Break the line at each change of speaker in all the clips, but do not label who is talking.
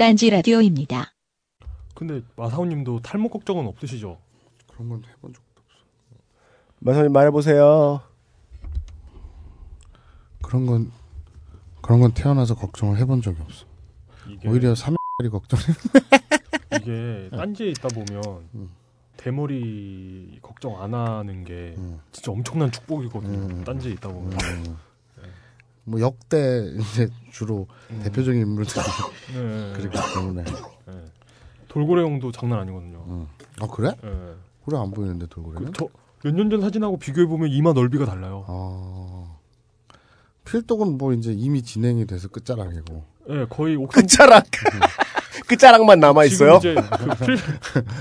딴지 라디오입니다.
근데 마사오님도 탈모 걱정은 없으시죠?
그런 건 해본 적도 없어.
마사님 말해보세요.
그런 건 그런 건 태어나서 걱정을 해본 적이 없어.
이게
오히려 3일이 걱정해.
이게 딴지에 있다 보면
음.
대머리 걱정 안 하는 게
음.
진짜 엄청난 축복이거든요.
음.
딴지에 있다 보면.
음. 뭐 역대 이제 주로
음.
대표적인 인물들이
네.
그렇기 때문에.
네. 돌고래 형도 장난 아니거든요.
음. 아 그래?
네.
그래 안 보이는데 돌고래는?
그저몇년 전 사진하고 비교해 보면 이마 넓이가 달라요.
아 필독은 뭐 이제 이미 진행이 돼서 끝자락이고.
네, 거의 옥상
끝자락. 끝자락만 남아 있어요?
지금 이제 그 필,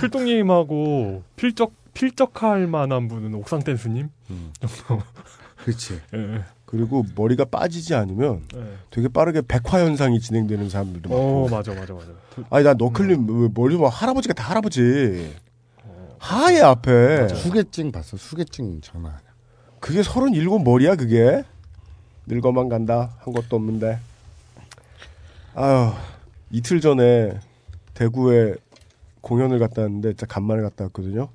필동님하고 필적 필적할 만한 분은 옥상 댄스님.
음.
정도.
그렇지.
예.
그리고 머리가 빠지지 않으면
예.
되게 빠르게 백화 현상이 진행되는 사람들도
어
많고.
맞아 맞아 맞아. 그-
아니 나 너클림 왜 머리 봐 할아버지가 다 할아버지. 하얘 앞에.
수개찡 봤어. 수개찡 장난 아니야.
그게 서른일곱 머리야 그게. 늙어만 간다 한 것도 없는데. 아유 이틀 전에 대구에 공연을 갔다 왔는데 진짜 간만에 갔다 왔거든요.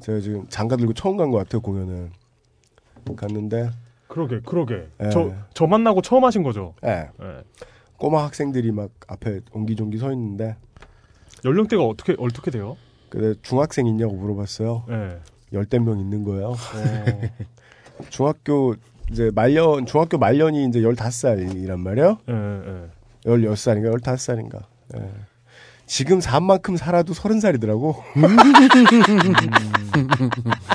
제가 지금 장가 들고 처음 간 것 같아요 공연을. 갔는데
그러게 그러게.
예.
저 저 만나고 처음 하신 거죠.
예,
예.
꼬마 학생들이 막 앞에 옹기종기 서 있는데
연령대가 어떻게 어떻게 돼요?
근데 중학생 있냐고 물어봤어요.
예.
열댓 명 있는 거예요.
어,
중학교 이제 말년 중학교 말년이 이제 15살이란 말이에요.
예, 예.
16살인가 15살인가. 예. 지금 산 만큼 살아도 30살이더라고.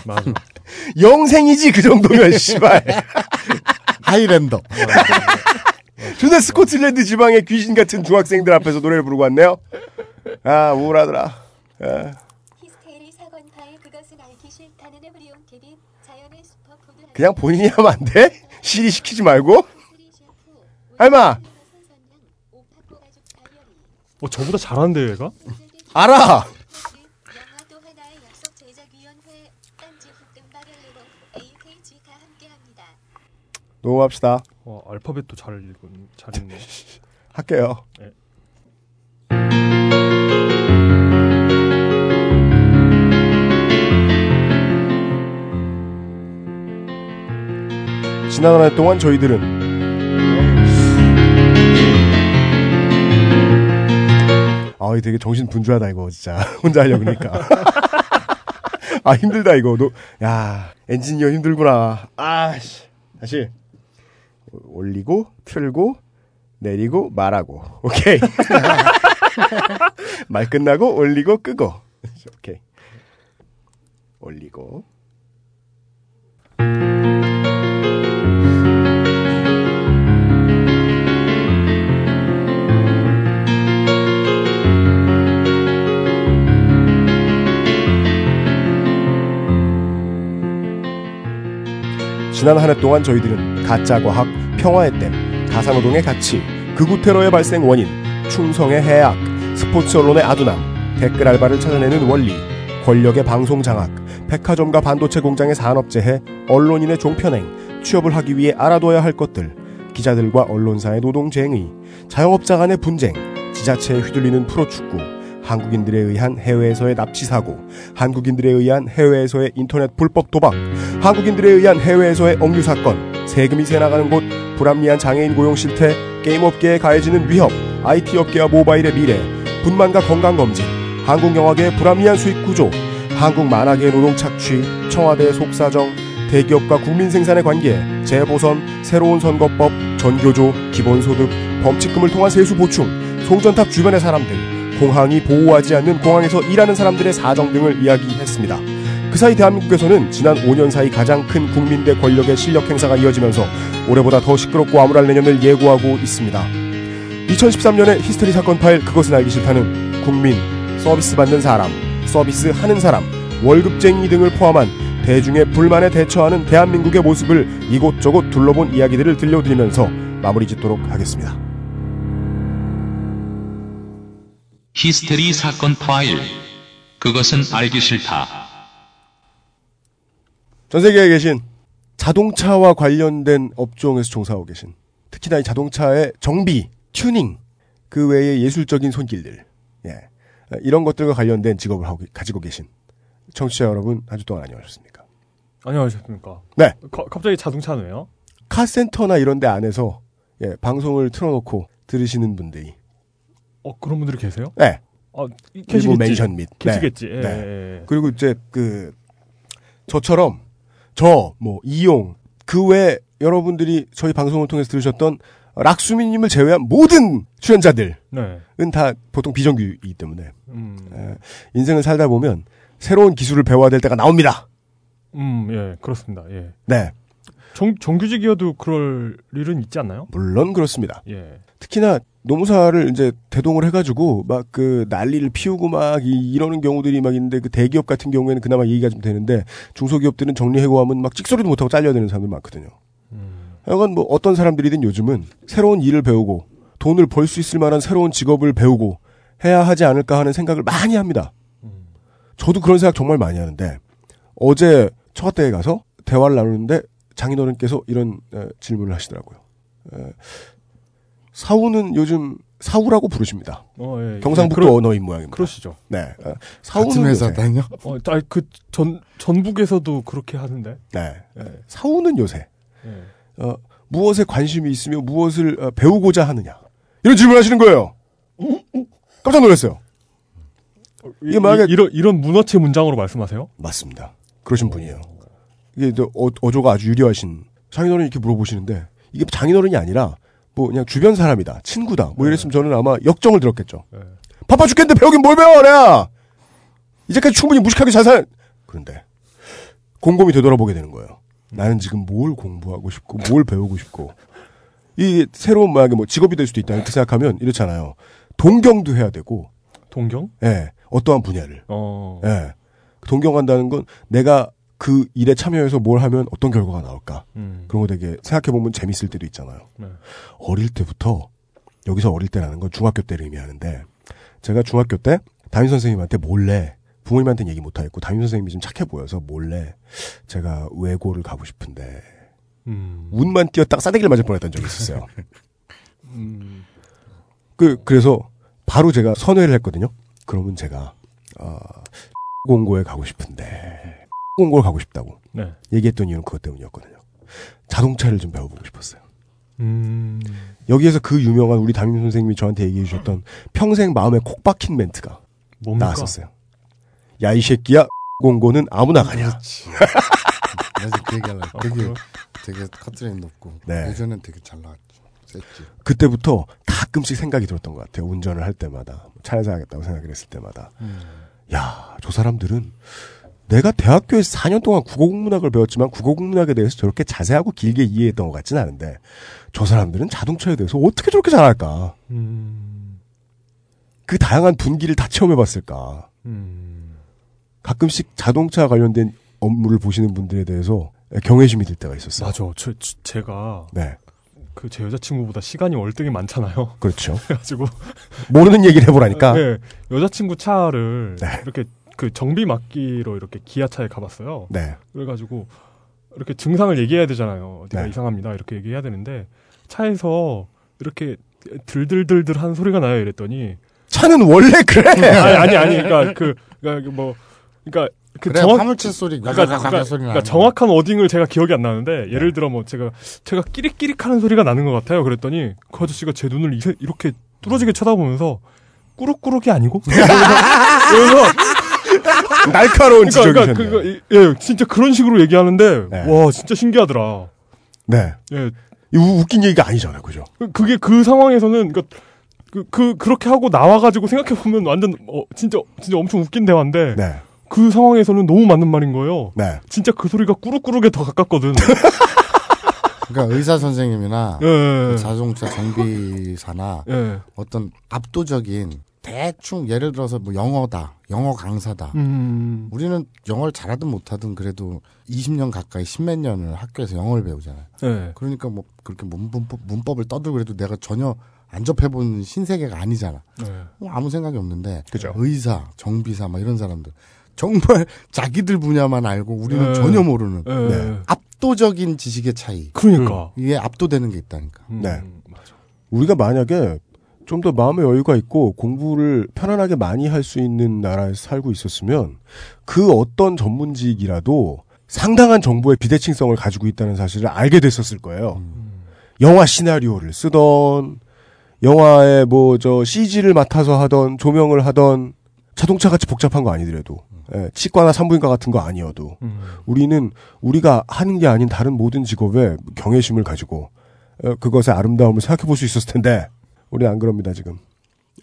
맞아.
영생이지 그 정도면 씨발.
하이랜더.
존나 스코틀랜드 지방의 귀신 같은 중학생들 앞에서 노래를 부르고 왔네요. 아 우울하더라.
슈퍼푸드
그냥 본인이 하면 안 돼? 시리 시키지 말고. 할마!
어 저보다 잘하는데 얘가?
알아. 녹음합시다.
와 알파벳도 잘 읽은 잘 읽네.
할게요.
네.
지난 한 해 동안 저희들은 아, 되게 정신 분주하다 이거 진짜 혼자 하려 그러니까. 아 힘들다 이거. 너, 야 엔지니어 힘들구나. 아씨 다시 올리고 틀고 내리고 말하고 오케이. 말 끝나고 올리고 끄고 오케이. 올리고 지난 한 해 동안 저희들은 가짜 과학, 평화의 댐, 가상노동의 가치, 극우 테러의 발생 원인, 충성의 해악, 스포츠 언론의 아둔함, 댓글 알바를 찾아내는 원리, 권력의 방송 장악, 백화점과 반도체 공장의 산업재해, 언론인의 종편행, 취업을 하기 위해 알아둬야 할 것들, 기자들과 언론사의 노동쟁의, 자영업자 간의 분쟁, 지자체에 휘둘리는 프로축구, 한국인들에 의한 해외에서의 납치 사고, 한국인들에 의한 해외에서의 인터넷 불법 도박, 한국인들에 의한 해외에서의 억류 사건, 세금이 새 나가는 곳, 불합리한 장애인 고용 실태, 게임 업계에 가해지는 위협, IT 업계와 모바일의 미래, 분만과 건강 검진, 한국 영화계의 불합리한 수익 구조, 한국 만화계의 노동 착취, 청와대의 속사정, 대기업과 국민 생산의 관계, 재보선, 새로운 선거법, 전교조, 기본소득, 범칙금을 통한 세수 보충, 송전탑 주변의 사람들, 공항이 보호하지 않는 공항에서 일하는 사람들의 사정 등을 이야기했습니다. 그 사이 대한민국에서는 지난 5년 사이 가장 큰 국민 대 권력의 실력 행사가 이어지면서 올해보다 더 시끄럽고 암울할 내년을 예고하고 있습니다. 2013년의 히스테리 사건 파일 그것은 알기 싫다는 국민, 서비스 받는 사람, 서비스 하는 사람, 월급쟁이 등을 포함한 대중의 불만에 대처하는 대한민국의 모습을 이곳저곳 둘러본 이야기들을 들려드리면서 마무리 짓도록 하겠습니다.
히스테리 사건 파일. 그것은 알기 싫다.
전 세계에 계신 자동차와 관련된 업종에서 종사하고 계신 특히나 이 자동차의 정비, 튜닝 그 외에 예술적인 손길들, 예. 이런 것들과 관련된 직업을 하고, 가지고 계신 청취자 여러분, 한 주 동안 안녕하셨습니까?
안녕하셨습니까?
네.
가- 갑자기 자동차네요.
카센터나 이런 데 안에서, 예, 방송을 틀어놓고 들으시는 분들이,
어 그런 분들이 계세요?
네.
아 계시겠지.
mention 및. 네.
계시겠지. 예,
네.
예, 예.
그리고 이제 그 저처럼 저 뭐 이용 그 외 여러분들이 저희 방송을 통해서 들으셨던 락수미님을 제외한 모든 출연자들은
네.
다 보통 비정규이기 때문에
음,
에, 인생을 살다 보면 새로운 기술을 배워야 될 때가 나옵니다.
음, 예, 그렇습니다. 예.
네,
정, 정규직이어도 그럴 일은 있지 않나요?
물론 그렇습니다.
예.
특히나 노무사를 이제 대동을 해가지고 막 그 난리를 피우고 막 이, 이러는 경우들이 막 있는데 그 대기업 같은 경우에는 그나마 얘기가 좀 되는데 중소기업들은 정리해고하면 막 찍소리도 못하고 잘려야 되는 사람들 많거든요.
음,
하여간 뭐 어떤 사람들이든 요즘은 새로운 일을 배우고 돈을 벌 수 있을 만한 새로운 직업을 배우고 해야 하지 않을까 하는 생각을 많이 합니다.
음.
저도 그런 생각 정말 많이 하는데 어제 처가댁에 가서 대화를 나누는데 장인어른께서 이런 에, 질문을 하시더라고요. 에, 사우는 요즘 사우라고 부르십니다.
어, 예.
경상북도
예, 그러,
언어인 모양입니다.
그러시죠.
네. 어, 사우는
같은
요새,
회사다뇨?
어, 아, 그 전, 전북에서도 그렇게 하는데.
네.
예.
사우는 요새
예.
어, 무엇에 관심이 있으며 무엇을 어, 배우고자 하느냐 이런 질문을 하시는 거예요. 깜짝 놀랐어요. 이게
이-
만약에-
이, 이런, 이런 문어체 문장으로 말씀하세요?
맞습니다. 그러신 분이에요. 이게 저 어, 어조가 아주 유려하신 장인어른이 이렇게 물어보시는데 이게 장인어른이 아니라 뭐 그냥 주변 사람이다, 친구다, 뭐 이랬으면 저는 아마 역정을 들었겠죠.
예.
바빠 죽겠는데 배우긴 뭘 배워, 내가! 이제까지 충분히 무식하게 잘 살, 그런데, 곰곰이 되돌아보게 되는 거예요. 나는 지금 뭘 공부하고 싶고, 뭘 배우고 싶고, 이 새로운 만약에 뭐 직업이 될 수도 있다, 이렇게 생각하면 이렇잖아요. 동경도 해야 되고,
동경?
예, 어떠한 분야를.
어.
예. 동경한다는 건 내가 그 일에 참여해서 뭘 하면 어떤 결과가 나올까.
음.
그런 거 되게 생각해 보면 재밌을 때도 있잖아요.
네.
어릴 때부터 여기서 어릴 때라는 건 중학교 때를 의미하는데 제가 중학교 때 담임 선생님한테 몰래 부모님한테는 얘기 못하겠고 담임 선생님이 좀 착해 보여서 몰래 제가 외고를 가고 싶은데
음.
운만 띄었다가 싸대기를 맞을 뻔했던 적이 있었어요.
음.
그 그래서 바로 제가 선회를 했거든요. 그러면 제가 어, 공고에 가고 싶은데 공고를 가고 싶다고
네.
얘기했던 이유는 그것 때문이었거든요. 자동차를 좀 배워보고 싶었어요.
음.
여기에서 그 유명한 우리 담임 선생님이 저한테 얘기해 주셨던 평생 마음에 콕 박힌 멘트가
뭡니까?
나왔었어요. 야 이 새끼야 공고는 아무나 가냐.
맞아, 그 얘기하려고.
아,
되게,
그래요?
되게 커트라인 높고.
네.
예전엔 되게 잘 나왔지. 셌지.
그때부터 가끔씩 생각이 들었던 것 같아요. 운전을 할 때마다 차를 사야겠다고 생각을 했을 때마다
음.
야 저 사람들은 내가 대학교에서 4년 동안 국어국문학을 배웠지만 국어국문학에 대해서 저렇게 자세하고 길게 이해했던 것 같지는 않은데 저 사람들은 자동차에 대해서 어떻게 저렇게 잘할까?
음.
그 다양한 분기를 다 체험해봤을까?
음.
가끔씩 자동차 관련된 업무를 보시는 분들에 대해서 경외심이 들 때가 있었어요.
맞아. 저, 저- 제가
네,
그제 여자친구보다 시간이 월등히 많잖아요.
그렇죠.
그래가지고
모르는 얘기를 해보라니까.
네, 여자친구 차를
네.
이렇게 그 정비 맡기로 이렇게 기아차에 가봤어요.
네,
그래가지고 이렇게 증상을 얘기해야 되잖아요. 내가
네.
이상합니다. 이렇게 얘기해야 되는데 차에서 이렇게 들들들들 하는 소리가 나요. 이랬더니
차는 원래 그래.
아니 아니 아니 그러니까 그 그러니까 뭐 그러니까 그
그래,
정확
화물차 소리,
그러니까, 그러니까,
소리
그러니까 정확한 워딩을 제가 기억이 안 나는데 예를
네.
들어 뭐 제가 제가 끼릭끼릭하는 소리가 나는 것 같아요. 그랬더니 그 아저씨가 제 눈을 이- 이렇게 뚫어지게 쳐다보면서 꾸룩꾸룩이 아니고 그래서
날카로운
그러니까,
지적이셨네요.
그러니까 그, 예 진짜 그런 식으로 얘기하는데
네.
와 진짜 신기하더라.
네,
예
웃긴 얘기가 아니잖아요, 그죠?
그- 그게 그 상황에서는 그러니까 그, 그 그렇게 하고 나와가지고 생각해 보면 완전 어 진짜 진짜 엄청 웃긴 대화인데
네,
그 상황에서는 너무 맞는 말인 거예요.
네,
진짜 그 소리가 꾸룩꾸룩에 더 가깝거든.
그러니까 의사 선생님이나
예, 예,
자동차 정비사나
예.
어떤 압도적인 대충 예를 들어서 뭐 영어다, 영어 강사다.
음,
우리는 영어를 잘하든 못하든 그래도 20년 가까이 십몇 년을 학교에서 영어를 배우잖아요.
예.
그러니까 뭐 그렇게 문법, 문법을 떠들고 그래도 내가 전혀 안 접해본 신세계가 아니잖아.
예.
뭐 아무 생각이 없는데
그죠.
의사, 정비사 막 이런 사람들 정말 자기들 분야만 알고 우리는
네.
전혀 모르는
예.
네.
압도적인 지식의 차이.
그러니까.
이게 압도되는 게 있다니까.
음,
네.
맞아.
우리가 만약에 좀 더 마음의 여유가 있고 공부를 편안하게 많이 할 수 있는 나라에서 살고 있었으면 그 어떤 전문직이라도 상당한 정보의 비대칭성을 가지고 있다는 사실을 알게 됐었을 거예요. 영화 시나리오를 쓰던 영화의 뭐 저 CG를 맡아서 하던 조명을 하던 자동차 같이 복잡한 거 아니더라도 예, 치과나 산부인과 같은 거 아니어도
음.
우리는 우리가 하는 게 아닌 다른 모든 직업에 경외심을 가지고 어, 그것의 아름다움을 생각해 볼 수 있었을 텐데 우리는 안 그럽니다 지금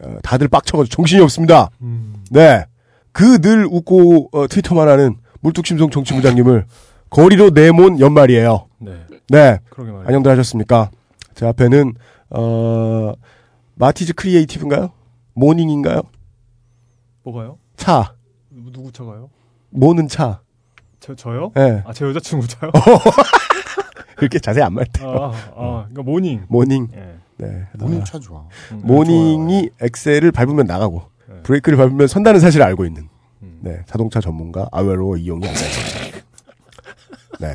어, 다들 빡쳐가지고 정신이 없습니다.
음.
네, 그 늘 웃고 어, 트위터만 하는 물뚝심송 정치부장님을 거리로 내몬 연말이에요.
네.
네. 안녕들 하셨습니까? 제 앞에는 어, 마티즈 크리에이티브인가요? 모닝인가요?
뭐가요?
차,
누- 누구 차가요?
모는 차.
저, 저요?
예,
아, 제 여자친구 차요?
그렇게 자세히 안 말대.
아, 아, 그러니까 모닝.
모닝.
예.
네,
모닝
아,
차 좋아.
음,
모닝이 엑셀을 밟으면 나가고
네.
브레이크를 밟으면 선다는 사실을 알고 있는
음.
네 자동차 전문가 아웨로 이용이 앉아있습니다. 네,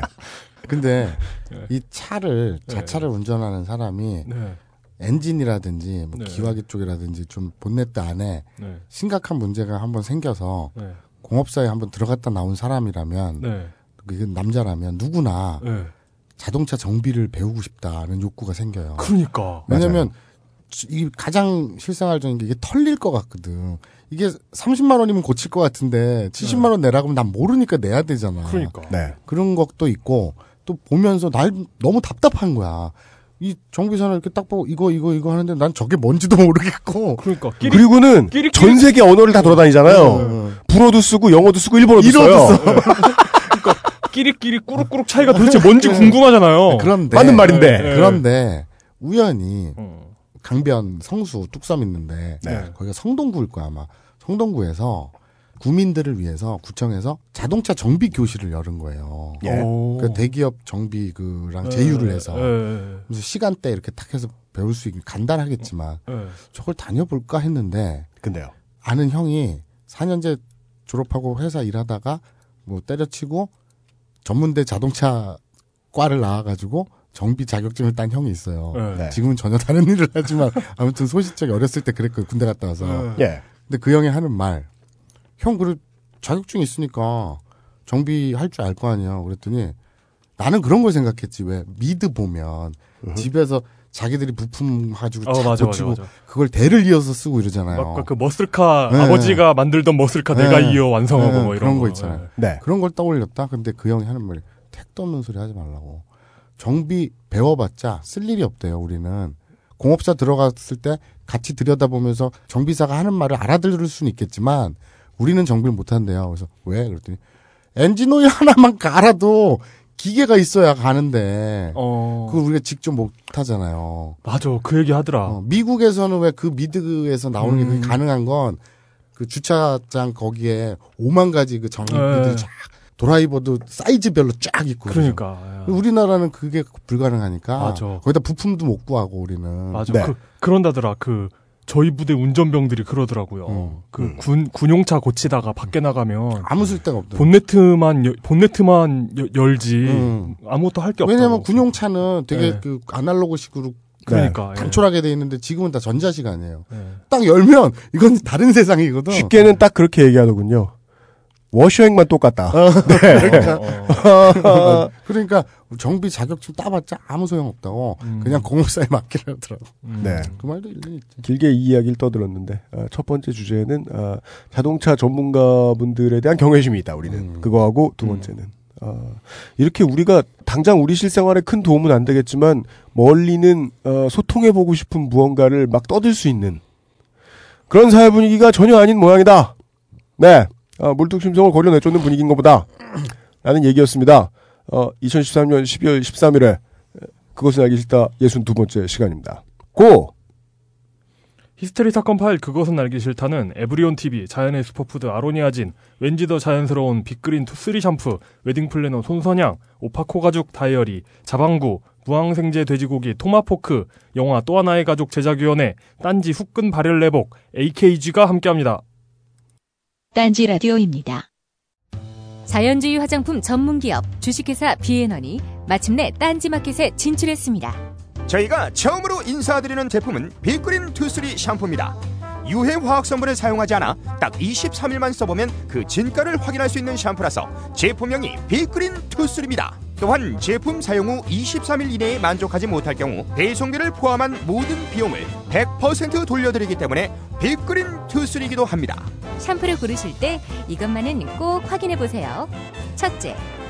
근데
네.
이 차를
네.
자차를 운전하는 사람이
네.
엔진이라든지 뭐
네.
기화기 쪽이라든지 좀 본네트 안에
네.
심각한 문제가 한번 생겨서
네.
공업사에 한번 들어갔다 나온 사람이라면
네.
그 남자라면 누구나
네.
자동차 정비를 배우고 싶다는 욕구가 생겨요.
그러니까.
왜냐면 이 가장 실생활적인 게 이게 털릴 것 같거든. 이게 30만 원이면 고칠 것 같은데 70만 원 내라고 하면 난 모르니까 내야 되잖아.
그러니까.
네,
그런 것도 있고 또 보면서 날 너무 답답한 거야. 이 정비사는 이렇게 딱 보고 이거 이거 이거 하는데 난 저게 뭔지도 모르겠고
그러니까. 끼리,
그리고는
끼리-
전 세계 언어를 다 돌아다니잖아요.
어.
불어도 쓰고 영어도 쓰고 일본어도 써요.
끼리끼리 꾸룩꾸룩 차이가 도대체 뭔지 궁금하잖아요.
그런데
맞는 말인데.
네.
그런데 우연히
어.
강변 성수 뚝섬 있는데
네.
거기가 성동구일 거야 아마 성동구에서 구민들을 위해서 구청에서 자동차 정비 교실을 열은 거예요.
예.
오.
그 대기업 정비 그랑
네.
제휴를 해서
네.
그래서 시간대 이렇게 탁 해서 배울 수 있게 간단하겠지만
네.
저걸 다녀볼까 했는데
근데요.
아는 형이 4년제 졸업하고 회사 일하다가 뭐 때려치고 전문대 자동차 과를 나와가지고 정비 자격증을 딴 형이 있어요.
네.
네.
지금은 전혀 다른 일을 하지만 아무튼 소시적에 어렸을 때 그랬거든 군대 갔다 와서.
네.
예.
근데 그 형이 하는 말, 형 그래 자격증 있으니까 정비할 줄 알 거 아니야. 그랬더니 나는 그런 걸 생각했지 왜 미드 보면 집에서 자기들이 부품 가지고
어,
차
맞아, 맞아,
고치고
맞아.
그걸 대를 이어서 쓰고 이러잖아요.
아까 그 머슬카
네.
아버지가 만들던 머슬카
네.
내가 이어 완성하고
네,
뭐 이런
그런 거 있잖아요.
네.
그런 걸 떠올렸다. 근데 그 형이 하는 말이 택도 없는 소리 하지 말라고. 정비 배워봤자 쓸 일이 없대요. 우리는 공업사 들어갔을 때 같이 들여다보면서 정비사가 하는 말을 알아들을 수는 있겠지만 우리는 정비를 못한대요. 그래서 왜? 그랬더니 엔진 오일 하나만 갈아도 기계가 있어야 가는데
어.
그거 우리가 직접 못 하잖아요.
맞아. 그 얘기 하더라.
어, 미국에서는 왜 그 미드에서 나오는 게
음.
가능한 건 그 주차장 거기에 5만 가지 그 정비들이
네.
쫙 드라이버도 사이즈별로 쫙 있고
그러니까.
그러죠. 우리나라는 그게 불가능하니까
맞아.
거기다 부품도 못 구하고 우리는
맞아.
네.
그, 그런다더라. 그 저희 부대 운전병들이 그러더라고요.
음.
그군 군용차 고치다가 밖에 나가면
아무 쓸데가 없더라고.
본네트만 여- 본네트만 여- 열지
음.
아무것도 할 게 없다.
왜냐면 군용차는 되게
네.
그 아날로그식으로
그러니까 예.
단촐하게 돼 있는데 지금은 다 전자식 아니에요.
예.
딱 열면 이건 다른 세상이거든.
쉽게는 딱 그렇게 얘기하더군요. 워셔액만 똑같다.
그러니까
어, 어.
그러니까 정비 자격증 따봤자 아무 소용 없다고
음.
그냥 공업사에 맡기라 하더라고.
음.
네.
그 말도 일리 있지.
길게 이 이야기를 떠들었는데 어, 첫 번째 주제는 어, 자동차 전문가분들에 대한 경외심이 있다. 우리는
음.
그거하고 두
음.
번째는 어, 이렇게 우리가 당장 우리 실생활에 큰 도움은 안 되겠지만 멀리는 어, 소통해 보고 싶은 무언가를 막 떠들 수 있는 그런 사회 분위기가 전혀 아닌 모양이다. 네, 어, 물뚝심송을 거려 내쫓는 분위기인 것보다 라는 얘기였습니다. 어, 2013년 12월 13일에 그것은 알기 싫다 62번째 시간입니다. Go!
히스테리 사건 파일 그것은 알기 싫다는 에브리온 TV, 자연의 슈퍼푸드 아로니아진, 왠지 더 자연스러운 빅그린 투쓰리 샴푸, 웨딩 플래너 손선양, 오파코 가죽 다이어리, 자방구, 무항생제 돼지고기 토마포크, 영화 또 하나의 가족 제작위원회, 딴지 후끈 발열 내복, AKG가 함께합니다.
딴지 라디오입니다.
자연주의 화장품 전문기업 주식회사 비앤원이 마침내 딴지마켓에 진출했습니다. 저희가 처음으로 인사드리는 제품은 빅그린 투쓰리 샴푸입니다. 유해 화학 성분을 사용하지 않아 딱 23일만 써보면 그 진가를 확인할 수 있는 샴푸라서 제품명이 빅그린 투쓰리입니다. 또한 제품 사용 후 23일 이내에 만족하지 못할 경우 배송비를 포함한 모든 비용을 100% 돌려드리기 때문에 빅그린 투쓰리기도 합니다.
샴푸를 고르실 때 이것만은 꼭 확인해 보세요. 첫째,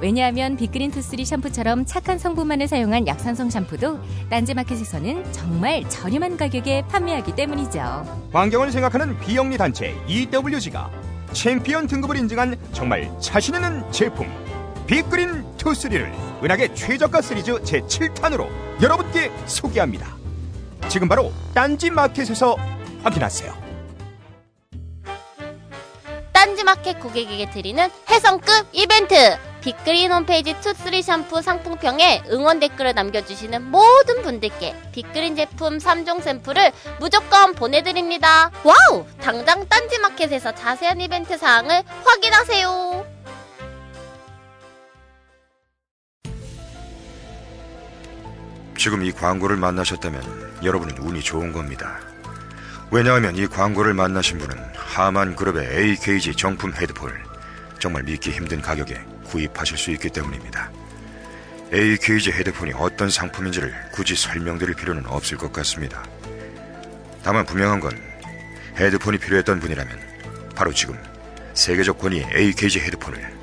왜냐하면 빅그린 투쓰리 샴푸처럼 착한 성분만을 사용한 약산성 샴푸도 딴지마켓에서는 정말 저렴한 가격에 판매하기 때문이죠.
환경을 생각하는 비영리 단체 EWG가 챔피언 등급을 인증한 정말 자신 있는 제품 빅그린 투쓰리를 은하계 최저가 시리즈 제7탄으로 여러분께 소개합니다. 지금 바로 딴지 마켓에서 확인하세요.
딴지마켓 고객에게 드리는 해성급 이벤트! 빅그린 홈페이지 투쓰리 샴푸 상품평에 응원 댓글을 남겨주시는 모든 분들께 빅그린 제품 3종 샘플을 무조건 보내드립니다. Wow! 당장 딴지마켓에서 자세한 이벤트 사항을 확인하세요.
지금 이 광고를 만나셨다면 여러분은 운이 좋은 겁니다. 왜냐하면 이 광고를 만나신 분은 하만 그룹의 AKG 정품 헤드폰을 정말 믿기 힘든 가격에 구입하실 수 있기 때문입니다. AKG 헤드폰이 어떤 상품인지를 굳이 설명드릴 필요는 없을 것 같습니다. 다만 분명한 건 헤드폰이 필요했던 분이라면 바로 지금 세계적 권위 AKG 헤드폰을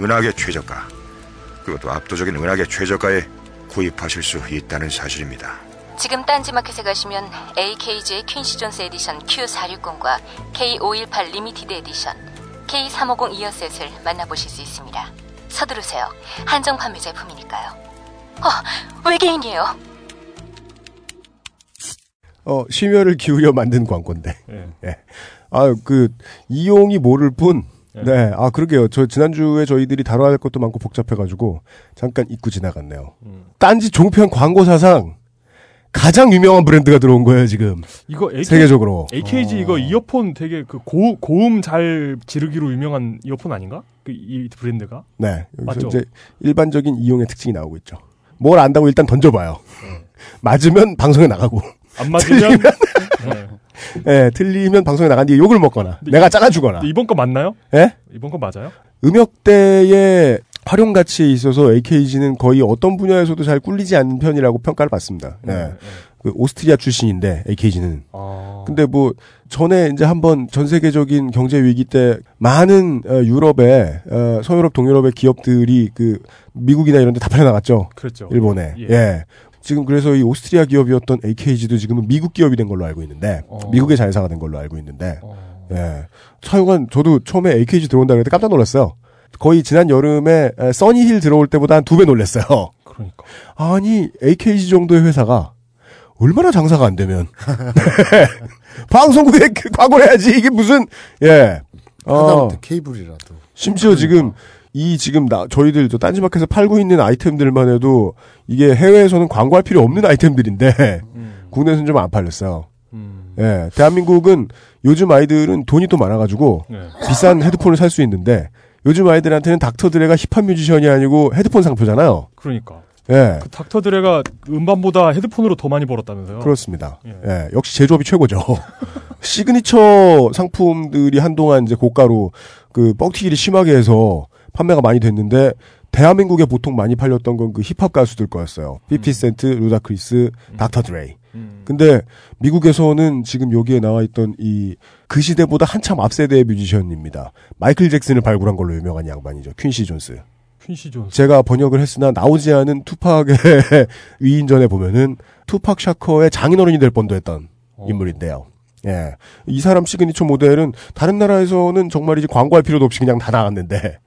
은하계 최저가 그것도 압도적인 은하계 최저가에 구입하실 수 있다는 사실입니다.
지금 딴지마켓에 가시면 AKG의 퀸시 존스 edition Q460과 K518 limited edition K350 이어셋을 만나보실 수 있습니다. 서두르세요. 한정 판매 제품이니까요. 어, 외계인이에요.
어, 심혈을 기울여 만든 광고인데.
예.
예. 아, 그, 이용이 모를 뿐. 네. 아, 그러게요. 저, 지난주에 저희들이 다뤄야 할 것도 많고 복잡해가지고, 잠깐 잊고 지나갔네요.
음.
딴지 종편 광고사상 가장 유명한 브랜드가 들어온 거예요, 지금.
이거 AK,
세계적으로.
AKG 이거 이어폰 되게 그 고, 고음 잘 지르기로 유명한 이어폰 아닌가? 그 이 브랜드가?
네.
맞죠?
이제 일반적인 이용의 특징이 나오고 있죠. 뭘 안다고 일단 던져봐요. 맞으면 방송에 나가고.
안 맞으면 네.
예, 틀리면 방송에 나간 뒤에 욕을 먹거나, 내가 잘라주거나.
이번 거 맞나요?
예?
이번 거 맞아요?
음역대의 활용 가치에 있어서 AKG는 거의 어떤 분야에서도 잘 꿀리지 않는 편이라고 평가를 받습니다. 예. 그 오스트리아 출신인데 AKG는.
아.
근데 뭐 전에 이제 한번 전 세계적인 경제 위기 때 많은 어, 유럽의 어, 서유럽 동유럽의 기업들이 그 미국이나 이런 데 다 팔려 나갔죠.
그렇죠.
일본에.
예.
예. 지금 그래서 이 오스트리아 기업이었던 AKG도 지금은 미국 기업이 된 걸로 알고 있는데
어.
미국의 자회사가 된 걸로 알고 있는데 예. 차용한 저도 처음에 AKG 들어온다 그랬을 때 깜짝 놀랐어요. 거의 지난 여름에 에, 써니힐 들어올 때보다 한 두 배 놀랐어요.
그러니까.
아니 AKG 정도의 회사가 얼마나 장사가 안 되면 방송국에 그 광고를 해야지 이게 무슨 예. 어,
케이블이라도.
심지어 지금 이 지금 나 저희들 저 딴지마켓에서 팔고 있는 아이템들만 해도 이게 해외에서는 광고할 필요 없는 아이템들인데 국내에서는 좀 안 팔렸어요. 예, 대한민국은 요즘 아이들은 돈이 또 많아가지고
네.
비싼 헤드폰을 살 수 있는데 요즘 아이들한테는 닥터 드레가 힙합 뮤지션이 아니고 헤드폰 상표잖아요.
그러니까.
예,
그 닥터 드레가 음반보다 헤드폰으로 더 많이 벌었다면서요?
그렇습니다.
예.
예, 역시 제조업이 최고죠. 시그니처 상품들이 한동안 이제 고가로 그 뻥튀기를 심하게 해서 판매가 많이 됐는데 대한민국에 보통 많이 팔렸던 건 그 힙합 가수들 거였어요. 50센트, 루다크리스, 닥터 드레이. 근데 미국에서는 지금 여기에 나와 있던 이 그 시대보다 한참 앞세대의 뮤지션입니다. 마이클 잭슨을 발굴한 걸로 유명한 양반이죠. 퀸시 존스.
퀸시 존스.
제가 번역을 했으나 나오지 않은 투팍의 위인전에 보면은 투팍 샤커의 장인어른이 될 뻔도 했던 인물인데요. 예. 이 사람 시그니처 모델은 다른 나라에서는 정말 이제 광고할 필요도 없이 그냥 다 나갔는데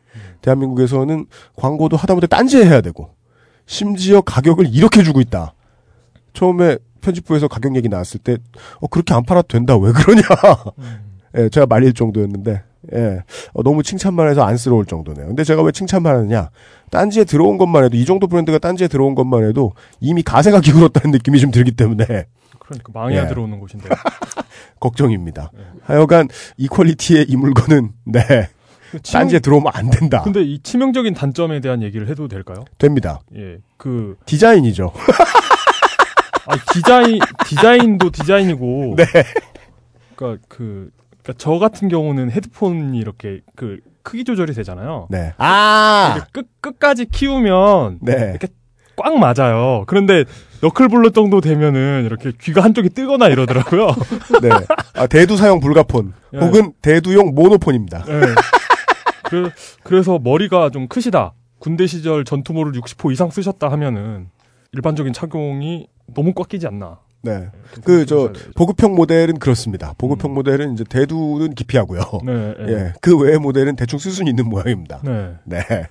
대한민국에서는 광고도 하다못해 딴지에 해야 되고 심지어 가격을 이렇게 주고 있다. 처음에 편집부에서 가격 얘기 나왔을 때 어, 그렇게 안 팔아도 된다. 왜 그러냐. 예, 제가 말릴 정도였는데 예. 어, 너무 칭찬만 해서 안쓰러울 정도네요. 근데 제가 왜 칭찬만 하느냐? 딴지에 들어온 것만 해도, 이 정도 브랜드가 딴지에 들어온 것만 해도 이미 가세가 기울었다는 느낌이 좀 들기 때문에
그러니까 망해야
예.
들어오는 곳인데.
걱정입니다. 하여간 이퀄리티의 이 물건은, 네. 딴지에 들어오면 안 된다.
근데 이 치명적인 단점에 대한 얘기를 해도 될까요?
됩니다.
예. 그
디자인이죠.
아, 디자인 디자인도 디자인이고.
네.
그러니까 그 그러니까 저 같은 경우는 헤드폰이 이렇게 그 크기 조절이 되잖아요.
네. 아!
이렇게 끝 끝까지 키우면
네.
이렇게 꽉 맞아요. 그런데 너클볼러 정도 되면은 이렇게 귀가 한쪽이 뜨거나 이러더라고요.
네. 아, 대두 사용 불가폰.
예.
혹은 대두용 모노폰입니다.
네. 그래, 그래서 머리가 좀 크시다. 군대 시절 전투모를 60호 이상 쓰셨다 하면은 일반적인 착용이 너무 꽉 끼지 않나.
네. 그, 저, 보급형 모델은 그렇습니다. 보급형 모델은 이제 대두는 기피하고요.
네, 네.
예. 그 외의 모델은 대충 쓸 수는 있는 모양입니다.
네.
네.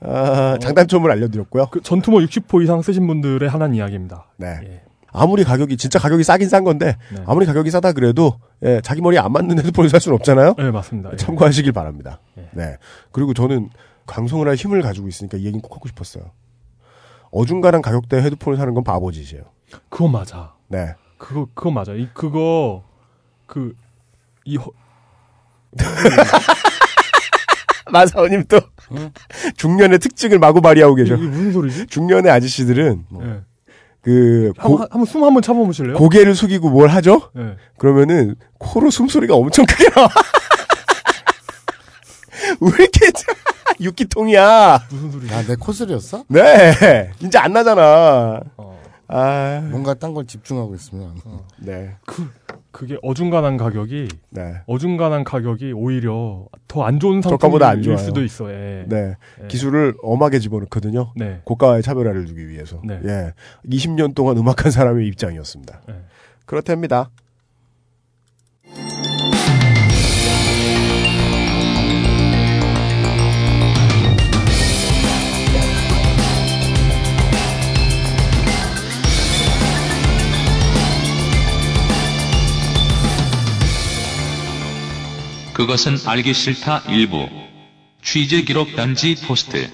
아, 장단점을 알려드렸고요.
그 전투모 60호 이상 쓰신 분들의 하나는 이야기입니다.
네.
예.
아무리 가격이, 진짜 가격이 싸긴 싼 건데,
네.
아무리 가격이 싸다 그래도, 예, 자기 머리에 안 맞는 헤드폰을 살 수는 없잖아요?
네, 맞습니다. 예.
참고하시길 바랍니다.
예.
네. 그리고 저는 방송을 할 힘을 가지고 있으니까 이 얘기는 꼭 하고 싶었어요. 어중간한 가격대 헤드폰을 사는 건 바보짓이에요.
그건 맞아.
네.
그거 그거 맞아. 이 그거 그이
마사오님 또 중년의 특징을 마구 발휘하고 계셔.
이게 무슨 소리지?
중년의 아저씨들은 뭐
예.
그 고,
한번 한번 숨 한번 참아보실래요?
고개를 숙이고 뭘 하죠?
네.
그러면은 코로 숨소리가 엄청 크게 나와. 왜 이렇게 육기통이야?
무슨 소리지?
아, 내 코슬이었어?
네, 이제 안 나잖아.
어.
아,
뭔가 딴 걸 집중하고 있으면.
네,
그 그게 어중간한 가격이
네,
어중간한 가격이 오히려 더 안 좋은 상품일. 수도 있어. 예.
네.
예.
기술을 엄하게 집어넣거든요.
네.
고가의 차별화를 주기 위해서.
네.
예, 20년 동안 음악한 사람의 입장이었습니다.
네.
그렇답니다.
그것은 알기 싫다 일부. 취재 기록 단지 포스트.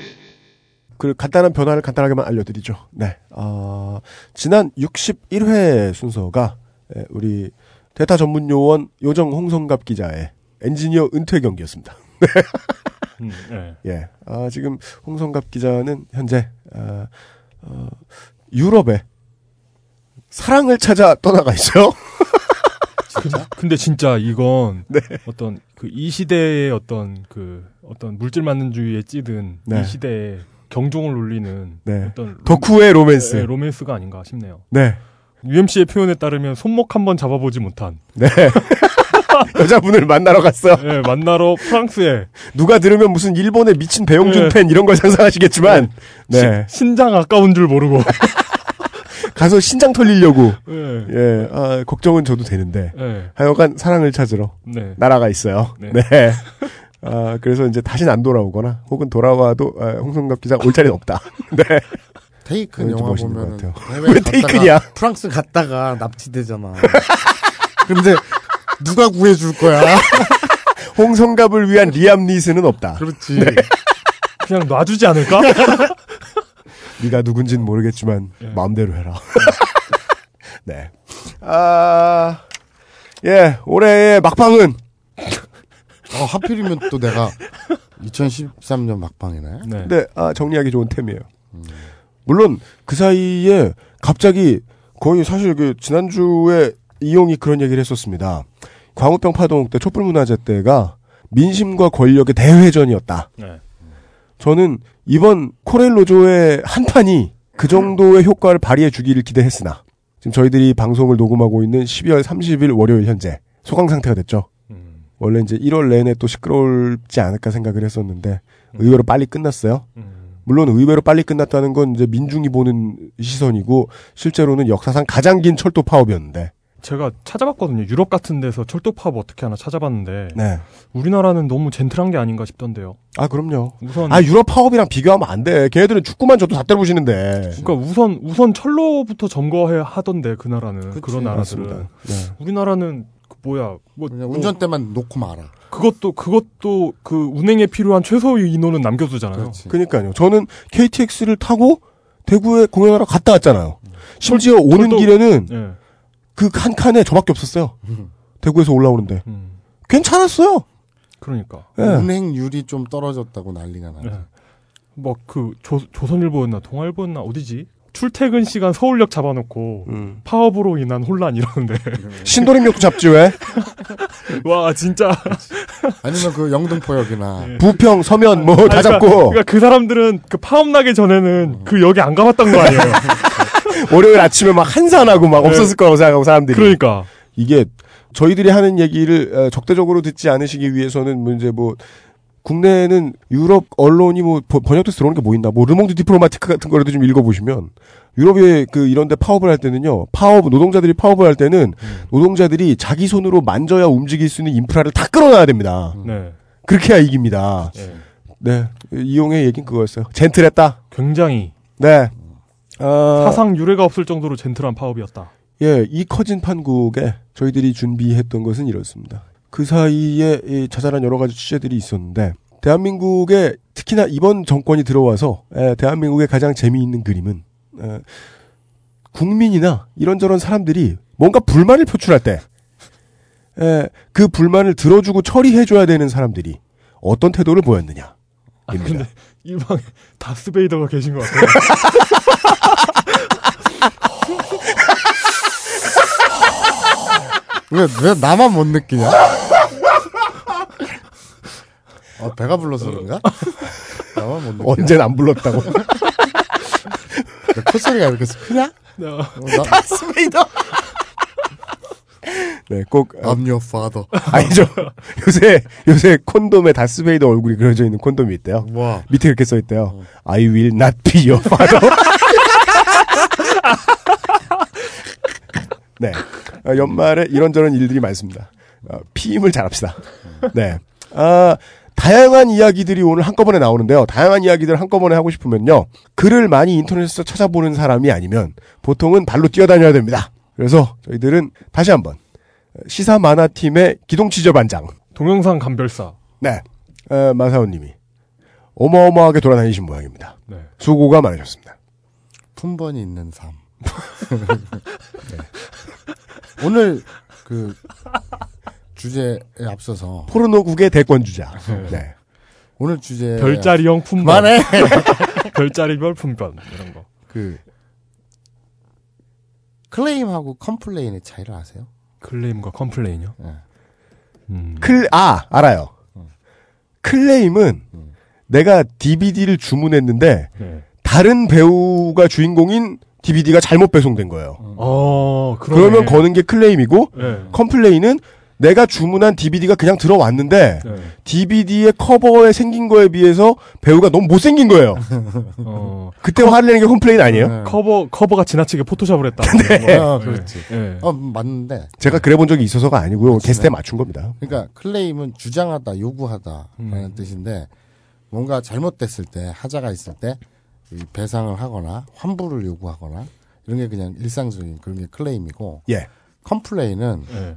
그 간단한 변화를 간단하게만 알려드리죠. 네. 어, 지난 61회 순서가 예, 우리 대타 전문 요원 요정 홍성갑 기자의 엔지니어 은퇴 경기였습니다.
음, 예.
예. 아, 지금 홍성갑 기자는 현재 아, 어, 유럽에 사랑을 찾아 떠나가 있어요.
근- 근데 진짜 이건
네.
어떤 그 이 시대의 어떤 그 어떤 물질 만능주의에 찌든
네.
이 시대에 경종을 울리는
네.
어떤 로-
덕후의 로맨스.
예, 로맨스가 아닌가 싶네요.
네.
UMC의 표현에 따르면 손목 한 번 잡아보지 못한
네. 여자분을 만나러 갔어요.
예, 만나러 프랑스에
누가 들으면 무슨 일본의 미친 배용준
네.
팬 이런 걸 상상하시겠지만, 네.
시- 신장 아까운 줄 모르고
가서 신장 털리려고,
예.
예, 아, 걱정은 저도 되는데,
예.
하여간 사랑을 찾으러
네.
날아가 있어요.
네.
네. 아, 그래서 이제 다시는 안 돌아오거나, 혹은 돌아와도, 아, 홍성갑 기자 올 자리는 없다. 네.
테이큰 영화
멋있는
보면
것 같아요.
해외
왜
갔다가
테이큰이야?
프랑스 갔다가 납치되잖아. 근데 누가 구해줄 거야?
홍성갑을 위한 리암 니스는 없다.
그렇지.
그냥 놔주지 않을까?
네가 누군진 모르겠지만
예.
마음대로 해라. 네. 아, 예, 올해의 막방은
어, 하필이면 또 내가 2013년 막방이네.
네.
근데 아, 정리하기 좋은 템이에요. 물론 그 사이에 갑자기 거의 사실 그 지난주에 이용이 그런 얘기를 했었습니다. 광우병 파동 때 촛불 문화제 때가 민심과 권력의 대회전이었다.
네.
저는 이번 코렐로조의 한 판이 그 정도의 효과를 발휘해 주기를 기대했으나 지금 저희들이 방송을 녹음하고 있는 12월 30일 월요일 현재 소강 상태가 됐죠.
음,
원래 이제 1월 내내 또 시끄러울지 않을까 생각을 했었는데 의외로 빨리 끝났어요.
음.
물론 의외로 빨리 끝났다는 건 이제 민중이 보는 시선이고 실제로는 역사상 가장 긴 철도 파업이었는데.
제가 찾아봤거든요. 유럽 같은 데서 철도 파업 어떻게 하나 찾아봤는데
네.
우리나라는 너무 젠틀한 게 아닌가 싶던데요.
아 그럼요.
우선
아 유럽 파업이랑 비교하면 안 돼. 걔네들은 축구만 줘도 다 때려부시는데.
그러니까 우선 우선 철로부터 점거해 하던데 그 나라는
그치,
그런 나라들은.
네.
우리나라는 뭐야 뭐
운전대만 놓고 말아.
그것도 그것도 그 운행에 필요한 최소의 인원은 남겨두잖아요.
그렇지.
그러니까요. 저는 KTX를 타고 대구에 공연하러 갔다 왔잖아요. 심지어
철-
오는
철도-
길에는
예.
그 한 칸에 저밖에 없었어요. 대구에서 올라오는데
음,
괜찮았어요.
그러니까
예.
운행률이 좀 떨어졌다고 난리가 나죠.
예. 뭐그 조선일보였나 동아일보였나 어디지 출퇴근 시간 서울역 잡아놓고
음.
파업으로 인한 혼란 이러는데
신도림역도 잡지 왜?
와 진짜
아니면 그 영등포역이나
부평, 서면 뭐다
아니, 그러니까-
잡고
그러니까 그 사람들은 그 파업 나기 전에는 그 역에 안 가봤던 거 아니에요.
월요일 아침에 막 한산하고 막
네.
없었을 거라고 생각하고 사람들이.
그러니까
이게 저희들이 하는 얘기를 어, 적대적으로 듣지 않으시기 위해서는 뭐 이제 뭐 국내는 유럽 언론이 뭐 번- 번역돼서 들어오는 게 뭐 있나 뭐 르몽드 디플로마티크 같은 거라도 좀 읽어보시면 유럽의 그 이런데 파업을 할 때는요 파업 노동자들이 파업을 할 때는 노동자들이 자기 손으로 만져야 움직일 수 있는 인프라를 다 끌어놔야 됩니다.
네.
그렇게 해야 이깁니다.
예.
네 이용의 얘긴 그거였어요. 젠틀했다.
굉장히
네. 아,
사상 유례가 없을 정도로 젠틀한 파업이었다.
예, 이 커진 판국에 저희들이 준비했던 것은 이렇습니다. 그 사이에 이 자잘한 여러 가지 취재들이 있었는데, 대한민국에 특히나 이번 정권이 들어와서 에, 대한민국의 가장 재미있는 그림은 에, 국민이나 이런저런 사람들이 뭔가 불만을 표출할 때, 에, 그 불만을 들어주고 처리해줘야 되는 사람들이 어떤 태도를 보였느냐.
아, 근데 이 방에 다스베이더가 계신 것 같아요.
왜, 왜 나만 못 느끼냐? 어, 배가 불러서 그런가? 나만 못 느끼냐?
언젠 안 불렀다고.
내 콧소리가 이렇게 크냐? 어, 나,
다스베이더! 네, 꼭, 어,
I'm your father.
아니죠. 요새, 요새 콘돔에 다스베이더 얼굴이 그려져 있는 콘돔이 있대요.
와.
밑에 이렇게 써 있대요. I will not be your father. 네. 어, 연말에 이런저런 일들이 많습니다. 어, 피임을 잘합시다. 네. 아, 다양한 이야기들이 오늘 한꺼번에 나오는데요. 다양한 이야기들을 한꺼번에 하고 싶으면요. 글을 많이 인터넷에서 찾아보는 사람이 아니면 보통은 발로 뛰어다녀야 됩니다. 그래서 저희들은 다시 한번 시사 만화팀의 기동치저 반장.
동영상 감별사.
네. 어, 마사오님이 어마어마하게 돌아다니신 모양입니다.
네.
수고가 많으셨습니다.
품번이 있는 삶. 네. 오늘 그 주제에 앞서서
포르노국의 대권 주자. 네.
오늘 주제
별자리형 품번.
그만해.
별자리별 품번 이런 거.
그 클레임하고 complain의 차이를 아세요?
클레임과 complain이요.
네.
음.
클, 아, 알아요. 클레임은 내가 DVD를 주문했는데
네.
다른 배우가 주인공인 DVD가 잘못 배송된 거예요.
어.
그러면 거는 게 클레임이고
네.
complain은 내가 주문한 DVD가 그냥 들어왔는데
네.
DVD의 커버에 생긴 거에 비해서 배우가 너무 못생긴 거예요.
어,
그때 화를 내는 게 complain 아니에요?
네.
커버 커버가 지나치게 포토샵을 했다.
네.
아, 그렇지.
네.
어, 맞는데.
제가 그래 본 적이 있어서가 아니고요. 게스트에 맞춘 겁니다.
그러니까 클레임은 주장하다, 요구하다라는
음.
뜻인데 뭔가 잘못됐을 때, 하자가 있을 때이 배상을 하거나 환불을 요구하거나 이런 게 그냥 일상적인 그런 게 클레임이고
예.
complain은
네.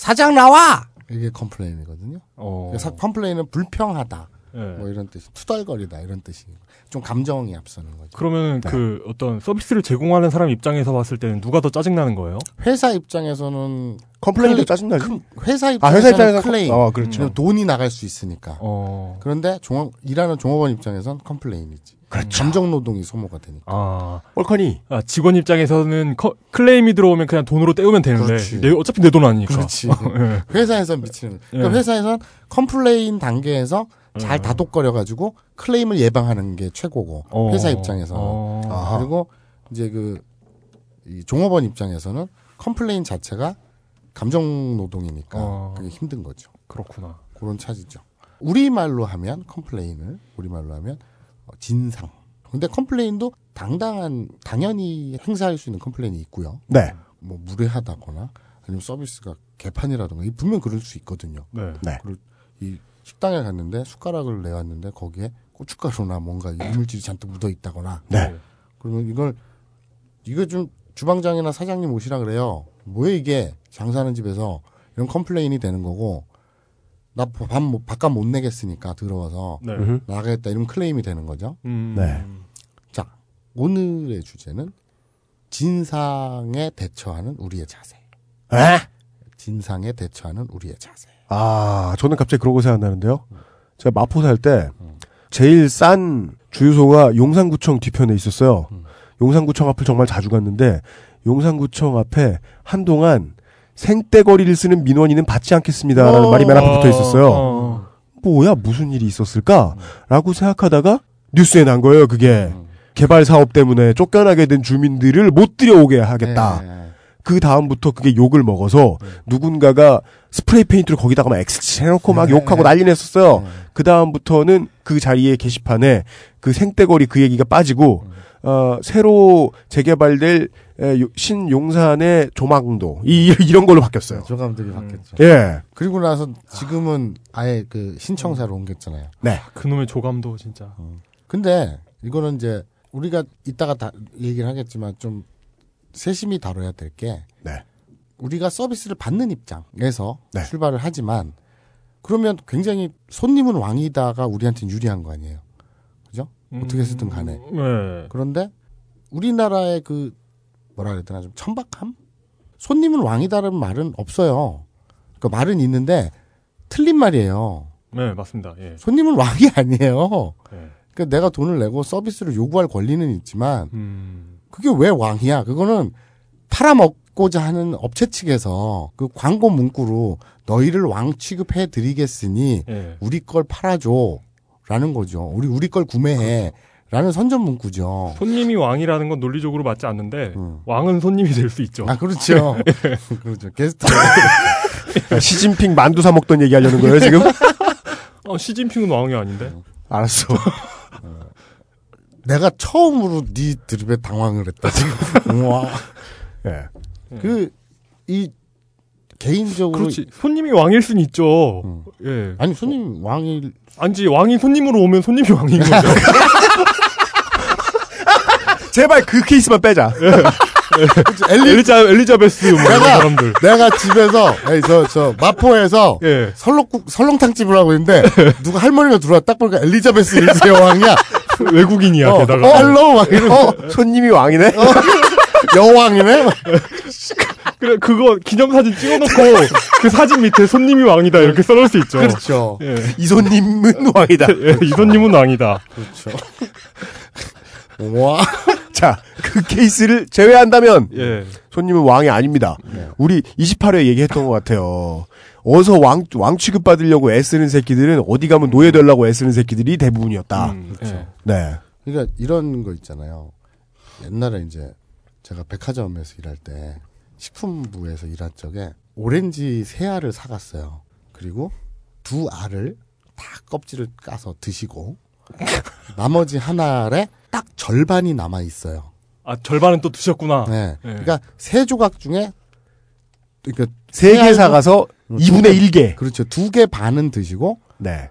사장 나와 이게 complain이거든요.
어.
사- complain은 불평하다
네.
뭐 이런 뜻, 투덜거리다 이런 뜻이고 좀 감정이 앞서는 거죠.
그러면
네.
그 어떤 서비스를 제공하는 사람 입장에서 봤을 때는 누가 더 짜증 나는 거예요?
회사 입장에서는
complain도
클레-
짜증나죠.
큰- 회사
아,
입장에서는
회사 입장에서
클레임.
어, 그렇죠.
왜냐면 돈이 나갈 수 있으니까.
어.
그런데 종업, 일하는 종업원 입장에선 complain이지.
그렇죠.
감정 노동이 소모가 되니까.
아,
뻘커니
아, 직원 입장에서는 커- 클레임이 들어오면 그냥 돈으로 때우면 되는데
그렇지.
내- 어차피 내 돈 아니니까.
그렇지.
예.
회사에선 미치는. 그러니까
예.
회사에선 complain 단계에서 잘
음.
다독거려 가지고 클레임을 예방하는 게 최고고.
어.
회사 입장에서는.
어.
그리고 이제 그, 이 종업원 입장에서는 complain 자체가 감정 노동이니까
어.
그게 힘든 거죠.
그렇구나.
그런 차이죠. 우리말로 하면 complain을 우리말로 하면 어, 진상. 근데 complain도 당당한 당연히 행사할 수 있는 complain이 있고요.
네.
뭐 무례하다거나 아니면 서비스가 개판이라든가 이 분명 그럴 수 있거든요.
네.
네.
그리고 이 식당에 갔는데 숟가락을 내왔는데 거기에 고춧가루나 뭔가 이물질이 잔뜩 묻어 있다거나
네.
그러면 이걸 이거 좀 주방장이나 사장님 오시라 그래요. 뭐야 이게 장사하는 집에서 이런 complain이 되는 거고 나 밥, 못- 바깥 못 내겠으니까 더러워서
네.
나가겠다 이런 클레임이 되는 거죠.
음.
네.
자 오늘의 주제는 진상에 대처하는 우리의 자세.
에?
진상에 대처하는 우리의 자세.
아, 저는 갑자기 그런 거 생각나는데요. 제가 마포 살 때 제일 싼 주유소가 용산구청 뒤편에 있었어요. 용산구청 앞을 정말 자주 갔는데 용산구청 앞에 한동안 생떼거리를 쓰는 민원인은 받지 않겠습니다라는
어.
말이 맨 앞에 붙어 있었어요.
어.
뭐야 무슨 일이 있었을까라고 생각하다가 뉴스에 난 거예요. 그게
음.
개발 사업 때문에 쫓겨나게 된 주민들을 못 들여오게 하겠다.
네.
그 다음부터 그게 욕을 먹어서 누군가가 스프레이 페인트를 거기다가 막 X 해놓고 막
네.
욕하고 난리 냈었어요.
네.
그 다음부터는 그 자리에 게시판에 그 생떼거리 그 얘기가 빠지고 어, 새로 재개발될 신용산의 조망도 이 이런 걸로 바뀌었어요.
조감들이 바뀌었죠.
예,
그리고 나서 지금은 아예 그 신청사로 옮겼잖아요.
네,
그놈의 조감도 진짜.
근데 이거는 이제 우리가 이따가 다 얘기를 하겠지만 좀 세심히 다뤄야 될게
네.
우리가 서비스를 받는 입장에서
네.
출발을 하지만 그러면 굉장히 손님은 왕이다가 우리한테는 유리한 거 아니에요. 그죠? 어떻게 해서든 간에.
네.
그런데 우리나라의 그 뭐라 그래야 되나 좀 천박함? 손님은 왕이다라는 말은 없어요. 그 말은 있는데 틀린 말이에요.
네, 맞습니다. 예.
손님은 왕이 아니에요.
예.
그러니까 내가 돈을 내고 서비스를 요구할 권리는 있지만
음.
그게 왜 왕이야? 그거는 팔아먹고자 하는 업체 측에서 그 광고 문구로 너희를 왕 취급해 드리겠으니
예.
우리 걸 팔아줘. 라는 거죠. 우리, 우리 걸 구매해. 라는 선전 문구죠.
손님이 왕이라는 건 논리적으로 맞지 않는데
음.
왕은 손님이 될 수 있죠.
아, 그렇죠. 그렇죠. 게스트.
시진핑 만두 사 먹던 얘기 하려는 거예요 지금?
어, 시진핑은 왕이 아닌데.
알았어.
내가 처음으로 네 드립에 당황을 했다, 지금. 와.
예.
그, 이, 개인적으로.
그렇지. 손님이 왕일 순 있죠.
음.
예.
아니, 손님 왕일.
아니지 왕이 손님으로 오면 손님이 왕인 거죠.
제발 그 케이스만 빼자.
엘리,
엘리자 엘리자베스 뭐 이런
내가-
사람들.
내가 집에서, 에이, 저, 저, 마포에서
예.
설렁국, 설렁탕 집을 하고 있는데, 누가 할머니가 들어와 딱 보니까 엘리자베스 1세 여왕이야.
외국인이야
어,
게다가.
어, 할로, 막 이러면서.
어, 손님이 왕이네.
여왕이네? 막.
그래 그거 기념사진 찍어놓고 그 사진 밑에 손님이 왕이다 이렇게 써놓을 수 있죠.
그렇죠.
예.
이 손님은 왕이다.
예, 이 손님은 왕이다.
그렇죠. 와.
자, 그 케이스를 제외한다면
예.
손님은 왕이 아닙니다. 우리 28회 얘기했던 것 같아요. 어서 왕, 왕 취급 받으려고 애쓰는 새끼들은 어디 가면 노예 되려고 애쓰는 새끼들이 대부분이었다.
음,
그렇죠.
예.
네.
그러니까 이런 거 있잖아요. 옛날에 이제 제가 백화점에서 일할 때 식품부에서 일한 적에 오렌지 세 알을 사갔어요. 그리고 두 알을 다 껍질을 까서 드시고 나머지 한 알에 딱 절반이 남아 있어요.
아 절반은 또 드셨구나.
네.
네.
그러니까 세 조각 중에 그러니까
세 개 사가서
음,
2분의 1개.
그렇죠. 두 개 반은 드시고
네.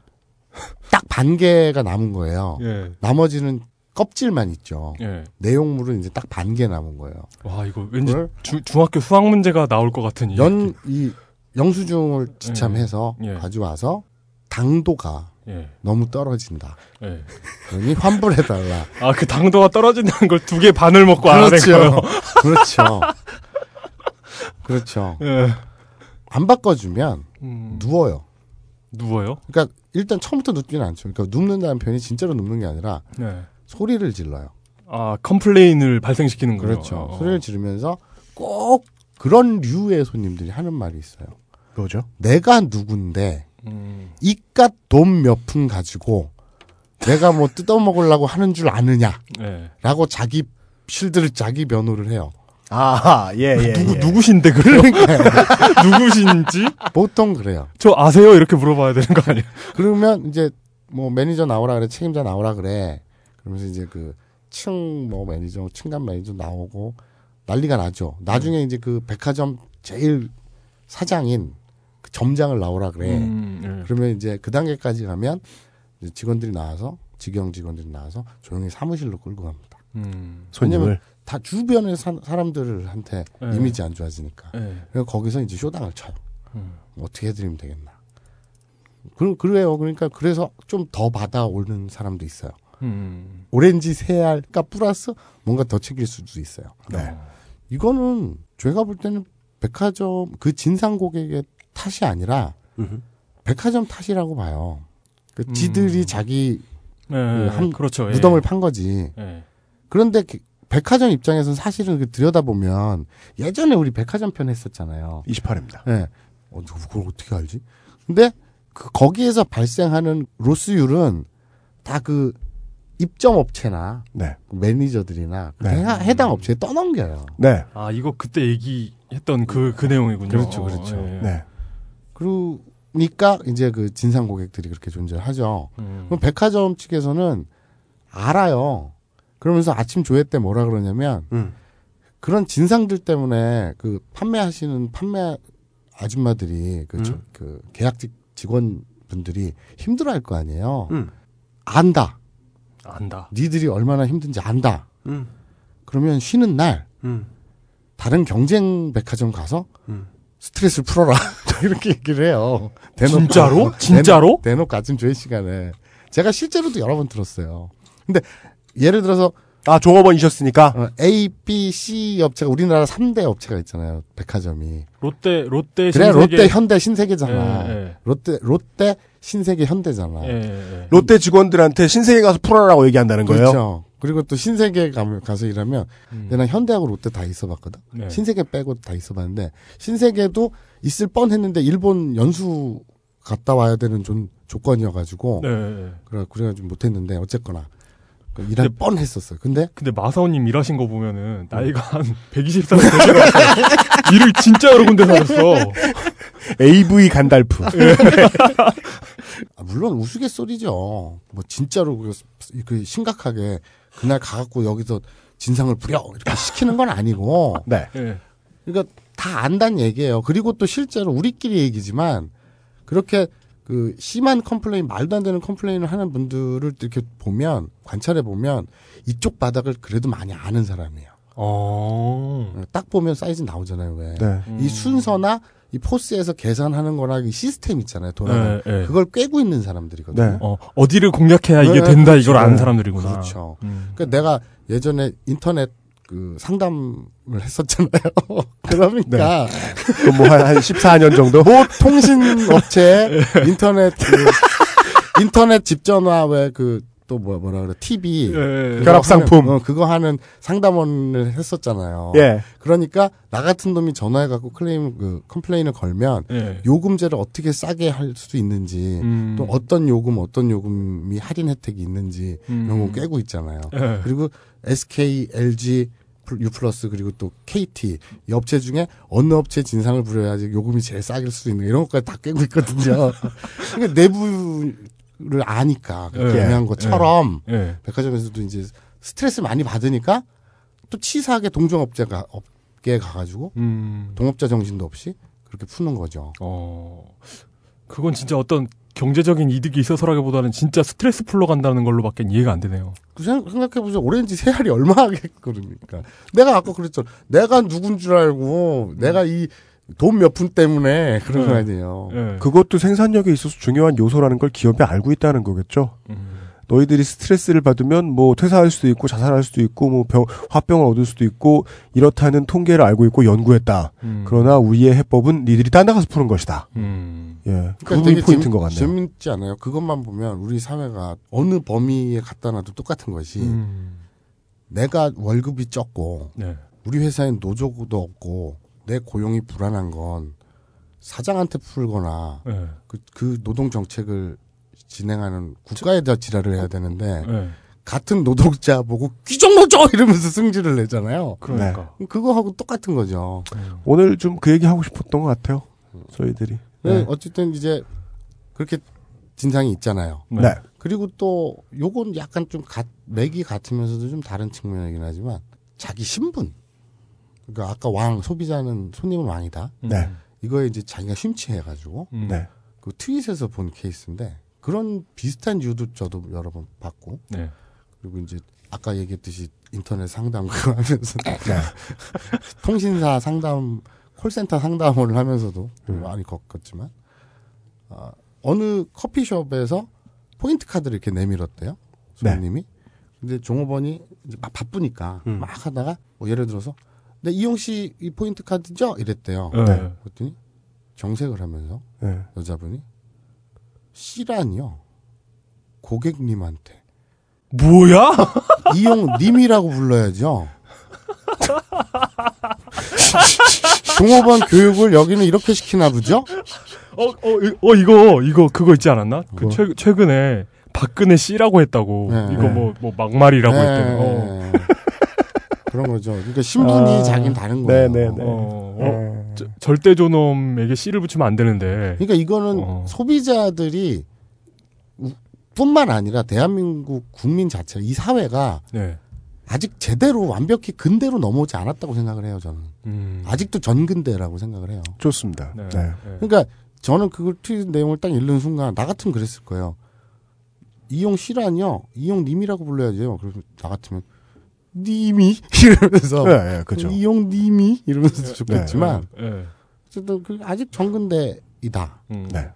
딱 반 개가 남은 거예요.
예.
나머지는 껍질만 있죠.
예.
내용물은 이제 딱 반 개 남은 거예요.
와 이거 왠지 주, 중학교 수학 문제가 나올 것 같은 이.
연, 이, 영수증을 지참해서
예.
가져와서 당도가
예.
너무 떨어진다.
예.
그러니 환불해달라.
아 그 당도가 떨어진다는 걸 두 개 반을 먹고 알아낸 거예요.
그렇죠. 그렇죠.
예.
안 바꿔주면
음,
누워요.
누워요?
그러니까 일단 처음부터 눕지는 않죠. 그러니까 눕는다는 표현이 진짜로 눕는 게 아니라
네.
소리를 질러요.
아 컴플레인을 발생시키는군요.
그렇죠.
어.
소리를 지르면서 꼭 그런 류의 손님들이 하는 말이 있어요.
뭐죠?
내가 누군데
음,
이깟 돈 몇 푼 가지고 내가 뭐 뜯어먹으려고 하는 줄 아느냐
예.
라고 자기 실드를 자기 변호를 해요.
아, 예, 예.
누구
예.
누구신데 그래요?
그러니까
누구신지
보통 그래요.
저 아세요? 이렇게 물어봐야 되는 거 아니에요?
그러면 이제 뭐 매니저 나오라 그래, 책임자 나오라 그래. 그러면서 이제 그 층 뭐 매니저, 층간 매니저 나오고 난리가 나죠. 나중에 이제 그 백화점 제일 사장인 그 점장을 나오라 그래.
음, 예.
그러면 이제 그 단계까지 가면 이제 직원들이 나와서 직영 직원들이 나와서 조용히 사무실로 끌고 갑니다.
음,
손님을.
다 주변의 사, 람들한테
네.
이미지 안 좋아지니까.
예.
그래서 거기서 이제 쇼당을 쳐요.
음.
어떻게 해드리면 되겠나. 그, 그래요. 그러니까 그래서 좀 더 받아오는 사람도 있어요.
음.
오렌지 세알까 플러스 뭔가 더 챙길 수도 있어요.
네.
이거는 제가 볼 때는 백화점 그 진상 고객의 탓이 아니라
음흠.
백화점 탓이라고 봐요. 그
음.
지들이 자기
네,
그한
그렇죠. 예.
무덤을 판 거지.
예.
그런데 그 백화점 입장에서는 사실은 그 들여다보면 예전에 우리 백화점 편 했었잖아요.
28회입니다.
예. 어, 누구 그걸 어떻게 알지? 근데 그 거기에서 발생하는 로스율은 다 그 입점 업체나
네.
매니저들이나 그
네.
해- 해당 업체에 떠넘겨요.
네.
아 이거 그때 얘기했던 그그 내용이군요.
그렇죠, 그렇죠.
예.
네.
그러니까 이제 그 진상 고객들이 그렇게 존재를 하죠.
음.
그럼 백화점 측에서는 알아요. 그러면서 아침 조회 때 뭐라 그러냐면
음.
그런 진상들 때문에 그 판매하시는 판매 아줌마들이 그, 저-
음.
그 계약직 직원분들이 힘들어할 거 아니에요.
음.
안다.
안다.
니들이 얼마나 힘든지 안다.
음.
그러면 쉬는 날
음.
다른 경쟁 백화점 가서
음.
스트레스를 풀어라. 이렇게 얘기를 해요. 대놓고.
진짜로? 진짜로?
대놓고, 아침 조회 시간에. 제가 실제로도 여러 번 들었어요. 근데 예를 들어서
아, 종업원이셨으니까.
어, A, B, C 업체가 우리나라 3대 업체가 있잖아요. 백화점이.
롯데 롯데
그래
신세계-
롯데, 현대, 신세계잖아.
예, 예.
롯데, 롯데, 신세계, 현대잖아.
예, 예, 예.
롯데 직원들한테 신세계 가서 풀어라라고 얘기한다는 거예요.
그렇죠. 그리고 또 신세계 가면 가서 일하면
음.
내가 현대하고 롯데 다 있어봤거든.
네.
신세계 빼고 다 있어봤는데 신세계도 있을 뻔했는데 일본 연수 갔다 와야 되는 좀 조건이어가지고
네, 네.
그래 그래가지고 못했는데 어쨌거나 그 일할 뻔했었어요. 근데
근데 마사오님 일하신 거 보면은 나이가 한 120살 되셔서 일을 진짜 여러 군데 하셨어.
AV 간달프.
아, 물론 우스갯소리죠. 뭐 진짜로 그, 그 심각하게 그날 가갖고 여기서 진상을 부려 이렇게 시키는 건 아니고
네.
예.
그러니까 다 안다는 얘기예요. 그리고 또 실제로 우리끼리 얘기지만 그렇게 그 심한 complain 말도 안 되는 complain을 하는 분들을 이렇게 보면 관찰해 보면 이쪽 바닥을 그래도 많이 아는 사람이에요.
어.
딱 보면 사이즈 나오잖아요. 왜?
네.
이 순서나 이 포스에서 계산하는 거나 이 시스템 있잖아요. 돌아가는
네, 네.
그걸 꿰고 있는 사람들이거든요.
네.
어, 어디를 공략해야 이게
네,
된다
그렇죠.
이걸 아는
네.
사람들이구나.
그렇죠.
음.
그러니까 내가 예전에 인터넷 그 상담을 했었잖아요. 그러니까
그뭐한 한 14년 정도?
모 통신 업체 인터넷 그 인터넷 집전화 왜 그 또뭐 뭐라 그래 TV
예,
그거
결합 상품.
하는, 어, 그거 하는 상담원을 했었잖아요.
예.
그러니까 나 같은 놈이 전화해 갖고 클레임 그 complain을 걸면
예.
요금제를 어떻게 싸게 할 수 있는지
음.
또 어떤 요금 어떤 요금이 할인 혜택이 있는지
음.
이런 거 꿰고 있잖아요.
예.
그리고 SK, LG, U 플러스 그리고 또 KT 이 업체 중에 어느 업체 진상을 부려야지 요금이 제일 싸길 수 있는 이런 것까지 다 꿰고 있거든요. 그러니까 내부 를 아니까 그렇게
예.
애매한 것처럼
예.
백화점에서도 이제 스트레스 많이 받으니까 또 치사하게 동종업체가 업계에 가가지고
음.
동업자 정신도 없이 그렇게 푸는 거죠.
어. 그건 진짜 어떤 경제적인 이득이 있어서라기보다는 진짜 스트레스 풀러 간다는 걸로밖에 이해가 안 되네요.
그 생각- 생각해보세요. 오렌지 세 알이 얼마 하겠거든요. 내가 아까 그랬죠. 내가 누군 줄 알고 내가 이 돈 몇 푼 때문에 그런 거
네.
아니에요.
예.
그것도 생산력에 있어서 중요한 요소라는 걸 기업이 알고 있다는 거겠죠.
음.
너희들이 스트레스를 받으면 뭐 퇴사할 수도 있고 자살할 수도 있고 뭐 병, 화병을 얻을 수도 있고 이렇다는 통계를 알고 있고 연구했다.
음.
그러나 우리의 해법은 니들이 딴 데 가서 푸는 것이다.
음.
예. 그
그러니까
부분이
되게
포인트인 것 같네요.
재밌지 않아요? 그것만 보면 우리 사회가 어느 범위에 갖다 놔도 똑같은 것이
음.
내가 월급이 적고
네.
우리 회사엔 노조도 없고 내 고용이 불안한 건 사장한테 풀거나
예.
그, 그 노동 정책을 진행하는 국가에다 지랄을 해야 되는데
예.
같은 노동자 보고 귀족노조 이러면서 승질을 내잖아요.
그러니까.
그거하고 똑같은 거죠.
오늘 좀 그 얘기 하고 싶었던 것 같아요. 저희들이.
네,
네.
어쨌든 이제 그렇게 진상이 있잖아요.
네.
네.
그리고 또 요건 약간 좀 가, 맥이 같으면서도 좀 다른 측면이긴 하지만 자기 신분. 그러니까 아까 왕 소비자는 손님은 왕이다.
네.
이거에 이제 자기가 심취해가지고
음.
네.
그 트윗에서 본 케이스인데 그런 비슷한 이유도 저도 여러 번 봤고
네.
그리고 이제 아까 얘기했듯이 인터넷 상담 그거 하면서
네.
통신사 상담 콜센터 상담을 하면서도
음.
많이 겪었지만 어, 어느 커피숍에서 포인트 카드를 이렇게 내밀었대요
네.
손님이 근데 종업원이 이제 막 바쁘니까
음.
막 하다가 뭐 예를 들어서 네 이용 씨 이 포인트 카드죠 이랬대요
네.
네.
그랬더니 정색을 하면서
네.
여자분이 씨란이요 고객님한테
뭐야?
이용 님이라고 불러야죠. 종업원 교육을 여기는 이렇게 시키나 보죠?
어, 어, 이- 어, 이거, 이거, 그거 있지 않았나? 그,
뭐?
최, 최근에 박근혜 씨라고 했다고.
네.
이거
네.
뭐, 뭐, 막말이라고
네.
했더니. 어.
그런 거죠. 그러니까 신분이
아,
자기는 다른 거예요.
네, 네, 네.
어, 어,
어.
저- 절대 존엄에게 씨를 붙이면 안 되는데.
그러니까 이거는
어.
소비자들이 우- 뿐만 아니라 대한민국 국민 자체 이 사회가
네.
아직 제대로 완벽히 근대로 넘어오지 않았다고 생각을 해요. 저는
음.
아직도 전근대라고 생각을 해요.
좋습니다.
네.
네.
네.
그러니까 저는 그걸 트윗 내용을 딱 읽는 순간 나 같으면 그랬을 거예요. 이용 씨라뇨? 이용 님이라고 불러야죠. 그래서 나 같으면 님이 이러면서
네, 네, 그죠.
이용 님이 이러면서 좋겠지만
네.
어쨌든 그 아직 정근대이다.
음.
네.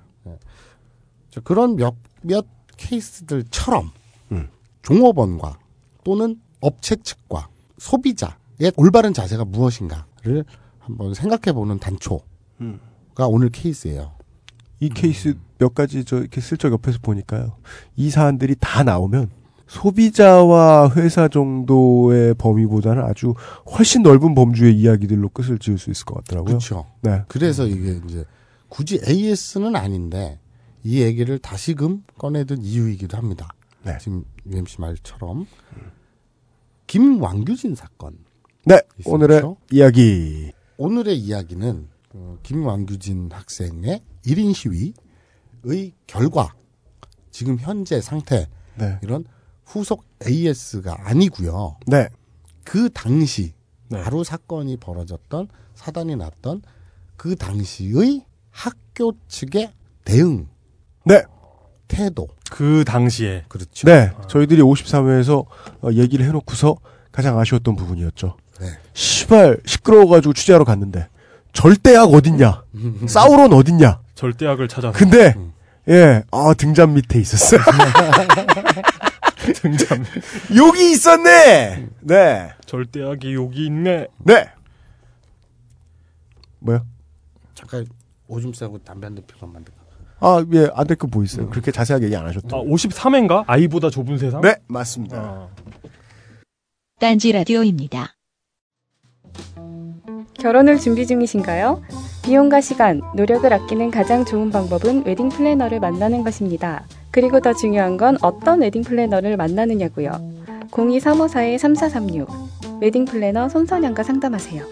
자, 그런 몇몇 케이스들처럼
음.
종업원과 또는 업체 측과 소비자의 올바른 자세가 무엇인가를 한번 생각해보는 단초가
음.
오늘 케이스예요.
이 케이스 몇 가지 저 이렇게 슬쩍 옆에서 보니까요. 이 사안들이 다 나오면 소비자와 회사 정도의 범위보다는 아주 훨씬 넓은 범주의 이야기들로 끝을 지을 수 있을 것 같더라고요.
그렇죠.
네.
그래서 이게 이제 굳이 AS는 아닌데 이 얘기를 다시금 꺼내든 이유이기도 합니다.
네.
지금 UMC 말처럼 김왕규진 사건.
네.
있었죠?
오늘의 이야기.
오늘의 이야기는 어, 김왕규진 학생의 1인 시위의 결과, 지금 현재 상태
네.
이런 후속 AS가 아니고요.
네.
그 당시
네.
바로 사건이 벌어졌던 사단이 났던 그 당시의 학교 측의 대응
네.
태도
그 당시에.
그렇죠.
네. 저희들이 53회에서 어, 얘기를 해놓고서 가장 아쉬웠던 부분이었죠.
네.
시발 시끄러워가지고 취재하러 갔는데 절대약 어딨냐? 사우론 어딨냐?
절대악을 찾아서.
근데
음.
예, 아 등잔 밑에 있었어요.
등장.
여기 있었네. 네,
절대악이 여기 있네.
네. 뭐요?
잠깐 오줌 싸고 담배 한 대 피고 만들까.
아, 예, 안될거 보이세요. 그렇게 자세하게 얘기 안 하셨죠?
아, 53회인가? 아이보다 좁은 세상?
네, 맞습니다.
아.
딴지 라디오입니다.
결혼을 준비 중이신가요? 비용과 시간, 노력을 아끼는 가장 좋은 방법은 웨딩 플래너를 만나는 것입니다. 그리고 더 중요한 건 어떤 웨딩 플래너를 만나느냐고요. 02-354-3436 웨딩 플래너 손선영과 상담하세요.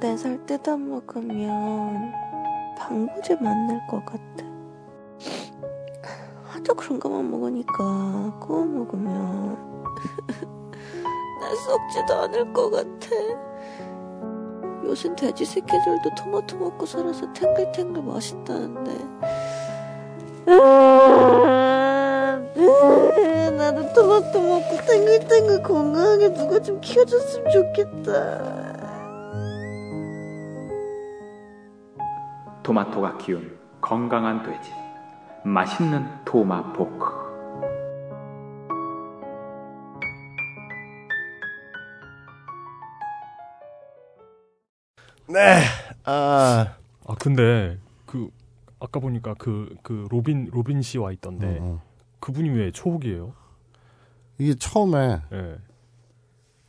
내 살 뜯어 먹으면 방부제 맛 날 것 같아. 하도 그런 것만 먹으니까 구워 먹으면 나 썩지도 않을 것 같아. 요즘 돼지 새끼들도 토마토 먹고 살아서 탱글탱글 맛있다는데. 나도 토마토 먹고 탱글탱글 건강하게 누가 좀 키워줬으면 좋겠다.
토마토가 키운 건강한 돼지 맛있는 토마포크
네. 아,
아, 근데, 그, 아까 보니까 그, 그, 로빈, 로빈 씨와 있던데,
어, 어.
그분이 왜 초호기예요?
이게 처음에
네.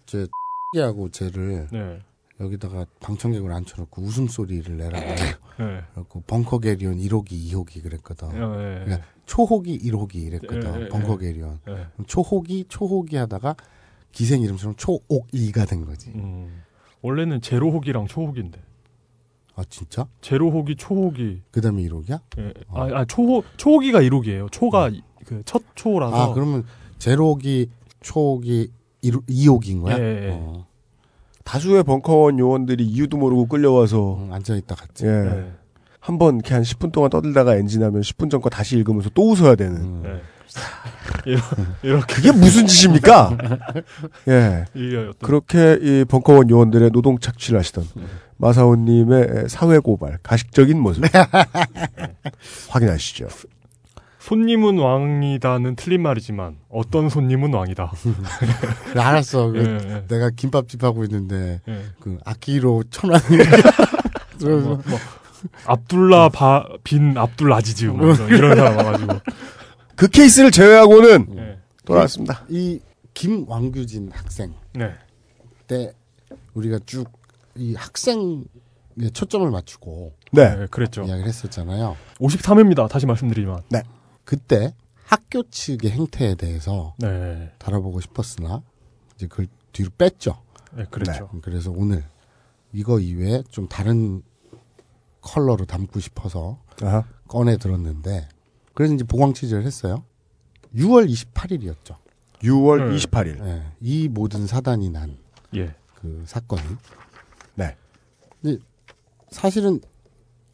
쟤하고 쟤를
네.
여기다가 방청객을 앉혀놓고 웃음소리를 내라고
네.
그래갖고 벙커 게리온 1호기 2호기 그랬거든
네. 네.
그러니까 초호기 1호기 이랬거든
네, 네,
벙커
네.
게리온
네.
초호기 초호기 하다가 기생 이름처럼 초옥이가 된 거지
음. 원래는 제로호기랑 초호기인데.
아 진짜?
제로호기, 초호기.
그 다음에 1호기야?
예. 아, 아, 초호, 초호기가 1호기예요. 초가 그첫 초라서.
아 그러면 제로호기 초호기 2호기인 거야?
예, 예.
어,
다수의 벙커원 요원들이 이유도 모르고 끌려와서
응, 앉아 있다 갔지
예.
네.
한번 이렇게 한 10분 동안 떠들다가 엔진하면 10분 전 거 다시 읽으면서 또 웃어야 되는.
음.
네. 이러- 이렇게
그게 무슨 짓입니까? 예. 그렇게 이 벙커원 요원들의 노동 착취를 하시던 마사오님의 사회 고발, 가식적인 모습 확인하시죠.
손님은 왕이다는 틀린 말이지만 어떤 손님은 왕이다.
알았어. 그
예, 예.
내가 김밥집 하고 있는데
예.
그 아키로 천원
뭐, 뭐, 압둘라 바, bin 압둘 아지즈 뭐 이런, 이런 사람 와가지고
그 케이스를 제외하고는
네.
돌아왔습니다.
이 김왕규진 학생
네.
때 우리가 쭉 이 학생에 초점을 맞추고
네.
그랬죠.
이야기를 했었잖아요.
53회입니다. 다시 말씀드리지만.
네.
그때 학교 측의 행태에 대해서
네.
다뤄보고 싶었으나 이제 그걸 뒤로 뺐죠.
네, 그랬죠.
그래서 오늘 이거 이외에 좀 다른 컬러로 담고 싶어서
아하.
꺼내 들었는데 그래서 이제 보강 취재를 했어요. 6월 28일이었죠.
6월 28일.
이 모든 사단이 난그
예.
사건이.
네.
근데 사실은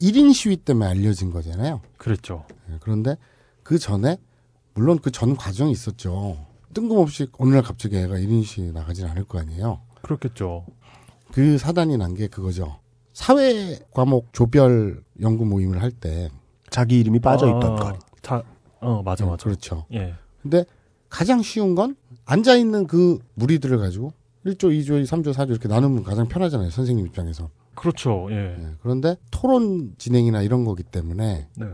1인 시위 때문에 알려진 거잖아요.
그랬죠.
예, 그런데 그 전에 물론 그 전 과정이 있었죠. 뜬금없이 어느 날 갑자기 애가 1인 시위 나가진 않을 거 아니에요.
그렇겠죠.
그 사단이 난 게 그거죠. 사회 과목 조별 연구 모임을 할 때
자기 이름이 빠져 있던
아,
것.
자, 어, 맞아,
네,
맞아.
그렇죠.
예.
근데 가장 쉬운 건 앉아 있는 그 무리들을 가지고 1조, 2조, 3조, 4조 이렇게 나누면 가장 편하잖아요. 선생님 입장에서.
그렇죠. 예.
네, 그런데 토론 진행이나 이런 거기 때문에
네.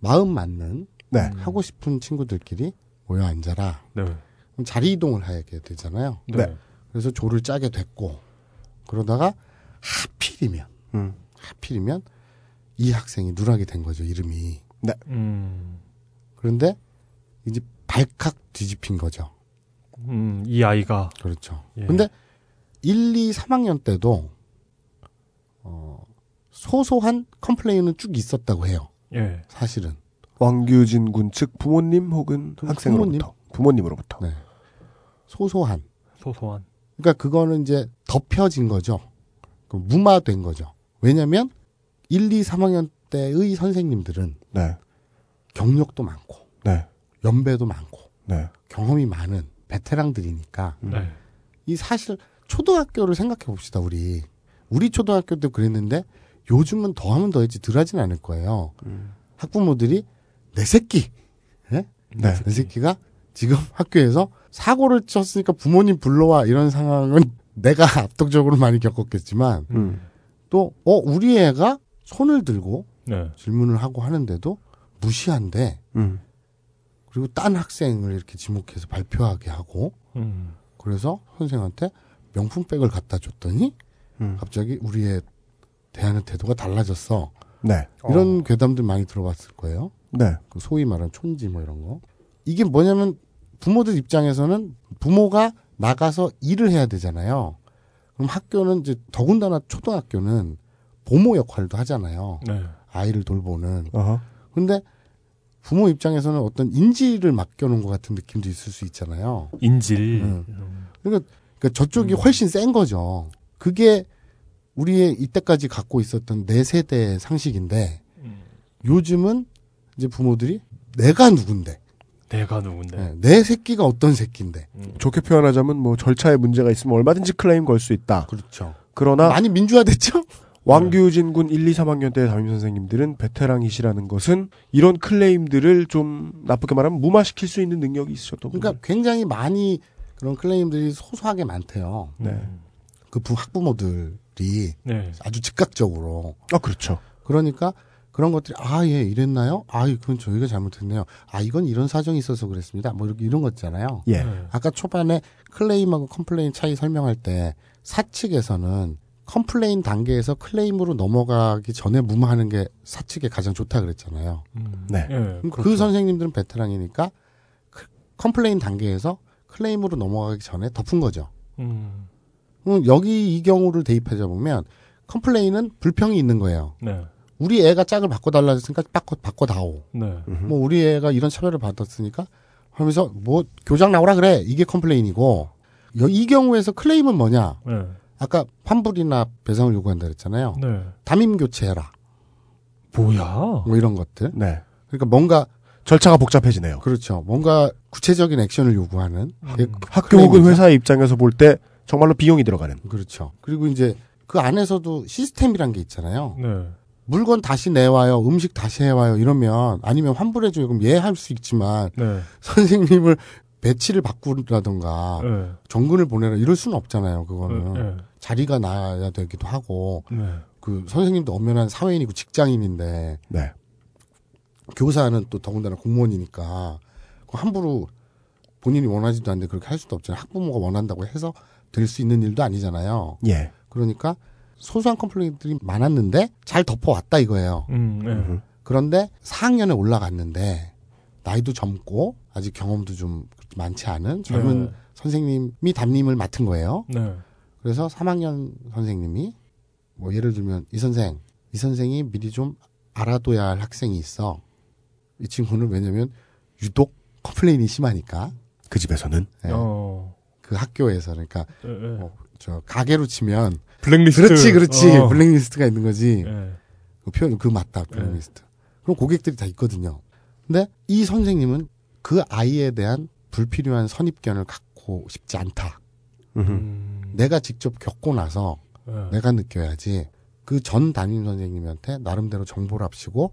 마음 맞는
네.
하고 싶은 친구들끼리 모여 앉아라.
네.
그럼 자리 이동을 하게 되잖아요.
네.
그래서 조를 짜게 됐고 그러다가 하필이면
음.
하필이면 이 학생이 누락이 된 거죠 이름이.
네.
음,
그런데 이제 발칵 뒤집힌 거죠.
음, 이 아이가.
그렇죠.
예.
근데 1, 2, 3학년 때도 어, 소소한 컴플레인은 쭉 있었다고 해요.
예.
사실은.
왕규진 군 측 부모님 혹은 학생으로부터 부모님? 으로부터
네. 소소한.
소소한.
그러니까 그거는 이제 덮여진 거죠. 그 무마된 거죠. 왜냐면 1, 2, 3학년 때의 선생님들은
네.
경력도 많고
네.
연배도 많고
네.
경험이 많은 베테랑들이니까
네.
이 사실 초등학교를 생각해 봅시다 우리 우리 초등학교 때 그랬는데 요즘은 더하면 더했지 덜하진 않을 거예요. 학부모들이 내 새끼, 예?
네.
내 새끼가 지금 학교에서 사고를 쳤으니까 부모님 불러와 이런 상황은 내가 압도적으로 많이 겪었겠지만
음.
또어 우리 애가 손을 들고
네.
질문을 하고 하는데도 무시한데
음.
그리고 딴 학생을 이렇게 지목해서 발표하게 하고
음.
그래서 선생한테 명품백을 갖다 줬더니
음.
갑자기 우리의 대하는 태도가 달라졌어.
네.
이런 괴담들 많이 들어봤을 거예요.
네.
그 소위 말하는 촌지 뭐 이런 거. 이게 뭐냐면 부모들 입장에서는 부모가 나가서 일을 해야 되잖아요. 그럼 학교는 이제 더군다나 초등학교는 보모 역할도 하잖아요.
네.
아이를 돌보는.
어허.
근데 부모 입장에서는 어떤 인지를 맡겨놓은 것 같은 느낌도 있을 수 있잖아요.
인질.
음. 그러니까, 그러니까 저쪽이 훨씬 센 거죠. 그게 우리의 이때까지 갖고 있었던 내 세대의 상식인데 요즘은 이제 부모들이 내가 누군데
내가 누군데.
네, 내 새끼가 어떤 새끼인데
좋게 표현하자면 뭐 절차에 문제가 있으면 얼마든지 클레임 걸 수 있다.
그렇죠.
그러나
많이 민주화됐죠?
왕규진 군 1, 2, 3학년 때 담임 선생님들은 베테랑이시라는 것은 이런 클레임들을 좀 나쁘게 말하면 무마시킬 수 있는 능력이 있으셨던 거죠.
그러니까 굉장히 많이 그런 클레임들이 소소하게 많대요.
네.
그 부, 학부모들이
네.
아주 즉각적으로
아 그렇죠.
그러니까 그런 것들이 아 예 이랬나요? 아 이건 저희가 잘못했네요. 아 이건 이런 사정이 있어서 그랬습니다. 뭐 이렇게 이런 거 있잖아요.
예.
아까 초반에 클레임하고 complain 차이 설명할 때 사측에서는 complain 단계에서 클레임으로 넘어가기 전에 무마하는 게 사측에 가장 좋다 그랬잖아요.
네.
예,
그럼 그
그렇죠.
선생님들은 베테랑이니까 그 complain 단계에서 클레임으로 넘어가기 전에 덮은 거죠.
음.
그럼 여기 이 경우를 대입하자 보면 complain은 불평이 있는 거예요.
네.
우리 애가 짝을 바꿔달라 했으니까 바꿔, 바꿔다오.
네.
뭐 우리 애가 이런 차별을 받았으니까 하면서 뭐 교장 나오라 그래. 이게 컴플레인이고 여- 이 경우에서 클레임은 뭐냐?
네.
아까 환불이나 배상을 요구한다 그랬잖아요.
네.
담임 교체해라.
뭐야?
뭐 이런 것들.
네.
그러니까 뭔가
절차가 복잡해지네요.
그렇죠. 뭔가 구체적인 액션을 요구하는 그
학교 혹은. 회사의 입장에서 볼 때 정말로 비용이 들어가는.
그렇죠. 그리고 이제 그 안에서도 시스템이란 게 있잖아요.
네.
물건 다시 내와요, 음식 다시 해와요 이러면 아니면 환불해줘요. 그럼 예할 수 있지만
네.
선생님을 배치를 바꾸라던가
네.
정근을 보내라 이럴 수는 없잖아요. 그거는
네, 네.
자리가 나야 되기도 하고
네.
그 선생님도 엄연한 사회인이고 직장인인데
네.
교사는 또 더군다나 공무원이니까 그 함부로 본인이 원하지도 않는데 그렇게 할 수도 없잖아요. 학부모가 원한다고 해서 될 수 있는 일도 아니잖아요.
예.
그러니까 소소한 컴플레인들이 많았는데 잘 덮어왔다 이거예요.
음, 네.
그런데 4학년에 올라갔는데 나이도 젊고 아직 경험도 좀 많지 않은 젊은
네.
선생님이 담임을 맡은 거예요.
네.
그래서 3학년 선생님이 뭐 예를 들면 이 선생, 이 선생이 미리 좀 알아둬야 할 학생이 있어. 이 친구는 왜냐면 유독 complain이 심하니까
그 집에서는
네.
어.
그 학교에서 그러니까
네, 네.
뭐저 가게로 치면
블랙리스트.
그렇지 그렇지
어.
블랙리스트가 있는 거지.
네.
그 표현 그 맞다 블랙리스트. 그럼 고객들이 다 있거든요. 근데 이 선생님은 그 아이에 대한 불필요한 선입견을 갖고 싶지 않다.
음.
내가 직접 겪고 나서
네.
내가 느껴야지 그 전 담임 선생님한테 나름대로 정보를 합치고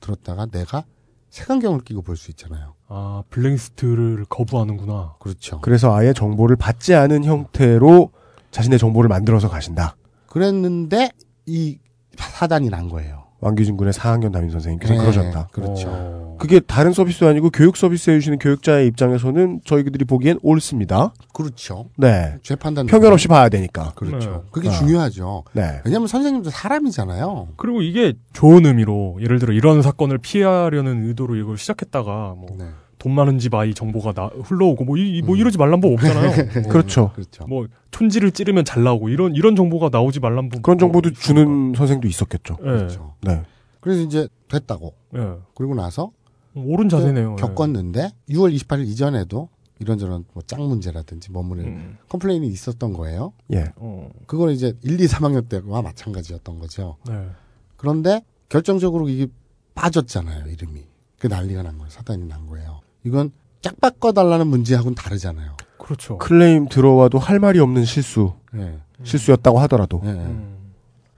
들었다가 내가 색안경을 끼고 볼 수 있잖아요.
아, 블랙리스트를 거부하는구나.
그렇죠.
그래서 아예 정보를 받지 않은 형태로 자신의 정보를 만들어서 가신다.
그랬는데 이 사단이 난 거예요.
왕규진 군의 4학년 담임 선생님께서
네,
그러셨다.
그렇죠.
어.
그게 다른 서비스도 아니고 교육 서비스 해주시는 교육자의 입장에서는 저희들이 보기엔 옳습니다.
그렇죠.
네.
재판단
편견 없이 봐야 되니까.
그렇죠.
네.
그게
아.
중요하죠.
네.
왜냐하면 선생님도 사람이잖아요.
그리고 이게 좋은 의미로 예를 들어 이런 사건을 피하려는 의도로 이걸 시작했다가 뭐
네.
돈 많은 집 아이 정보가 나 흘러오고 뭐, 이, 뭐 이러지 말란 법 없잖아요. 뭐,
그렇죠.
그렇죠.
뭐 촌지를 찌르면 잘 나오고 이런 이런 정보가 나오지 말란 법.
그런 정보도 주는 선생도 있었겠죠.
예.
그렇죠.
네.
그래서 이제 됐다고.
예.
그리고 나서
옳은 자세네요. 예.
겪었는데 6월 28일 이전에도 이런저런 뭐 짝 문제라든지 뭐 문제
음.
complain이 있었던 거예요.
예.
어.
그걸 이제 1, 2, 3학년 때와 마찬가지였던 거죠.
네.
그런데 결정적으로 이게 빠졌잖아요, 이름이. 그 난리가 난 거예요. 사단이 난 거예요. 이건 짝 바꿔달라는 문제하고는 다르잖아요.
그렇죠.
클레임 들어와도 할 말이 없는 실수.
예.
실수였다고 하더라도.
예.
음.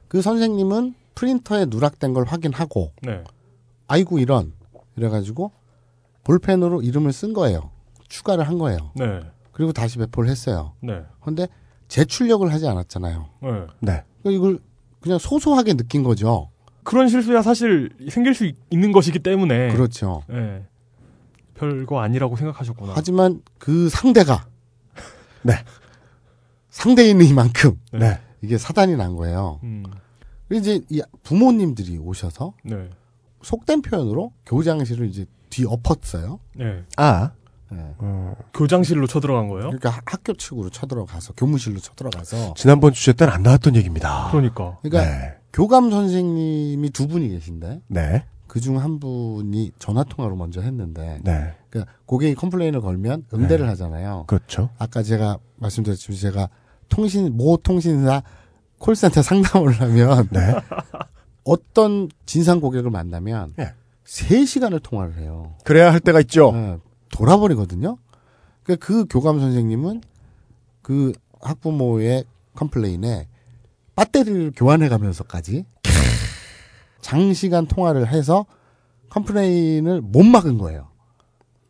그 선생님은 프린터에 누락된 걸 확인하고
네.
아이고 이런 이래가지고 볼펜으로 이름을 쓴 거예요. 추가를 한 거예요.
네.
그리고 다시 배포를 했어요.
네.
근데 재출력을 하지 않았잖아요.
네.
네.
그러니까 이걸 그냥 소소하게 느낀 거죠.
그런 실수야 사실 생길 수 있- 있는 것이기 때문에.
그렇죠.
예. 별거 아니라고 생각하셨구나.
하지만 그 상대가
네.
상대인이만큼
네.
이게 사단이 난 거예요.
음.
이제 이 부모님들이 오셔서
네.
속된 표현으로 교장실을 이제 뒤엎었어요.
네.
아.
네.
어,
교장실로 쳐들어간 거예요?
그러니까 하- 학교 측으로 쳐들어가서 교무실로 쳐들어가서
지난번 주제 때는 안 나왔던 얘기입니다.
그러니까.
그러니까
네.
교감 선생님이 두 분이 계신데
네.
그중 한 분이 전화 통화로 먼저 했는데
네.
그러니까 고객이 컴플레인을 걸면 응대를 하잖아요.
그렇죠.
아까 제가 말씀드렸지만 제가 통신 모 통신사 콜센터 상담을 하면
네.
어떤 진상 고객을 만나면
네.
3시간을 통화를 해요.
그래야 할 때가 있죠.
네, 돌아버리거든요. 그러니까 그 교감 선생님은 그 학부모의 complain에 배터리를 교환해 가면서까지 장시간 통화를 해서 complain을 못 막은 거예요.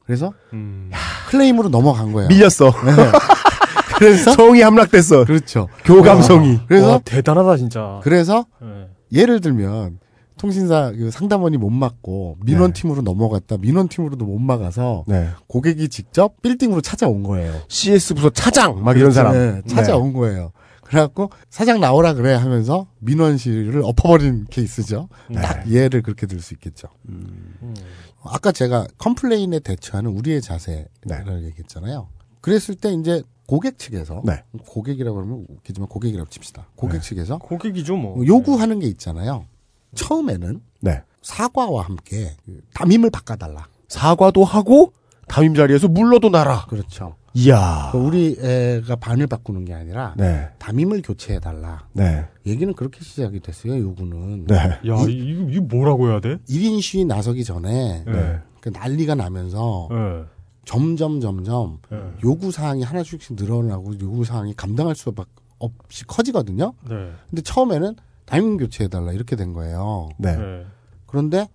그래서
음.
클레임으로 넘어간 거예요.
밀렸어.
그래서
성이 함락됐어.
그렇죠.
교감성이.
그래서
와, 대단하다 진짜.
그래서
네.
예를 들면 통신사 그 상담원이 못 막고 민원팀으로 넘어갔다 민원팀으로도 못 막아서
네.
고객이 직접 빌딩으로 찾아온 거예요.
CS 부서 차장 막 이런 사람.
네, 찾아온 거예요. 그래갖고 사장 나오라 그래 하면서 민원실을 엎어버린 케이스죠.
네.
딱 이해를 그렇게 들 수 있겠죠.
음.
아까 제가 컴플레인에 대처하는 우리의 자세를 얘기했잖아요. 그랬을 때 이제 고객 측에서
네.
고객이라고 그러면 웃기지만 고객이라고 칩시다. 고객 측에서
고객이죠 뭐.
요구하는 게 있잖아요. 처음에는
네.
사과와 함께 그 담임을 바꿔달라.
사과도 하고 담임 자리에서 물러도 나라.
그렇죠.
이야.
그 우리 애가 반을 바꾸는 게 아니라
네.
담임을 교체해 달라.
네.
얘기는 그렇게 시작이 됐어요. 요구는.
네.
야, 이, 이거, 이거 뭐라고 해야 돼?
1인 시위 나서기 전에
네.
그 난리가 나면서
네.
점점 점점
네.
요구 사항이 하나씩 늘어나고 요구 사항이 감당할 수밖에 없이 커지거든요.
네.
근데 처음에는 담임 교체해 달라 이렇게 된 거예요.
네.
네.
그런데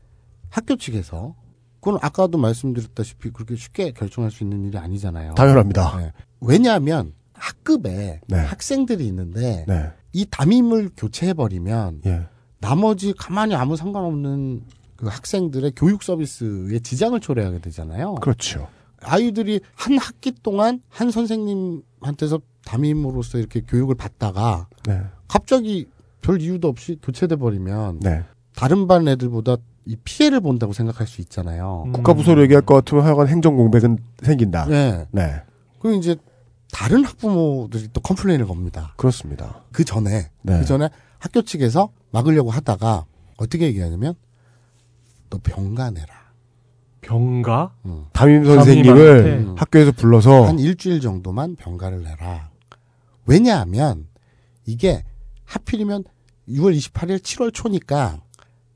학교 측에서 그건 아까도 말씀드렸다시피 그렇게 쉽게 결정할 수 있는 일이 아니잖아요.
당연합니다.
네. 왜냐하면 학급에
네.
학생들이 있는데
네.
이 담임을 교체해 버리면
예.
나머지 가만히 아무 상관없는 그 학생들의 교육 서비스에 지장을 초래하게 되잖아요.
그렇죠.
아이들이 한 학기 동안 한 선생님한테서 담임으로서 이렇게 교육을 받다가
네.
갑자기 별 이유도 없이 교체돼 버리면
네.
다른 반 애들보다 이 피해를 본다고 생각할 수 있잖아요.
국가부서로 얘기할 것 같으면 하여간 행정 공백은 생긴다.
네.
네.
그리고 이제 다른 학부모들이 또 컴플레인을 겁니다.
그렇습니다.
그 전에
네.
그 전에 학교 측에서 막으려고 하다가 어떻게 얘기하냐면 너 병가 내라.
병가?
담임 선생님을
담임한테?
학교에서 불러서
한 일주일 정도만 병가를 내라. 왜냐하면 이게 하필이면 6월 28일 7월 초니까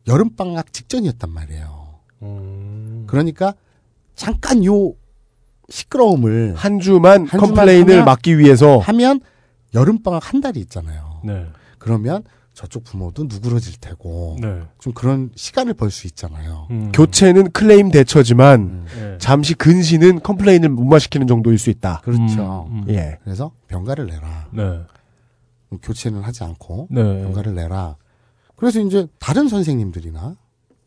여름 방학 직전이었단 말이에요.
음.
그러니까 잠깐 요 시끄러움을
한 주만
한 주만
컴플레인을
하면-
막기 위해서
하면 여름 방학 한 달이 있잖아요.
네.
그러면 저쪽 부모도 누그러질 테고
네.
좀 그런 시간을 벌 수 있잖아요.
음.
교체는 클레임 대처지만
음.
네.
잠시 근신은 complain을 무마시키는 정도일 수 있다.
그렇죠.
음, 음.
예.
그래서 병가를 내라.
네.
교체는 하지 않고
네.
병가를 내라. 그래서 이제 다른 선생님들이나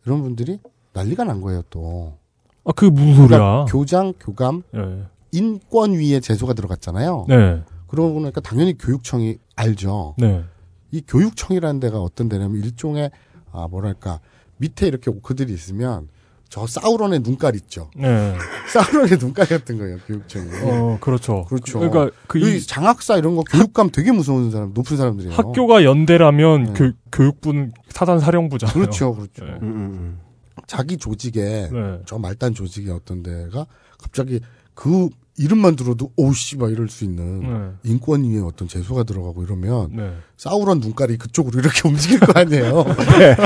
이런 분들이 난리가 난 거예요 또.
아, 그게 무슨 소리야?
그러니까 교장, 교감,
네.
인권위에 제소가 들어갔잖아요.
네.
그러고 보니까 당연히 교육청이 알죠.
네.
이 교육청이라는 데가 어떤 데냐면 일종의 아 뭐랄까 밑에 이렇게 오크들이 있으면 저 사우론의 눈깔 있죠.
네.
사우론의 눈깔 같은 거예요 교육청이.
어, 그렇죠.
그렇죠.
그러니까 그
장학사 이런 거 교육감 되게 무서운 사람, 높은 사람들이에요.
학교가 연대라면
네.
교, 교육부는 사단 사령부잖아요.
그렇죠, 그렇죠.
네.
음, 음,
자기 조직에
네.
저 말단 조직의 어떤 데가 갑자기 그 이름만 들어도 오씨 막 이럴 수 있는
네.
인권 위에 어떤 제소가 들어가고 이러면
네.
사우론 눈깔이 그쪽으로 이렇게 움직일 거 아니에요.
네.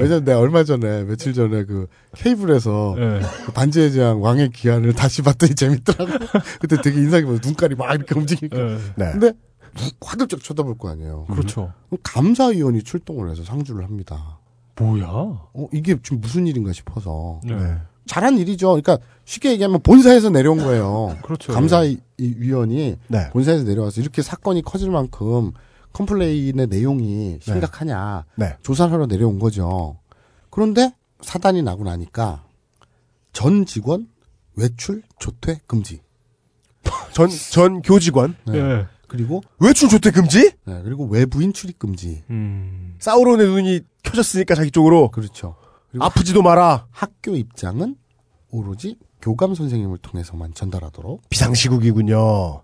왜냐면 내가 얼마 전에 며칠 전에 그 케이블에서
네.
그 반지의 제왕 왕의 기한을 다시 봤더니 재밌더라고. 그때 되게 인상이 깊어서 눈깔이 막 이렇게 움직이니까.
네.
네.
근데 화들짝 쳐다볼 거 아니에요.
그렇죠.
그럼 감사위원이 출동을 해서 상주를 합니다.
뭐야?
어, 이게 지금 무슨 일인가 싶어서.
네.
네.
잘한 일이죠. 그러니까 쉽게 얘기하면 본사에서 내려온 거예요.
그렇죠.
감사위원이
네.
본사에서 내려와서 이렇게 사건이 커질 만큼 complain의 내용이 심각하냐
네.
조사를 하러 내려온 거죠. 그런데 사단이 나고 나니까 전 직원 외출 조퇴 금지.
전, 전 교직원.
네.
네.
그리고
외출 조퇴 금지?
네, 그리고 외부인 출입 금지.
음.
사우론의 눈이 켜졌으니까 자기 쪽으로.
그렇죠. 그리고
아프지도 마라.
학교 입장은 오로지 교감 선생님을 통해서만 전달하도록.
비상시국이군요.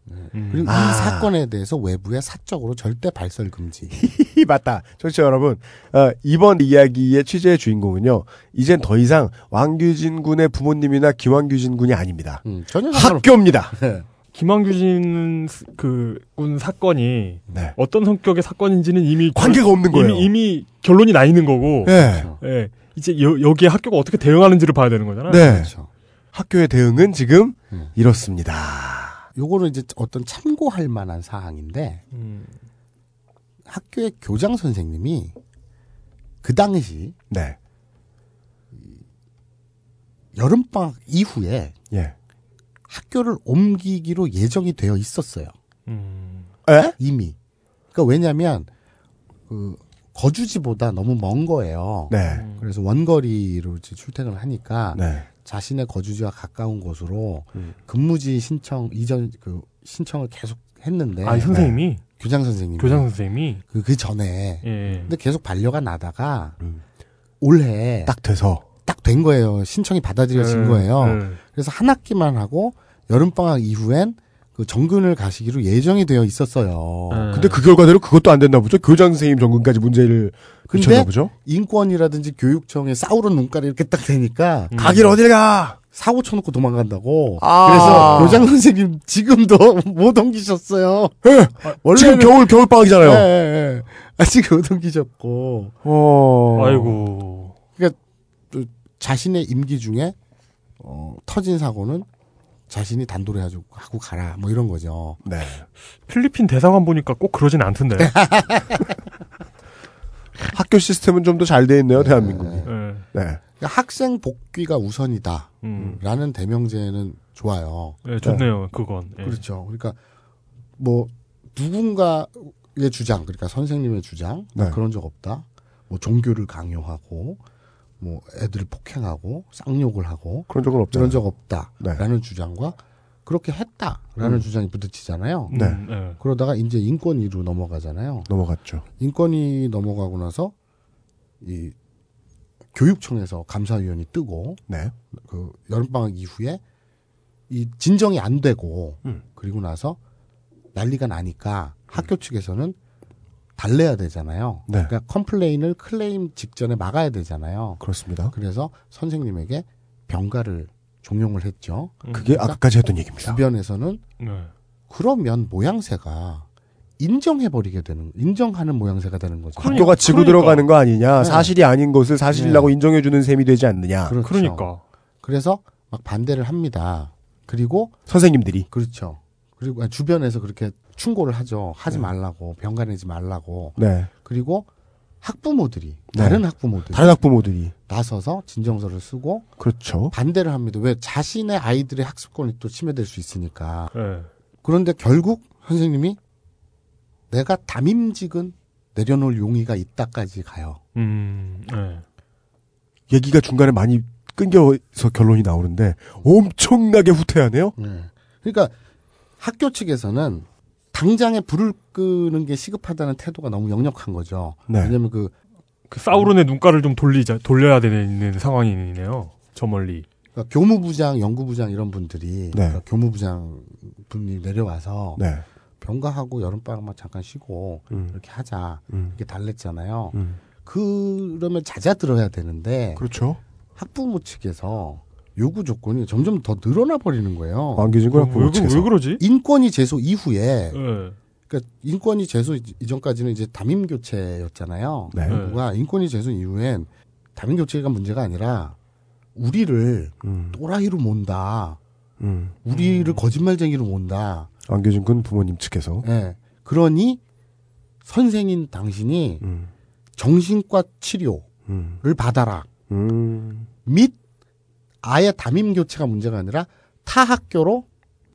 그리고
아.
이 사건에 대해서 외부에 사적으로 절대 발설 금지.
맞다. 청취자 여러분, 어, 이번 이야기의 취재의 주인공은요, 이젠 더 이상 왕규진 군의 부모님이나 기왕규진 군이 아닙니다.
음, 전혀
학교입니다.
네.
김왕규진 스- 그군 사건이
네.
어떤 성격의 사건인지는 이미
관계가 없는 거예요.
이미, 이미 결론이 나 있는 거고.
네.
예. 이제 여, 여기에 학교가 어떻게 대응하는지를 봐야 되는 거잖아요.
네.
그렇죠.
학교의 대응은 지금
음.
이렇습니다.
요거는 이제 어떤 참고할 만한 사항인데
음.
학교의 교장 선생님이 그 당시
네.
여름 방학 이후에
예.
학교를 옮기기로 예정이 되어 있었어요.
음.
에?
이미. 그러니까 왜냐면 그 거주지보다 너무 먼 거예요.
네.
그래서 원거리로 이제 출퇴근을 하니까
네.
자신의 거주지와 가까운 곳으로
음.
근무지 신청 이전 그 신청을 계속 했는데
아, 선생님이?
교장 선생님이
교장 선생님이?
그, 그 전에
예.
근데 계속 반려가 나다가
음.
올해
딱 돼서.
딱 된 거예요. 신청이 받아들여진
예,
거예요.
예.
그래서 한 학기만 하고 여름방학 이후엔 그 정근을 가시기로 예정이 되어 있었어요.
예.
근데 그 결과대로 그것도 안 됐나 보죠? 교장 선생님 정근까지 문제를 미쳤나 보죠?
인권이라든지 교육청에 싸우는 눈깔이 이렇게 딱 되니까
음.
가길 어딜 가?
사고 쳐놓고 도망간다고.
아.
그래서 요장 선생님 지금도 못 옮기셨어요.
지금 겨울 겨울 방학이잖아요.
예, 예, 예. 아직 못 옮기셨고.
어.
아이고.
그러니까 또 자신의 임기 중에 어, 터진 사고는 자신이 단도리 하고 하고 가라 뭐 이런 거죠.
네.
필리핀 대사관 보니까 꼭 그러진 않던데.
학교 시스템은 좀 더 잘 돼 있네요, 대한민국이.
네.
네.
그러니까 학생 복귀가 우선이다.
음.
라는 대명제는 좋아요.
네, 좋네요, 그건. 예.
그렇죠. 그러니까 뭐 누군가의 주장, 그러니까 선생님의 주장
네.
그런 적 없다. 뭐 종교를 강요하고 뭐 애들을 폭행하고 쌍욕을 하고
그런 적은 없잖아요.
그런 적 없다라는 주장과 그렇게 했다라는
음.
주장이 부딪히잖아요.
네.
음, 예.
그러다가 이제 인권위로 넘어가잖아요.
넘어갔죠.
인권위 넘어가고 나서 이 교육청에서 감사위원이 뜨고
네.
그 여름방학 이후에 이 진정이 안 되고
음.
그리고 나서 난리가 나니까 학교 측에서는 달래야 되잖아요.
네.
그러니까 complain을 클레임 직전에 막아야 되잖아요.
그렇습니다.
그래서 선생님에게 병가를 종용을 했죠.
그게
그러니까
아까까지 했던 얘기입니다.
주변에서는
네.
그러면 모양새가 인정해버리게 되는, 인정하는 모양새가 되는 거죠.
학교가 지고
그러니까.
들어가는 거 아니냐.
네.
사실이 아닌 것을 사실이라고 인정해주는 셈이 되지 않느냐.
그렇죠.
그러니까.
그래서 막 반대를 합니다. 그리고
선생님들이.
그렇죠. 그리고 아니, 주변에서 그렇게 충고를 하죠. 하지 말라고 병가내지 말라고.
네.
그리고 학부모들이
네.
다른 학부모들이
다른 학부모들이.
나서서 진정서를 쓰고
그렇죠.
반대를 합니다. 왜 자신의 아이들의 학습권이 또 침해될 수 있으니까.
예.
그런데 결국 선생님이 내가 담임직은 내려놓을 용의가 있다까지 가요.
음, 예.
얘기가 중간에 많이 끊겨서 결론이 나오는데 엄청나게 후퇴하네요.
네. 그러니까 학교 측에서는 당장에 불을 끄는 게 시급하다는 태도가 너무 역력한 거죠.
네.
왜냐면 그,
그 사우론의 눈가를 좀 돌리자, 돌려야 되는 상황이네요. 저 멀리.
그러니까 교무부장, 연구부장 이런 분들이
네.
그러니까 교무부장 분이 내려와서
네.
병가하고 여름방학만 잠깐 쉬고
음.
이렇게 하자
음.
이렇게 달랬잖아요.
음.
그러면 잦아들어야 되는데
그렇죠.
학부모 측에서 요구 조건이 점점 더 늘어나 버리는 거예요.
안겨진 거야,
왜,
학부모
왜,
측에서.
왜 그러지?
인권위 제소 이후에
예.
그러니까 인권위 제소 이전까지는 이제 담임 교체였잖아요.
네.
정부가 인권위 제소 이후엔 담임 교체가 문제가 아니라 우리를
음.
또라이로 몬다.
음.
우리를 거짓말쟁이로 몬다.
안겨진 군 부모님 측에서.
예. 그러니 선생인 당신이
음.
정신과 치료를
음.
받아라.
음.
및 아예 담임 교체가 문제가 아니라 타 학교로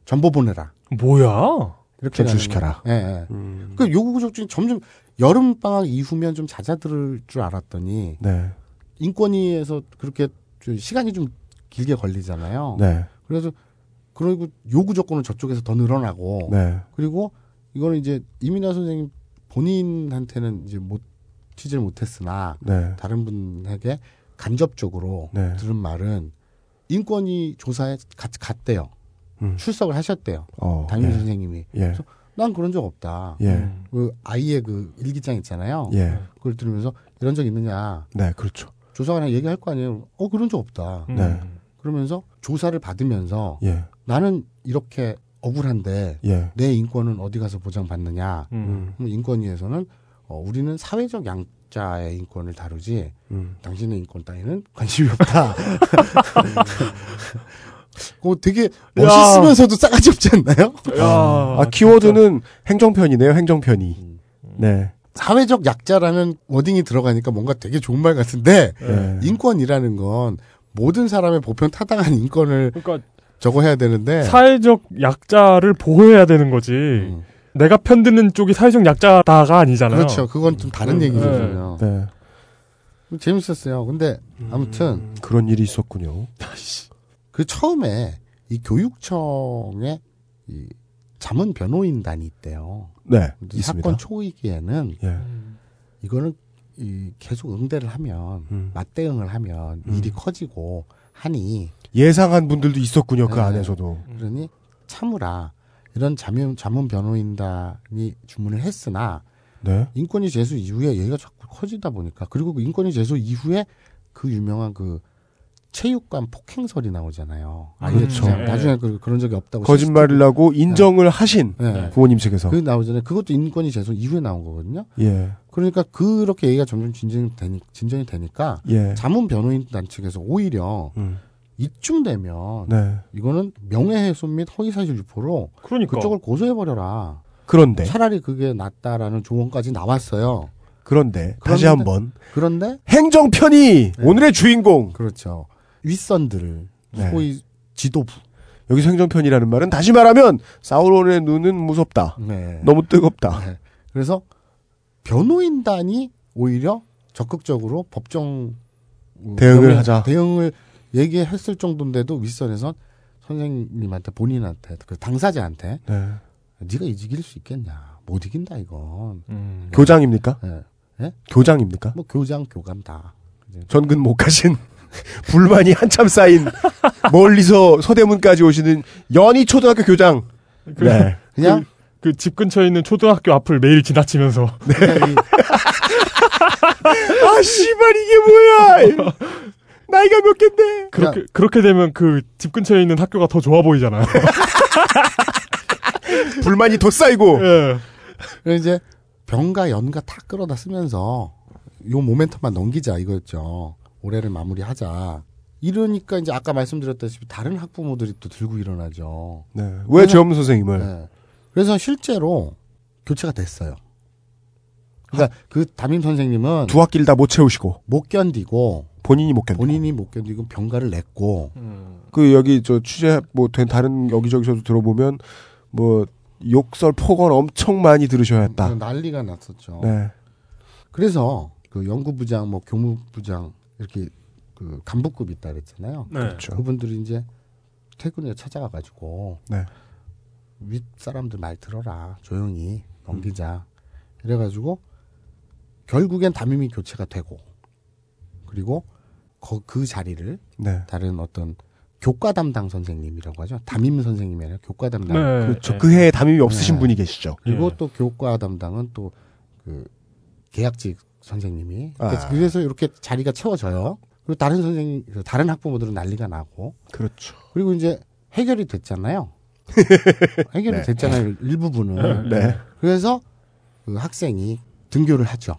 전보 보내라.
뭐야?
이렇게 거예요. 예, 예.
음.
그 요구 조건이 점점 여름 방학 이후면 좀 잦아들 줄 알았더니
네.
인권위에서 그렇게 좀 시간이 좀 길게 걸리잖아요.
네.
그래서 그리고 요구 조건은 저쪽에서 더 늘어나고
네.
그리고 이거는 이제 이민아 선생님 본인한테는 이제 못 취재를 못했으나
네.
다른 분에게 간접적으로
네.
들은 말은 인권위 조사에 같이 갔대요.
음.
출석을 하셨대요.
어.
담임
예.
선생님이.
예.
그래서 난 그런 적 없다.
예.
음.
그 아이의 그 일기장 있잖아요.
예.
그걸 들으면서 이런 적 있느냐.
네, 그렇죠.
조사관이 얘기할 거 아니에요. 어 그런 적 없다.
음.
네.
그러면서 조사를 받으면서
예.
나는 이렇게 억울한데
예.
내 인권은 어디 가서 보장받느냐.
음.
그럼 인권위에서는 어, 우리는 사회적 양 자의 인권을 다루지
음.
당신의 인권 따위는 관심이 없다. 그거 되게 멋있으면서도 싸가지 없지 않나요?
야.
아, 키워드는 행정편이네요, 행정편이. 네.
사회적 약자라는 워딩이 들어가니까 뭔가 되게 좋은 말 같은데
네.
인권이라는 건 모든 사람의 보편 타당한 인권을
그러니까
저거 해야 되는데
사회적 약자를 보호해야 되는 거지.
음.
내가 편드는 쪽이 사회적 약자다가 아니잖아요.
그렇죠. 그건 좀 다른
음,
얘기거든요.
네.
재밌었어요. 근데 아무튼
음, 그런 일이 있었군요.
그 처음에 이 교육청에 이 자문 변호인단이 있대요.
네.
사건 초기에는
예.
이거는 이 계속 응대를 하면
음.
맞대응을 하면
음.
일이 커지고 하니
예상한 분들도 있었군요, 그
네.
안에서도.
그러니 참으라 이런 자문 자문 변호인단이 주문을 했으나
네.
인권위 제소 이후에 얘기가 자꾸 커지다 보니까 그리고 그 인권위 제소 이후에 그 유명한 그 체육관 폭행설이 나오잖아요. 아예
그렇죠. 네.
나중에 그, 그런 적이 없다고
거짓말을 하고 인정을 하신
네.
부모님 측에서.
그 나오잖아요. 그것도 인권위 제소 이후에 나온 거거든요.
예.
그러니까 그렇게 얘기가 점점 진전이, 되니, 진전이 되니까
예.
자문 변호인 단 측에서 오히려
음.
이쯤 되면
네.
이거는 명예훼손 및 허위사실 유포로
그러니까.
그쪽을 고소해버려라.
그런데
차라리 그게 낫다라는 조언까지 나왔어요.
그런데 다시
그런데-
한번
그런데
행정편이 오늘의 주인공.
그렇죠. 윗선들
네.
소위 지도부.
여기서 행정편이라는 말은 다시 말하면 사우론의 눈은 무섭다.
네.
너무 뜨겁다.
네. 그래서 변호인단이 오히려 적극적으로 법정
대응을 하자.
대응을 얘기했을 정도인데도 윗선에선 선생님한테 본인한테 그 당사자한테
네.
네가 이길 수 있겠냐 못 이긴다 이건
음.
교장입니까?
네. 예?
교장입니까?
뭐 교장 교감 다
전근 못 가신 불만이 한참 쌓인 멀리서 서대문까지 오시는 연희 초등학교 교장.
그,
네.
그냥
그 집 근처에 있는 초등학교 앞을 매일 지나치면서
아 씨발 이게 뭐야? 나이가 몇 갠데?
그렇게 그렇게 되면 그 집 근처에 있는 학교가 더 좋아 보이잖아요.
불만이 더 쌓이고.
예.
그래서 이제 병가 연가 다 끌어다 쓰면서 요 모멘텀만 넘기자 이거였죠. 올해를 마무리하자. 이러니까 이제 아까 말씀드렸다시피 다른 학부모들이 또 들고 일어나죠.
네. 왜 죄없는 선생님을?
네. 그래서 실제로 교체가 됐어요. 그러니까 그 담임 선생님은
두 학기를 다 못 채우시고
못 견디고
본인이 못 견디고
본인이 못 견디고 병가를 냈고
그 여기 저 취재 뭐 된 다른 여기저기서도 들어보면 뭐 욕설 폭언 엄청 많이 들으셔야 했다.
난리가 났었죠.
네.
그래서 그 연구부장, 뭐 교무부장 이렇게 그 간부급 있다 그랬잖아요.
네. 그렇죠.
그분들이 이제 퇴근에 찾아가가지고
네.
윗 사람들 말 들어라 조용히 넘기자 이래가지고 결국엔 담임이 교체가 되고 그리고 거- 그 자리를
네.
다른 어떤 교과 담당 선생님이라고 하죠. 담임 선생님이 아니라 교과 담당.
네.
그렇죠. 그 해에 담임이 없으신
네.
분이 계시죠.
그리고
예.
또 교과 담당은 또 그 계약직 선생님이
아.
그래서 이렇게 자리가 채워져요. 그리고 다른 선생님, 그 다른 학부모들은 난리가 나고
그렇죠.
그리고 이제 해결이 됐잖아요. 해결이
네.
됐잖아요. 일부분은.
네.
그래서 그 학생이 등교를 하죠.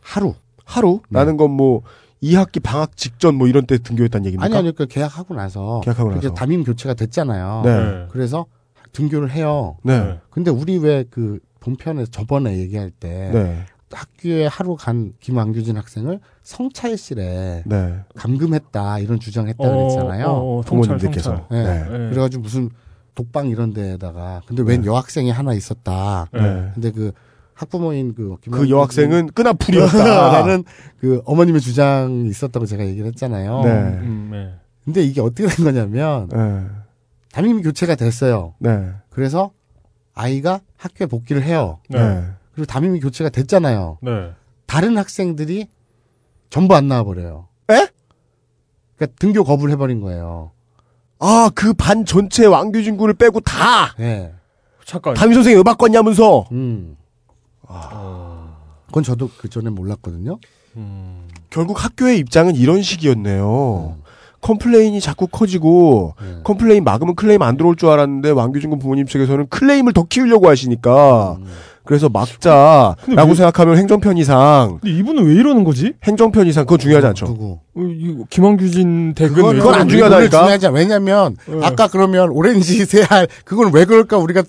하루.
하루
네.
나는 건 뭐 2학기 방학 직전 뭐 이런 때 등교했다는 얘기입니까?
아니 아니 그 계약하고 나서
계약하고 나서.
담임 교체가 됐잖아요.
네.
그래서 등교를 해요.
네.
근데 우리 왜 그 본편에 저번에 얘기할 때
네.
학교에 하루 간 김왕규진 학생을 성찰실에
네.
감금했다 이런 주장했다
어,
그랬잖아요.
어, 어,
부모님들께서.
네.
네.
네.
그래가지고 무슨 독방 이런 데에다가 근데 웬 여학생이 하나 있었다.
네.
근데 그 학부모인 그
그 여학생은 끈앞풀이었다.
라는 그 어머님의 주장이 있었다고 제가 얘기를 했잖아요.
네.
음, 네.
근데 이게 어떻게 된 거냐면
네.
담임이 교체가 됐어요.
네.
그래서 아이가 학교에 복귀를 해요.
네.
그리고 담임이 교체가 됐잖아요.
네.
다른 학생들이 전부 안 나와 버려요.
에?
그러니까 등교 거부를 해버린 거예요.
아, 그 반 전체 왕규진 군을 빼고 다
네.
잠깐.
담임 선생님 음악 껐냐면서.
음.
아.
그건 저도 그 전에 몰랐거든요.
음.
결국 학교의 입장은 이런 식이었네요. complain이 자꾸 커지고
네.
complain 막으면 클레임 안 들어올 줄 알았는데 왕규진 군 부모님 측에서는 클레임을 더 키우려고 하시니까
음.
그래서 막자라고
왜-
생각하면 행정 편의상
근데 이분은 왜 이러는 거지?
행정 편의상 그건 중요하지 않죠.
누구?
어, 이거 김왕규진 대근
그건,
왜
그건 안 중요하다니까.
그건 중요하지 않아. 왜냐면
네.
아까 그러면 오렌지 세알 그건 왜 그럴까 우리가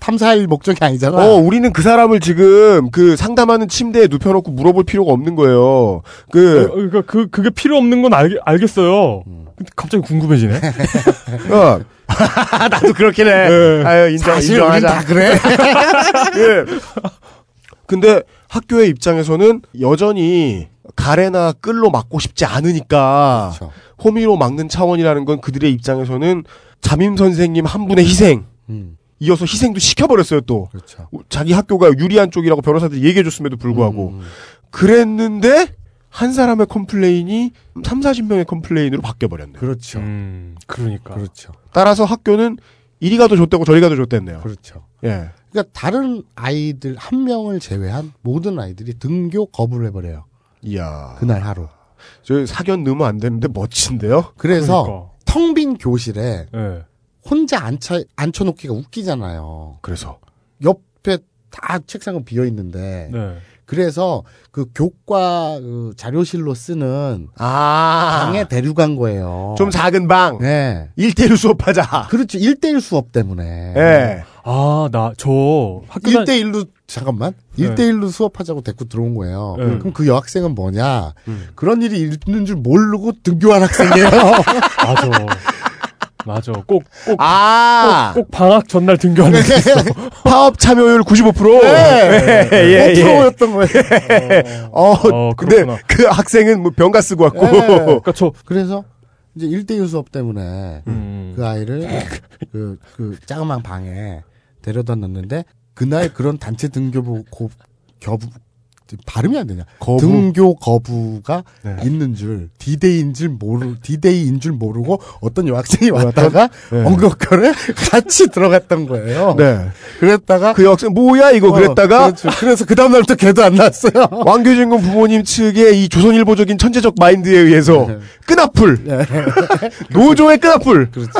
탐사할 목적이 아니잖아.
어, 우리는 그 사람을 지금 그 상담하는 침대에 눕혀놓고 물어볼 필요가 없는 거예요. 그,
어, 그러니까 그 그게 필요 없는 건 알, 알겠어요.
음.
갑자기 궁금해지네.
어. 나도 그렇긴 해. 아유, 인정,
사실 우린
인정하자.
다 그래.
예. 근데 학교의 입장에서는 여전히 가래나 끌로 막고 싶지 않으니까
그렇죠.
호미로 막는 차원이라는 건 그들의 입장에서는 담임 선생님 한 분의 희생
음,
이어서 희생도 시켜버렸어요 또
그렇죠.
자기 학교가 유리한 쪽이라고 변호사들이 얘기해줬음에도 불구하고
음,
그랬는데 한 사람의 complain이 3, 40명의 complain으로 바뀌어버렸네요.
그렇죠.
음, 그러니까.
그렇죠.
따라서 학교는 이리 가도 좆되고 저리 가도 좆됐네요.
그렇죠.
예.
그러니까 다른 아이들 한 명을 제외한 모든 아이들이 등교 거부를 해버려요.
이야.
그날 하루.
저 사견 넣으면 안 되는데 멋진데요?
그래서
그러니까.
텅빈 교실에
예.
혼자 앉혀, 앉혀놓기가 웃기잖아요.
그래서
옆에 다 책상은 비어 있는데
네.
그래서 그 교과 그 자료실로 쓰는
아
방에 데려간 거예요.
좀 작은 방.
네.
1대1 수업하자.
그렇죠. 1대1 수업 때문에.
예.
아, 나, 저, 학교 다
1대1로, 잠깐만.
네.
1대1로 수업하자고 데리고 들어온 거예요.
네.
그럼 그 여학생은 뭐냐.
음.
그런 일이 있는 줄 모르고 등교한 학생이에요.
맞아. 맞아. 꼭, 꼭,
아
꼭, 꼭 방학 전날 등교하는 게 있어.
파업 참여율 95%.
네.
예, 예, 예.
프로였던 거예요.
어,
어,
근데
그렇구나.
그 학생은 뭐 병가 쓰고 왔고.
네.
그러니까 저,
그래서 이제 1대1 수업 때문에
음.
그 아이를 그, 그 작은 방에 데려다 놨는데 그날 그런 단체 등교부 고, 겨부 발음이 안 되냐.
거부?
등교 거부가
네.
있는 줄 디데이인 줄 모르 디데이인 줄 모르고 어떤 여학생이 왔다가
네.
엉거거를 같이 들어갔던 거예요.
네.
그랬다가
그 학생 뭐야 이거
어,
그랬다가
그렇죠. 그래서 그 다음 날부터 걔도 안 나왔어요.
왕교진 군 부모님 측의 이 조선일보적인 천재적 마인드에 의해서
네.
끈앞을 노조의 끈앞을
그렇죠.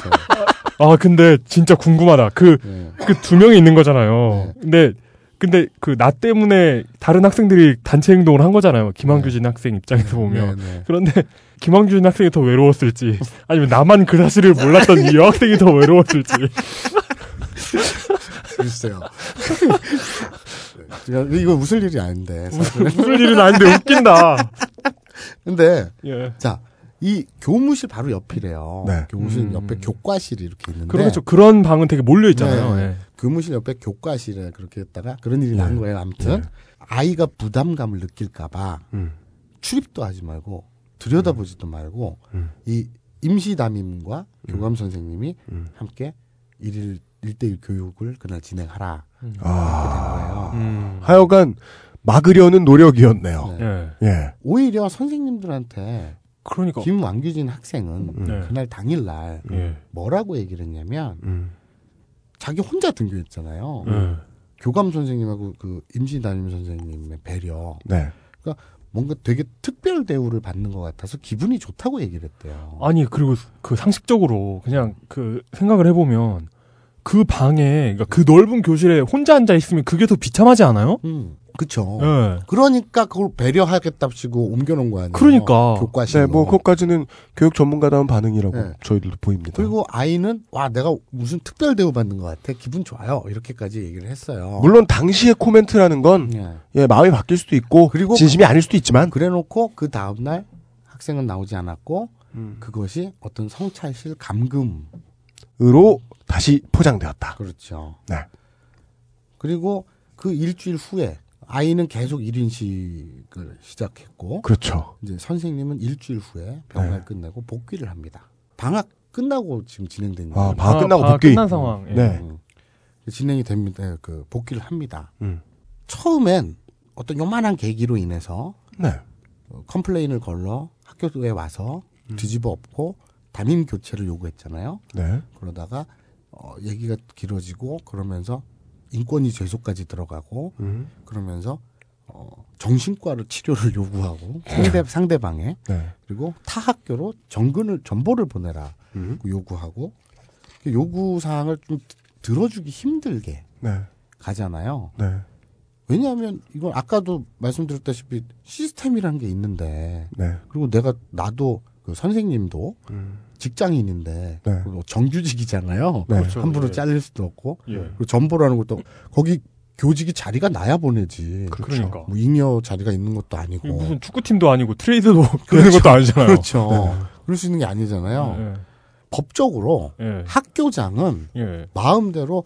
아, 근데 진짜 궁금하다. 그,
네.
그두 명이 있는 거잖아요. 근데, 근데 그 나 때문에 다른 학생들이 단체 행동을 한 거잖아요. 김한규진 학생 입장에서 보면.
네, 네.
그런데 김한규진 학생이 더 외로웠을지, 아니면 나만 그 사실을 몰랐던 이 여학생이 더 외로웠을지.
글쎄요. 네. 이거 웃을 일이 아닌데. 사실은.
무슨 일은 아닌데 웃긴다.
근데
예.
자, 이 교무실 바로 옆이래요.
네.
교무실
음.
옆에 교과실이 이렇게 있는데.
그렇죠. 그런 방은 되게 몰려 있잖아요.
네.
예.
교무실 옆에 교과실에 그렇게 했다가 그런 일이 난 거예요. 아무튼
네.
아이가 부담감을 느낄까봐
음.
출입도 하지 말고 들여다보지도 말고
음.
이 임시 담임과 교감 선생님이
음.
함께 일일 일대일 교육을 그날 진행하라.
아.
이렇게 된 거예요.
하여간 막으려는 노력이었네요.
네.
예.
예.
오히려 선생님들한테
그러니까.
김왕규진 학생은
네.
그날 당일날
예.
뭐라고 얘기를 했냐면
음.
자기 혼자 등교했잖아요.
예.
교감 선생님하고 그 임시 담임 선생님의 배려.
네.
그러니까 뭔가 되게 특별 대우를 받는 것 같아서 기분이 좋다고 얘기를 했대요.
아니 그리고 그 상식적으로 그냥 그 생각을 해보면 그 방에 그러니까 그 넓은 교실에 혼자 앉아 있으면 그게 더 비참하지 않아요?
음, 그쵸.
예.
그러니까 그걸 배려하겠답시고 옮겨놓은 거 아니에요.
그러니까.
교과실로.
네, 뭐 그것까지는 교육 전문가다운 반응이라고
네.
저희들도 보입니다.
그리고 아이는 와 내가 무슨 특별 대우 받는 것 같아 기분 좋아요 이렇게까지 얘기를 했어요.
물론 당시의 코멘트라는 건
예.
예, 마음이 바뀔 수도 있고
그리고
진심이 아닐 수도 있지만
그래놓고 그 다음 날 학생은 나오지 않았고
음.
그것이 어떤 성찰실 감금으로
으로 다시 포장되었다.
그렇죠.
네.
그리고 그 일주일 후에 아이는 계속 1인식을 시작했고
그렇죠.
이제 선생님은 일주일 후에 병을
네.
끝내고 복귀를 합니다. 방학 끝나고 지금 진행된
아. 방학 끝나고
방학
복귀.
끝난 상황. 예.
네.
음. 진행이 됩니다. 그 복귀를 합니다.
음.
처음엔 어떤 요만한 계기로 인해서
네.
어, complain을 걸러 학교에 와서
음.
뒤집어 엎고 담임 교체를 요구했잖아요.
네.
그러다가 어, 얘기가 길어지고 그러면서 인권위 제소까지 들어가고
음.
그러면서 어, 정신과를 치료를 요구하고 상대 상대방에
네.
그리고 타 학교로 전근을 전보를 보내라
음.
요구하고 그 요구 사항을 좀 들어주기 힘들게
네.
가잖아요.
네.
왜냐하면 이건 아까도 말씀드렸다시피 시스템이라는 게 있는데
네.
그리고 내가 나도 그 선생님도
음.
직장인인데
네.
그리고 정규직이잖아요.
네.
그렇죠.
함부로
예.
잘릴 수도 없고
예.
그리고 전보라는 것도 거기 교직이 자리가 나야 보내지.
그러니까.
뭐 잉여 자리가 있는 것도 아니고.
무슨 축구팀도 아니고 트레이드도 되는 것도 아니잖아요.
그렇죠.
네.
그럴 수 있는 게 아니잖아요.
예.
법적으로
예.
학교장은
예.
마음대로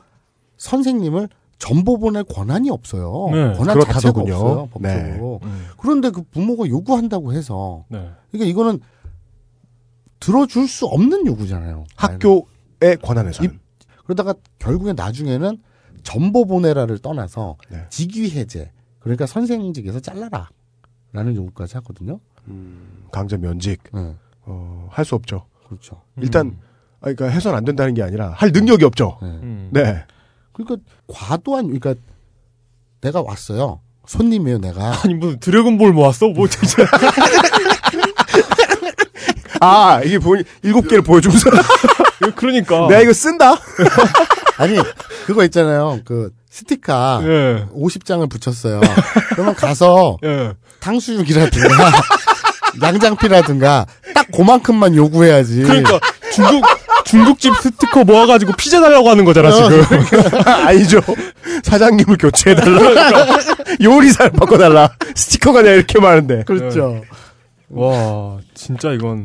선생님을 전보 보낼 권한이 없어요.
네,
권한 자체가
그렇다더군요.
없어요.
네.
법적으로.
음.
그런데 그 부모가 요구한다고 해서
네.
그러니까 이거는 들어줄 수 없는 요구잖아요.
학교의 권한에서는.
그러다가 결국에 나중에는 전보 보내라를 떠나서
네.
직위 해제 그러니까 선생직에서 잘라라 라는 요구까지 하거든요.
음, 강제 면직
네,
어, 할 수 없죠.
그렇죠.
일단
음.
아, 그러니까 해선 안 된다는 게 아니라 할 능력이 없죠.
네.
음.
네.
그러니까 과도한 그러니까 내가 왔어요. 손님이에요, 내가.
아니 무슨 드래곤볼 모았어? 뭐 진짜
아, 이게 보, 일곱 개를 보여주면서.
그러니까.
내가 이거 쓴다?
아니, 그거 있잖아요. 그, 스티커
예.
50장을 붙였어요. 그러면 가서
예.
탕수육이라든가 양장피라든가 딱 그만큼만 요구해야지.
그러니까 중국 중국집 스티커 모아가지고 피자 달라고 하는 거잖아 지금.
아니죠. 사장님을 교체해달라. 요리사를 바꿔달라. 스티커가 내가 이렇게 많은데.
그렇죠.
와 진짜 이건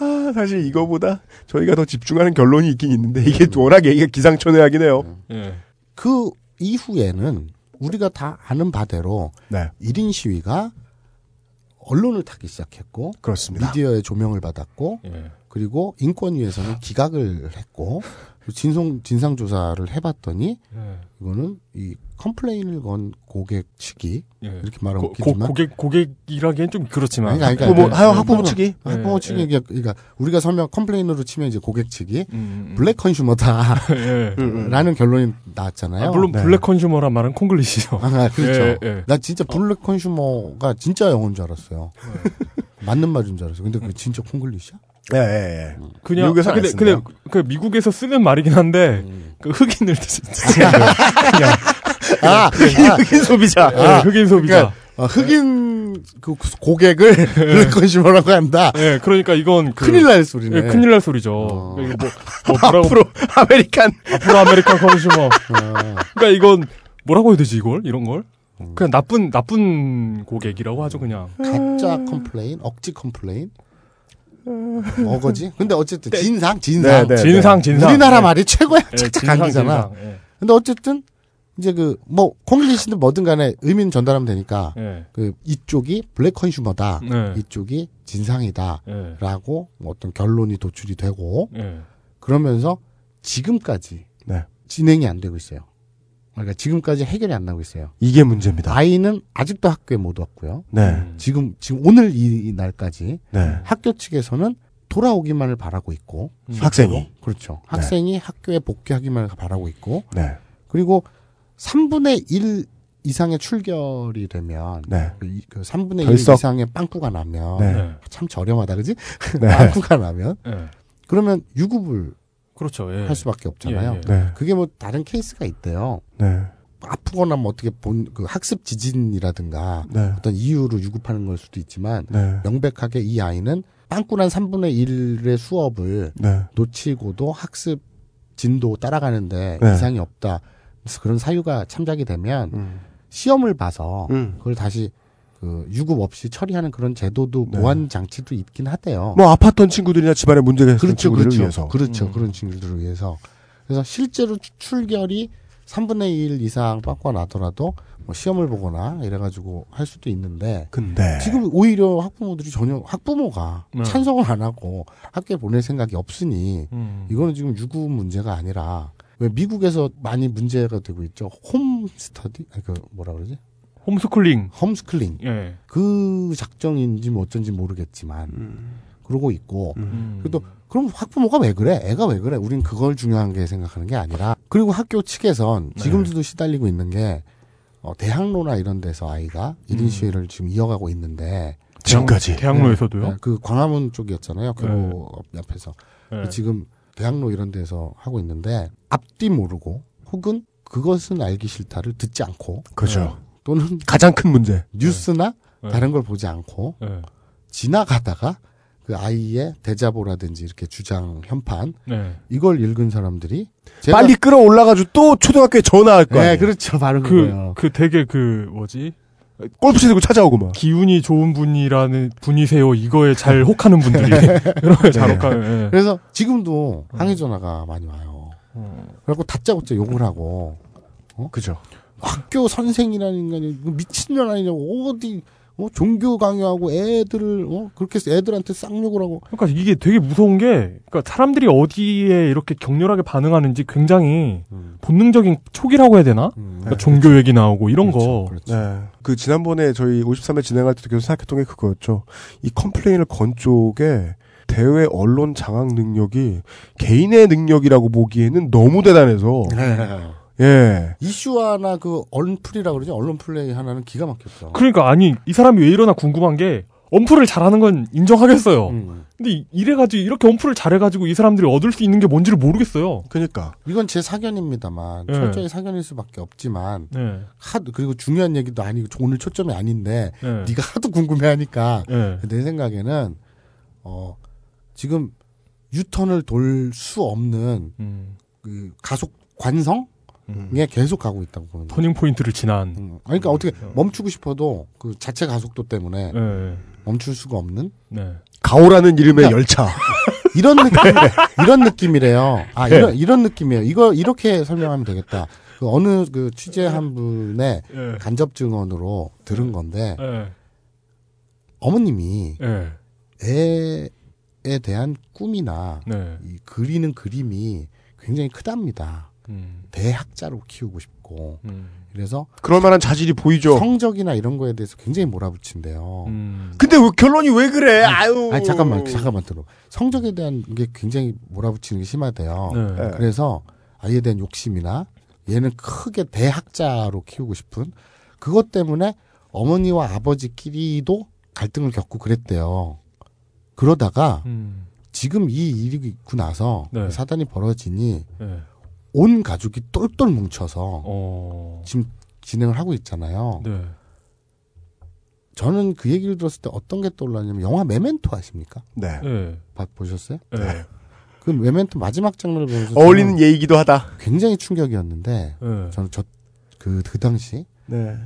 아, 사실 이거보다 저희가 더 집중하는 결론이 있긴 있는데 이게 워낙 얘기가 기상천외하긴 해요.
예.
그 이후에는 우리가 다 아는 바대로
네.
1인 시위가 언론을 타기 시작했고
그렇습니다.
미디어의 조명을 받았고
예.
그리고 인권위에서는 기각을 했고 진성 진상 조사를 해봤더니
예.
이거는 이 complain을 건 고객 측이
예.
이렇게 말하면
고, 고,
웃기지만
고 객 고객이라기엔 좀 그렇지만.
아니, 그러니까,
뭐,
그러니까,
하- 학부모 측이?
학부모
예,
측이
예.
그러니까, 그러니까 우리가 설명 complain으로 치면 이제 고객 측이
음, 음.
black consumer다
예.
라는 결론이 나왔잖아요.
아, 물론
네.
black consumer란 말은 콩글리시죠.
아, 그렇죠.
예, 예.
나 진짜 black consumer가 진짜 영어인 줄 알았어요.
네.
맞는 말인 줄 알았어요. 근데 그게 진짜 콩글리시야?
예, 예, 예.
그냥
미국에서
아, 근데. 근데 그 미국에서 쓰는 말이긴 한데
음.
그 흑인을 뜻이 그냥
아,
흑인 소비자.
아,
흑인 소비자.
그러니까, 어, 흑인 그 고객을 black consumer라고 한다.
예, 그러니까 이건 그,
큰일 날 소리네.
예, 큰일 날 소리죠.
어.
이거 뭐, 뭐 뭐라고
앞으로 American.
앞으로 American consumer.
어.
그러니까 이건 뭐라고 해야 되지 이걸 이런 걸? 그냥 나쁜 나쁜 고객이라고 하죠 그냥.
가짜 complain, 억지 complain. 어거지? 근데 어쨌든 진상, 진상.
네, 네.
진상 진상.
우리나라
예.
말이 최고야.
예,
착착.
예.
근데 어쨌든 이제 그뭐 콩글리시든 뭐든 간에 의미는 전달하면 되니까
예.
그 이쪽이 black consumer다.
네.
이쪽이 진상이다.
예.
라고 뭐 어떤 결론이 도출이 되고
예.
그러면서 지금까지
네.
진행이 안 되고 있어요. 그러니까 지금까지 해결이 안 나고 있어요.
이게 문제입니다.
아이는 아직도 학교에 못 왔고요.
네.
지금 지금 오늘 이 날까지
네.
학교 측에서는 돌아오기만을 바라고 있고
음.
학생이.
그렇죠. 학생이 학교에 복귀하기만을 바라고 있고
네.
그리고 3분의 1 이상의 출결이 되면
네.
그, 이- 그 3분의 1
결석.
이상의 빵꾸가 나면
네.
참 저렴하다 그지?
네.
빵꾸가 나면
예.
그러면 유급을
그렇죠. 예.
할 수밖에 없잖아요.
예, 예.
네.
그게 뭐 다른 케이스가 있대요.
네.
아프거나 뭐 어떻게 본 그 학습 지진이라든가
네.
어떤 이유로 유급하는 걸 수도 있지만
네.
명백하게 이 아이는 빵꾸난 3분의 1의 수업을
네.
놓치고도 학습 진도 따라가는데
네.
이상이 없다. 그래서 그런 사유가 참작이 되면
음.
시험을 봐서
음.
그걸 다시 그 유급 없이 처리하는 그런 제도도
네.
보완 장치도 있긴 하대요.
뭐 아팠던 친구들이나 집안에 문제가 있었던
그렇죠,
친구들을
그렇죠,
위해서.
그렇죠.
음.
그런 친구들을 위해서. 그래서 실제로 추- 출결이 3분의 1 이상 빵꾸가 나더라도 뭐 시험을 보거나 이래가지고 할 수도 있는데
근데
지금 오히려 학부모들이 전혀 학부모가
네.
찬성을 안 하고 학교에 보낼 생각이 없으니
음.
이거는 지금 유급 문제가 아니라 왜 미국에서 많이 문제가 되고 있죠. 홈 스터디? 아니 그 뭐라 그러지?
홈스쿨링.
홈스쿨링.
예.
그 작정인지 뭐 어쩐지 모르겠지만 그러고 있고
음.
그래도 그럼 학부모가 왜 그래? 애가 왜 그래? 우린 그걸 중요한 게 생각하는 게 아니라 그리고 학교 측에선
네.
지금도 시달리고 있는 게 어, 대학로나 이런 데서 아이가 1인
음.
시위를 지금 이어가고 있는데
지금까지.
대학로에서도요?
네, 그 광화문 쪽이었잖아요. 교보 앞에서
예.
지금 대학로 이런 데서 하고 있는데 앞뒤 모르고 혹은 그것은 알기 싫다를 듣지 않고
그죠.
또는
가장 큰 문제.
뉴스나
네.
다른 걸 보지 않고
예.
지나가다가 그 아이의 대자보라든지 이렇게 주장 현판
네.
이걸 읽은 사람들이
빨리 끌어올라가지고 또 초등학교에 전화할 거야.
네, 그렇죠. 바로
그,
그거예요.
그 되게 그, 뭐지?
골프 치고 찾아오고 막.
기운이 좋은 분이라는 분이세요. 이거에 잘 혹하는 분들이. 그런 거에 잘
네.
혹하는, 예.
그래서 지금도 항의 전화가 많이 와요.
어.
그래갖고 다짜고짜 욕을 하고 어?
그죠.
학교 선생이라는 인간이 미친년 아니냐고 어디 어? 종교 강요하고 애들을 어? 그렇게 해서 애들한테 쌍욕을 하고
그러니까 이게 되게 무서운 게, 그러니까 사람들이 어디에 이렇게 격렬하게 반응하는지 굉장히 본능적인 촉이라고 해야 되나? 그러니까 종교 얘기 나오고 이런 거.
그렇죠.
네. 그 지난번에 저희 53회 진행할 때도 계속 생각했던 게 그거였죠. 이 complain을 건 쪽에 대외 언론 장악 능력이 개인의 능력이라고 보기에는 너무 대단해서 예.
이슈화나 그 언플이라 그러죠 언론 플레이 하나는 기가 막혔어.
그러니까 아니 이 사람이 왜 이러나 궁금한 게 언플을 잘하는 건 인정하겠어요.
음.
근데 이- 이래가지고 이렇게 언플을 잘해가지고 이 사람들이 얻을 수 있는 게 뭔지를 모르겠어요.
그러니까
이건 제 사견입니다만
네.
철저히 사견일 수밖에 없지만
네.
하도 그리고 중요한 얘기도 아니고 오늘 초점이 아닌데
네.
네가 하도 궁금해하니까
네.
내 생각에는 어 지금 유턴을 돌 수 없는
음.
그 가속 관성 에 계속 가고 있다고 보는.
터닝 포인트를 지난.
음. 그러니까 어떻게 멈추고 싶어도 그 자체 가속도 때문에
네.
멈출 수가 없는
네.
가오라는 이름의
그러니까
열차.
이런 느낌 이런 느낌이래요. 아
네.
이런 이런 느낌이에요. 이거 이렇게 설명하면 되겠다. 그 어느 그 취재한 분의
네.
간접 증언으로 들은 건데
네.
어머님이
네.
애에 대한 꿈이나
네.
이 그리는 그림이 굉장히 크답니다.
음.
대학자로 키우고 싶고
음.
그래서
그럴 만한 자질이 보이죠.
성적이나 이런 거에 대해서 굉장히 몰아붙인대요.
음.
근데 왜 결론이 왜 그래? 아유.
아니 잠깐만 잠깐만 들어. 성적에 대한 게 굉장히 몰아붙이는 게 심하대요.
네.
그래서 아이에 대한 욕심이나 얘는 크게 대학자로 키우고 싶은 그것 때문에 어머니와 아버지끼리도 갈등을 겪고 그랬대요. 그러다가
음.
지금 이 일이 있고 나서
네.
사단이 벌어지니
네.
온 가족이 똘똘 뭉쳐서
어.
지금 진행을 하고 있잖아요.
네.
저는 그 얘기를 들었을 때 어떤 게 떠올랐냐면 영화 메멘토 아십니까?
네.
네.
봐- 보셨어요?
네.
그 메멘토 마지막 장면을 보면서
어울리는 예이기도 하다.
굉장히 충격이었는데
네.
저는 저 그그 당시
네.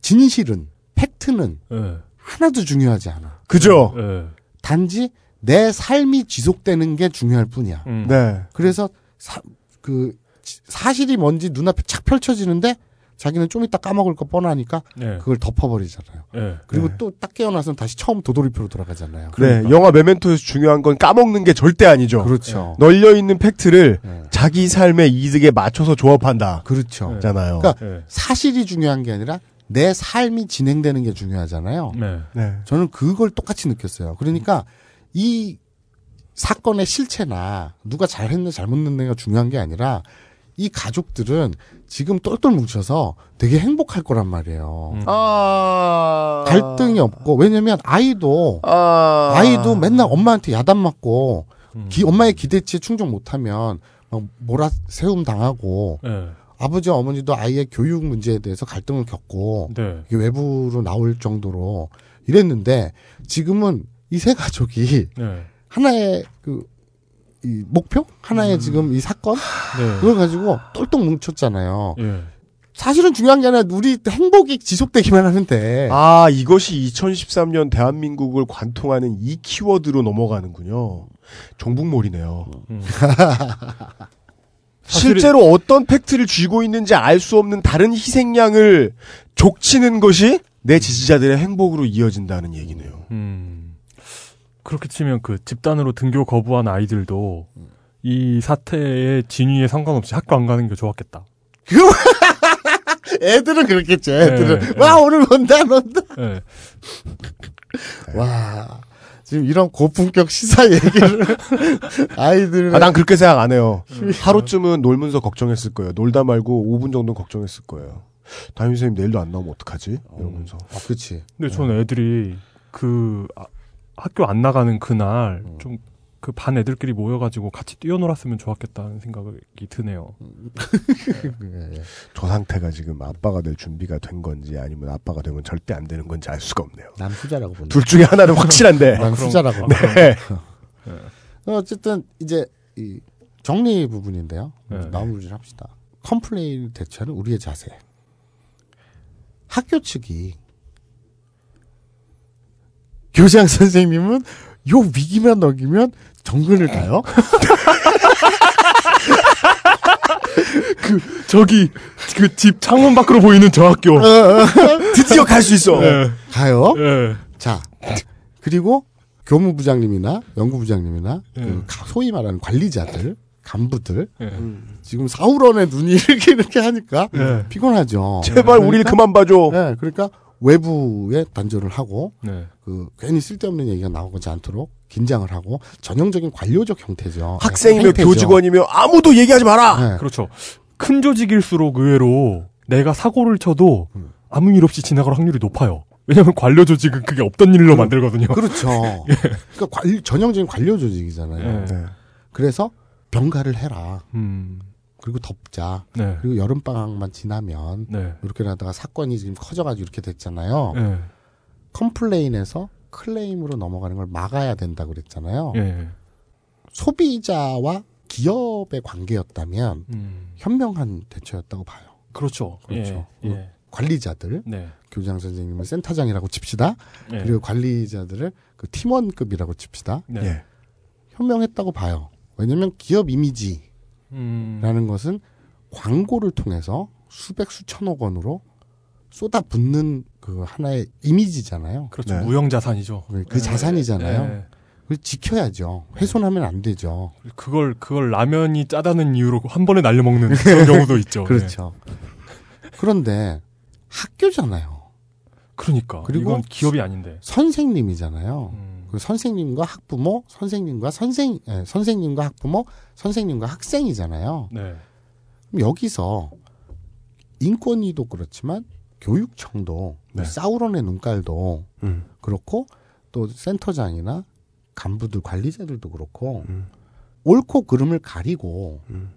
진실은 팩트는
네.
하나도 중요하지 않아.
그죠?
네.
단지 내 삶이 지속되는 게 중요할 뿐이야.
음.
네.
그래서 사, 그 지- 사실이 뭔지 눈앞에 착 펼쳐지는데 자기는 좀 이따 까먹을 거 뻔하니까
네.
그걸 덮어버리잖아요.
네.
그리고
네.
또딱 깨어나서는 다시 처음 도돌이표로 돌아가잖아요.
네. 영화 메멘토에서 중요한 건 까먹는 게 절대 아니죠.
그렇죠.
널려 있는 팩트를
네.
자기 삶의 이득에 맞춰서 조합한다.
그렇죠.
잖아요.
그러니까
네.
사실이 중요한 게 아니라 내 삶이 진행되는 게 중요하잖아요.
네.
네.
저는 그걸 똑같이 느꼈어요. 그러니까 이 사건의 실체나 누가 잘했나 잘못했느냐가 중요한 게 아니라 이 가족들은 지금 똘똘 뭉쳐서 되게 행복할 거란 말이에요.
음.
아.
갈등이 없고 왜냐면 아이도
아.
아이도 맨날 엄마한테 야단 맞고
음.
기- 엄마의 기대치에 충족 못하면 막 몰아 세움 당하고
네.
아버지와 어머니도 아이의 교육 문제에 대해서 갈등을 겪고
네.
외부로 나올 정도로 이랬는데 지금은 이 세 가족이
네.
하나의 그 이 목표 하나의 지금 이 사건
네.
그걸 가지고 똘똘 뭉쳤잖아요.
예.
사실은 중요한 게 아니라 우리 행복이 지속되기만 하는데
아, 이것이 2013년 대한민국을 관통하는 이 키워드로 넘어가는군요. 종북몰이네요.
음.
실제로 어떤 팩트를 쥐고 있는지 알 수 없는 다른 희생양을 족치는 것이 내 지지자들의 행복으로 이어진다는 얘기네요.
음. 그렇게 치면 그 집단으로 등교 거부한 아이들도 이 사태의 진위에 상관없이 학교 안 가는 게 좋았겠다.
애들은 그렇겠죠. 애들은
네,
와 오늘 논다 논다.
네.
와 지금 이런 고품격 시사 얘기를 아이들
아, 난 그렇게 생각 안 해요. 하루쯤은 놀면서 걱정했을 거예요. 놀다 말고 5분 정도 걱정했을 거예요. 담임 선생님 내일도 안 나오면 어떡하지? 이러면서.
아, 그렇지.
근데 저는 애들이 그 아, 학교 안 나가는 그날 좀그 반 애들끼리 모여가지고 같이 뛰어놀았으면 좋았겠다는 생각이 드네요.
예,
저 상태가 지금 아빠가 될 준비가 된 건지 아니면 아빠가 되면 절대 안 되는 건지 알 수가 없네요.
난 후자라고 본다.
둘 중에 하나는 확실한데.
난 후자라고.
네.
어쨌든 이제 이 정리 부분인데요.
네.
마무리를 합시다. complain 대처하는 우리의 자세. 학교 측이 교장 선생님은 요 위기만 넘기면 전근을 가요.
그 저기 그 집 창문 밖으로 보이는 저 학교.
드디어 갈 수 있어.
네.
가요.
네.
자 그리고 교무부장님이나 연구부장님이나
네.
그 가- 소위 말하는 관리자들 간부들
네.
지금 사우런의 눈이 이렇게 이렇게 하니까
네.
피곤하죠.
제발 우리를
그러니까
그만 봐줘.
네, 그러니까 외부에 단절을 하고
네.
그 괜히 쓸데없는 얘기가 나오지 않도록 긴장을 하고 전형적인 관료적 형태죠.
학생이며
행태죠.
교직원이며 아무도 얘기하지 마라.
네.
그렇죠. 큰 조직일수록 의외로 내가 사고를 쳐도 아무 일 없이 지나갈 확률이 높아요. 왜냐면 관료 조직은 그게 없던 일로 만들거든요.
그렇죠. 그러니까 관- 전형적인 관료 조직이잖아요.
예.
그래서 병가를 해라.
음.
그리고 덮자.
네.
그리고 여름 방학만 지나면
네.
이렇게 하다가 사건이 지금 커져가지고 이렇게 됐잖아요.
예.
컴플레인에서 클레임으로 넘어가는 걸 막아야 된다 그랬잖아요.
예.
소비자와 기업의 관계였다면
음.
현명한 대처였다고 봐요.
그렇죠.
그렇죠.
예. 예.
관리자들,
네.
교장 선생님을 센터장이라고 칩시다.
예.
그리고 관리자들을 그 팀원급이라고 칩시다.
네.
예.
현명했다고 봐요. 왜냐하면 기업 이미지라는
음.
것은 광고를 통해서 수백 수천억 원으로 쏟아붓는 그 하나의 이미지잖아요.
그렇죠.
네.
무형 자산이죠.
그
예.
자산이잖아요.
예.
그걸 지켜야죠. 훼손하면 안 되죠.
그걸 그걸 라면이 짜다는 이유로 한 번에 날려 먹는 그런 경우도 있죠.
그렇죠. 그런데 학교잖아요.
그러니까
그리고
이건 기업이 아닌데.
선생님이잖아요.
음.
그 선생님과 학부모, 선생님과 선생, 예, 선생님과 학부모, 선생님과 학생이잖아요.
네.
그럼 여기서 인권위도 그렇지만 교육청도
네.
사우론의 눈깔도
음.
그렇고 또 센터장이나 간부들 관리자들도 그렇고
음.
옳고 그름을 가리고
음.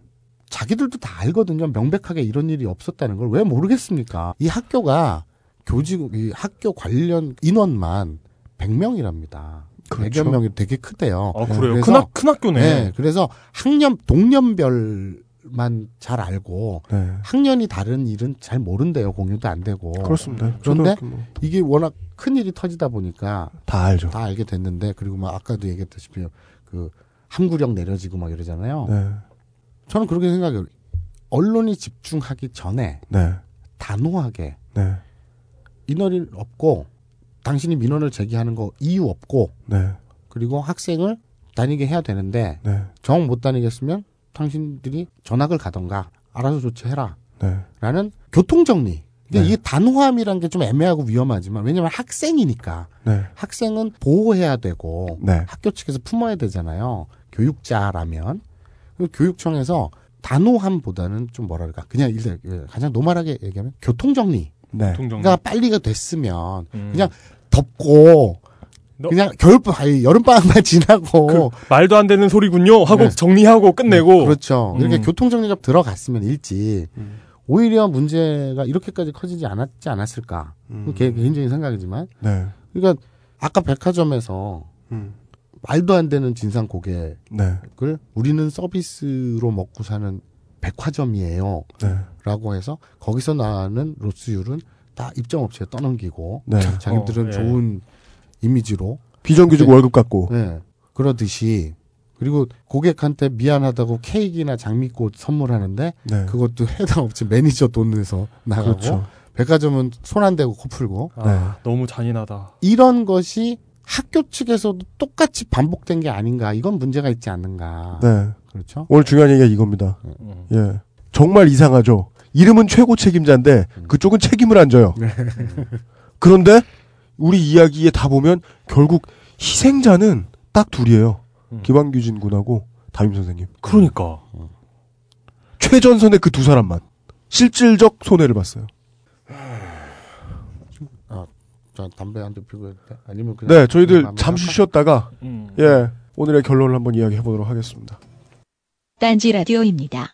자기들도 다 알거든요. 명백하게 이런 일이 없었다는 걸 왜 모르겠습니까? 이 학교가 교직 이 학교 관련 인원만 100명이랍니다.
그렇죠.
100여 명이 되게 크대요.
아 그래요. 큰, 학, 큰 학교네.
네, 그래서 학년 동년별 만잘 알고
네.
학년이 다른 일은 잘 모른대요. 공유도 안 되고.
그렇습니다.
그런데
초등학교 뭐
이게 워낙 큰 일이 터지다 보니까
다 알죠.
다 알게 됐는데 그리고 막 아까도 얘기했다시피 그 함구력 내려지고 막 이러잖아요.
네.
저는 그렇게 생각해요. 언론이 집중하기 전에
네.
단호하게
네.
인원이 없고 당신이 민원을 제기하는 거 이유 없고
네.
그리고 학생을 다니게 해야 되는데
네.
정못 다니겠으면 당신들이 전학을 가던가 알아서 조치해라
네.
라는 교통정리 근데
네.
이게 단호함이란 게 좀 애매하고 위험하지만 왜냐면 학생이니까
네.
학생은 보호해야 되고
네.
학교 측에서 품어야 되잖아요 교육자라면 교육청에서 단호함보다는 좀 뭐라 그럴까 그냥 일단 가장 노멀하게 얘기하면 교통정리
네.
통정.
가 빨리가 됐으면
음.
그냥 덥고
너-
그냥 겨울 아니 여름 방학만 지나고
그 말도 안 되는 소리군요. 하고
네.
정리하고 끝내고.
그렇죠. 이렇게
음.
교통 정리가 들어갔으면 일찍
음.
오히려 문제가 이렇게까지 커지지 않았지 않았을까.
음.
개, 개인적인 생각이지만
네.
그러니까 아까 백화점에서
음.
말도 안 되는 진상 고객을
네.
우리는 서비스로 먹고 사는 백화점이에요.
네.
라고 해서 거기서 나는 로스율은 다 입점업체에 떠넘기고
네.
자기들은
어, 예.
좋은 이미지로
비정규직
네.
월급 갖고.
네. 그러듯이 그리고 고객한테 미안하다고 케이크나 장미꽃 선물하는데
네.
그것도 해당 업체 매니저 돈 내서 나가고
그렇죠.
백화점은 손 안 대고 코 풀고
아, 너무 잔인하다.
이런 것이 학교 측에서도 똑같이 반복된 게 아닌가 이건 문제가 있지 않는가
네.
그렇죠
오늘 중요한 얘기가 이겁니다.
음.
예. 정말 이상하죠. 이름은 최고 책임자인데 그쪽은 책임을 안 져요. 그런데 우리 이야기에 다 보면 결국 희생자는 딱 둘이에요.
음.
김한규진 군하고 담임 선생님.
그러니까.
최전선의 그 두 사람만 실질적 손해를 봤어요.
저 담배 한대 피고? 아니면 그냥
네, 저희들 잠시? 쉬었다가
음.
예 오늘의 결론을 한번 이야기해 보도록 하겠습니다.
딴지 라디오입니다.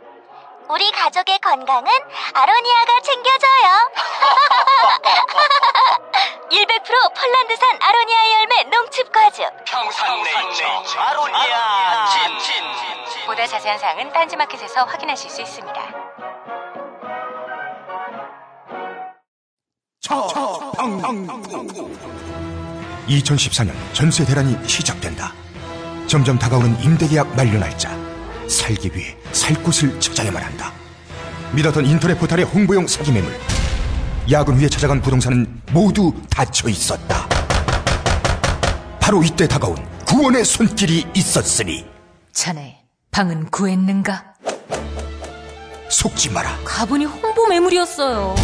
우리 가족의 건강은 아로니아가 챙겨줘요. 100% 폴란드산 아로니아 열매 농축 과즙.
평산네이처 아로니아 친
보다 자세한 사항은 딴지마켓에서 확인하실 수 있습니다.
2014년 전세 대란이 시작된다. 점점 다가오는 임대계약 만료 날짜. 살기 위해 살 곳을 찾아야만 한다. 믿었던 인터넷 포털의 홍보용 사기 매물. 야근 위에 찾아간 부동산은 모두 닫혀 있었다. 바로 이때 다가온 구원의 손길이 있었으니
자네, 방은 구했는가?
속지 마라.
가보니 홍보 매물이었어요.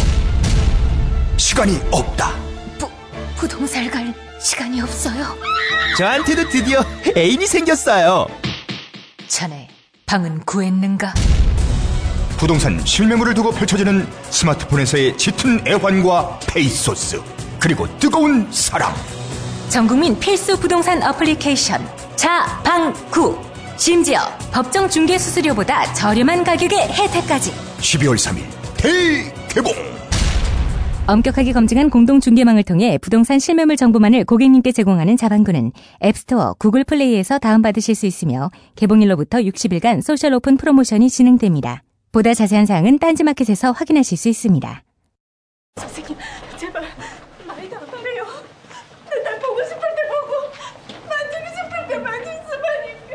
시간이 없다.
부동산을 갈 시간이 없어요.
저한테도 드디어 애인이 생겼어요.
자네, 방은 구했는가?
부동산 실매물을 두고 펼쳐지는 스마트폰에서의 짙은 애환과 페이소스 그리고 뜨거운 사랑.
전국민 필수 부동산 어플리케이션 자방구. 심지어 법정 중개 수수료보다 저렴한 가격의 혜택까지.
12월 3일 대개봉
엄격하게 검증한 공동 중개망을 통해 부동산 실매물 정보만을 고객님께 제공하는 자방구는 앱스토어, 구글 플레이에서 다운받으실 수 있으며 개봉일로부터 60일간 social 오픈 프로모션이 진행됩니다. 보다 자세한 사항은 딴지마켓에서 확인하실 수 있습니다.
선생님, 제발 많이 다발해요. 날 보고 싶을 때 보고, 만지고 싶을 때 만질 수만 있게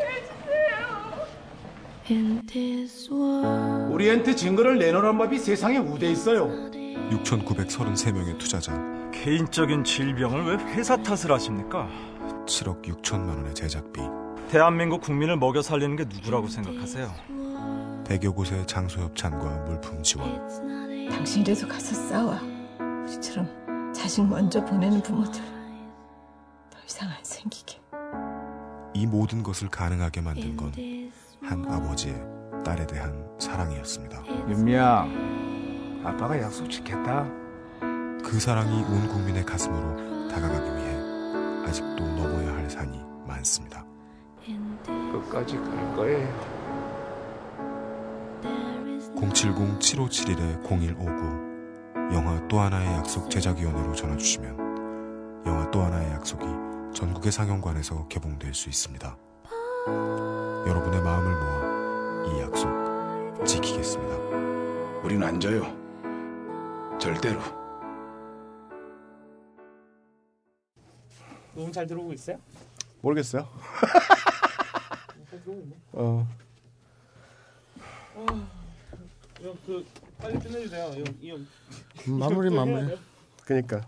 해주세요.
우리한테 증거를 내놓으란 법이 세상에 어디 있어요.
6,933명의 투자자
개인적인 질병을 왜 회사 탓을 하십니까?
7억 6천만 원의 제작비
대한민국 국민을 먹여 살리는 게 누구라고 생각하세요?
100여 곳의 장소 협찬과 물품 지원
당신이라도 가서 싸워. 우리처럼 자식 먼저 보내는 부모들 더 이상 안 생기게.
이 모든 것을 가능하게 만든 건 한 아버지의 딸에 대한 사랑이었습니다.
윤미야, 아빠가 약속 지켰다.
그 사랑이 온 국민의 가슴으로 다가가기 위해 아직도 넘어야 할 산이 많습니다.
끝까지 갈 거예요.
070-7571-0159 영화 또 하나의 약속 제작위원회로 전화주시면 영화 또 하나의 약속이 전국의 상영관에서 개봉될 수 있습니다. 여러분의 마음을 모아 이 약속 지키겠습니다.
우린 안 져요. 절대로.
너무 잘 들어오고 있어요?
모르겠어요.
잘 들어오고.
어.
형, 그 빨리 끝내주세요. 형, 이 형.
음, 마무리, 마무리.
그니까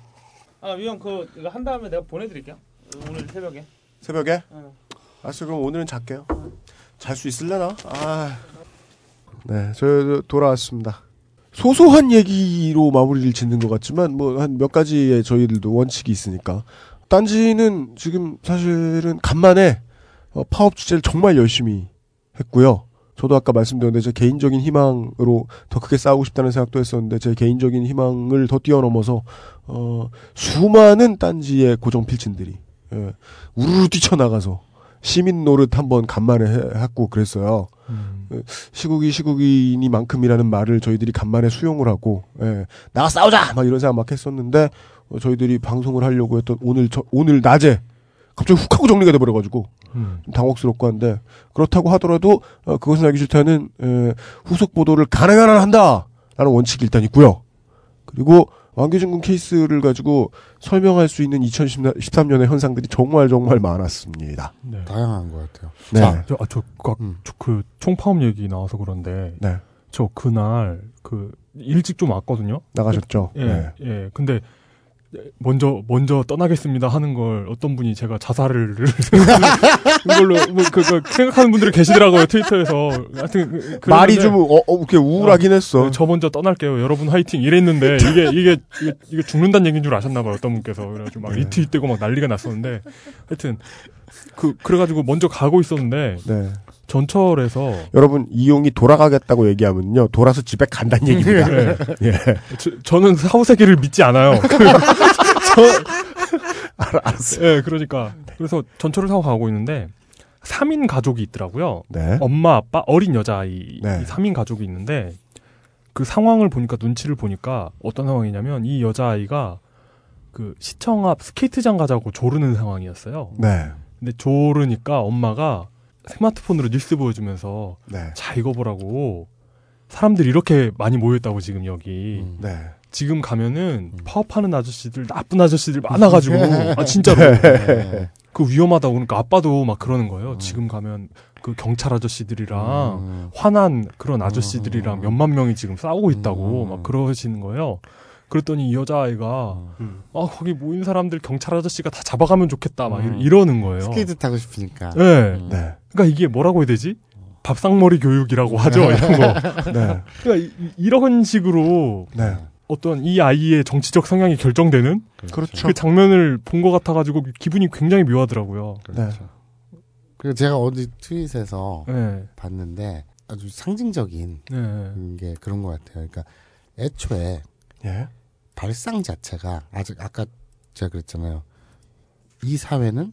아, 위형 그 이거 한 다음에 내가 보내드릴게요. 오늘 새벽에.
새벽에?
어.
알았어 그럼 오늘은 잘게요. 잘 수 있을려나? 아. 네, 저 돌아왔습니다. 소소한 얘기로 마무리를 짓는 것 같지만 뭐 한 몇 가지의 저희들도 원칙이 있으니까 딴지는 지금 사실은 간만에 어, 파업 주제를 정말 열심히 했고요. 저도 아까 말씀드렸는데 제 개인적인 희망으로 더 크게 싸우고 싶다는 생각도 했었는데 제 개인적인 희망을 더 뛰어넘어서 어, 수많은 딴지의 고정 필진들이 예, 우르르 뛰쳐나가서 시민 노릇 한번 간만에 해- 했고 그랬어요. 예, 시국이 시국이니만큼이라는 말을 저희들이 간만에 수용을 하고 예, 나가 싸우자 막 이런 생각 막 했었는데 어, 저희들이 방송을 하려고 했던 오늘 저, 오늘 낮에 갑자기 훅 하고 정리가 돼버려가지고
음.
좀 당혹스럽고 한데 그렇다고 하더라도 어, 그것은 알기 싫다는 에, 후속 보도를 가능한 한 한다라는 원칙이 일단 있고요. 그리고 왕규진 군 케이스를 가지고 설명할 수 있는 2013년의 현상들이 정말 정말 많았습니다.
네.
다양한 것 같아요.
네.
자, 저, 아, 저, 그, 저, 그, 총파업 얘기 나와서 그런데.
네.
저 그날, 그, 일찍 좀 왔거든요.
나가셨죠?
예,
네.
예. 근데, 먼저, 먼저 떠나겠습니다 하는 걸 어떤 분이 제가 자살을, 이걸로, 뭐, 그, 그, 생각하는 분들이 계시더라고요, 트위터에서. 하여튼, 그-
말이
그랬는데
좀 어, 어, 이렇게 우울하긴 했어.
네, 저 먼저 떠날게요. 여러분 화이팅 이랬는데 이게 이게 이게, 이게 죽는다는 얘기인 줄 아셨나 봐요. 어떤 분께서 그래가지고 막 리트윗되고 막 난리가 났었는데 하여튼 그 그래가지고 먼저 가고 있었는데
네.
전철에서
여러분 이용이 돌아가겠다고 얘기하면요 돌아서 집에 간다는 얘기입니다.
네.
예.
저, 저는 사후세계를 믿지 않아요. 그, 저,
알았어.
예, 그러니까 그래서 전철을 타고 가고 있는데 3인 가족이 있더라고요.
네.
엄마, 아빠, 어린 여자아이
네.
3인 가족이 있는데 그 상황을 보니까 눈치를 보니까 어떤 상황이냐면 이 여자아이가 그 시청 앞 스케이트장 가자고 조르는 상황이었어요.
네.
근데 조르니까 엄마가 스마트폰으로 뉴스 보여주면서
네.
자 이거 보라고 사람들이 이렇게 많이 모였다고 지금 여기
네.
지금 가면은 파업하는 아저씨들 나쁜 아저씨들 많아가지고 아 진짜로
네.
그 위험하다고 그러니까 아빠도 막 그러는 거예요. 지금 가면 그 경찰 아저씨들이랑 화난 그런 아저씨들이랑 몇만 명이 지금 싸우고 있다고 막 그러시는 거예요. 그랬더니 이 여자아이가 아 거기 모인 사람들 경찰 아저씨가 다 잡아가면 좋겠다 막
음.
이러는 거예요.
스케이트 타고 싶으니까.
네.
네.
그러니까 이게 뭐라고 해야 되지? 밥상머리 교육이라고 하죠 이런 거.
네.
그러니까 이- 이런 식으로
네.
어떤 이 아이의 정치적 성향이 결정되는
그렇죠.
그 장면을 본 것 같아가지고 기분이 굉장히 묘하더라고요.
네.
그리고 제가 어디 트윗에서
네.
봤는데 아주 상징적인
네.
게 그런 것 같아요. 그러니까 애초에
예.
발상 자체가 아직 아까 제가 그랬잖아요. 이 사회는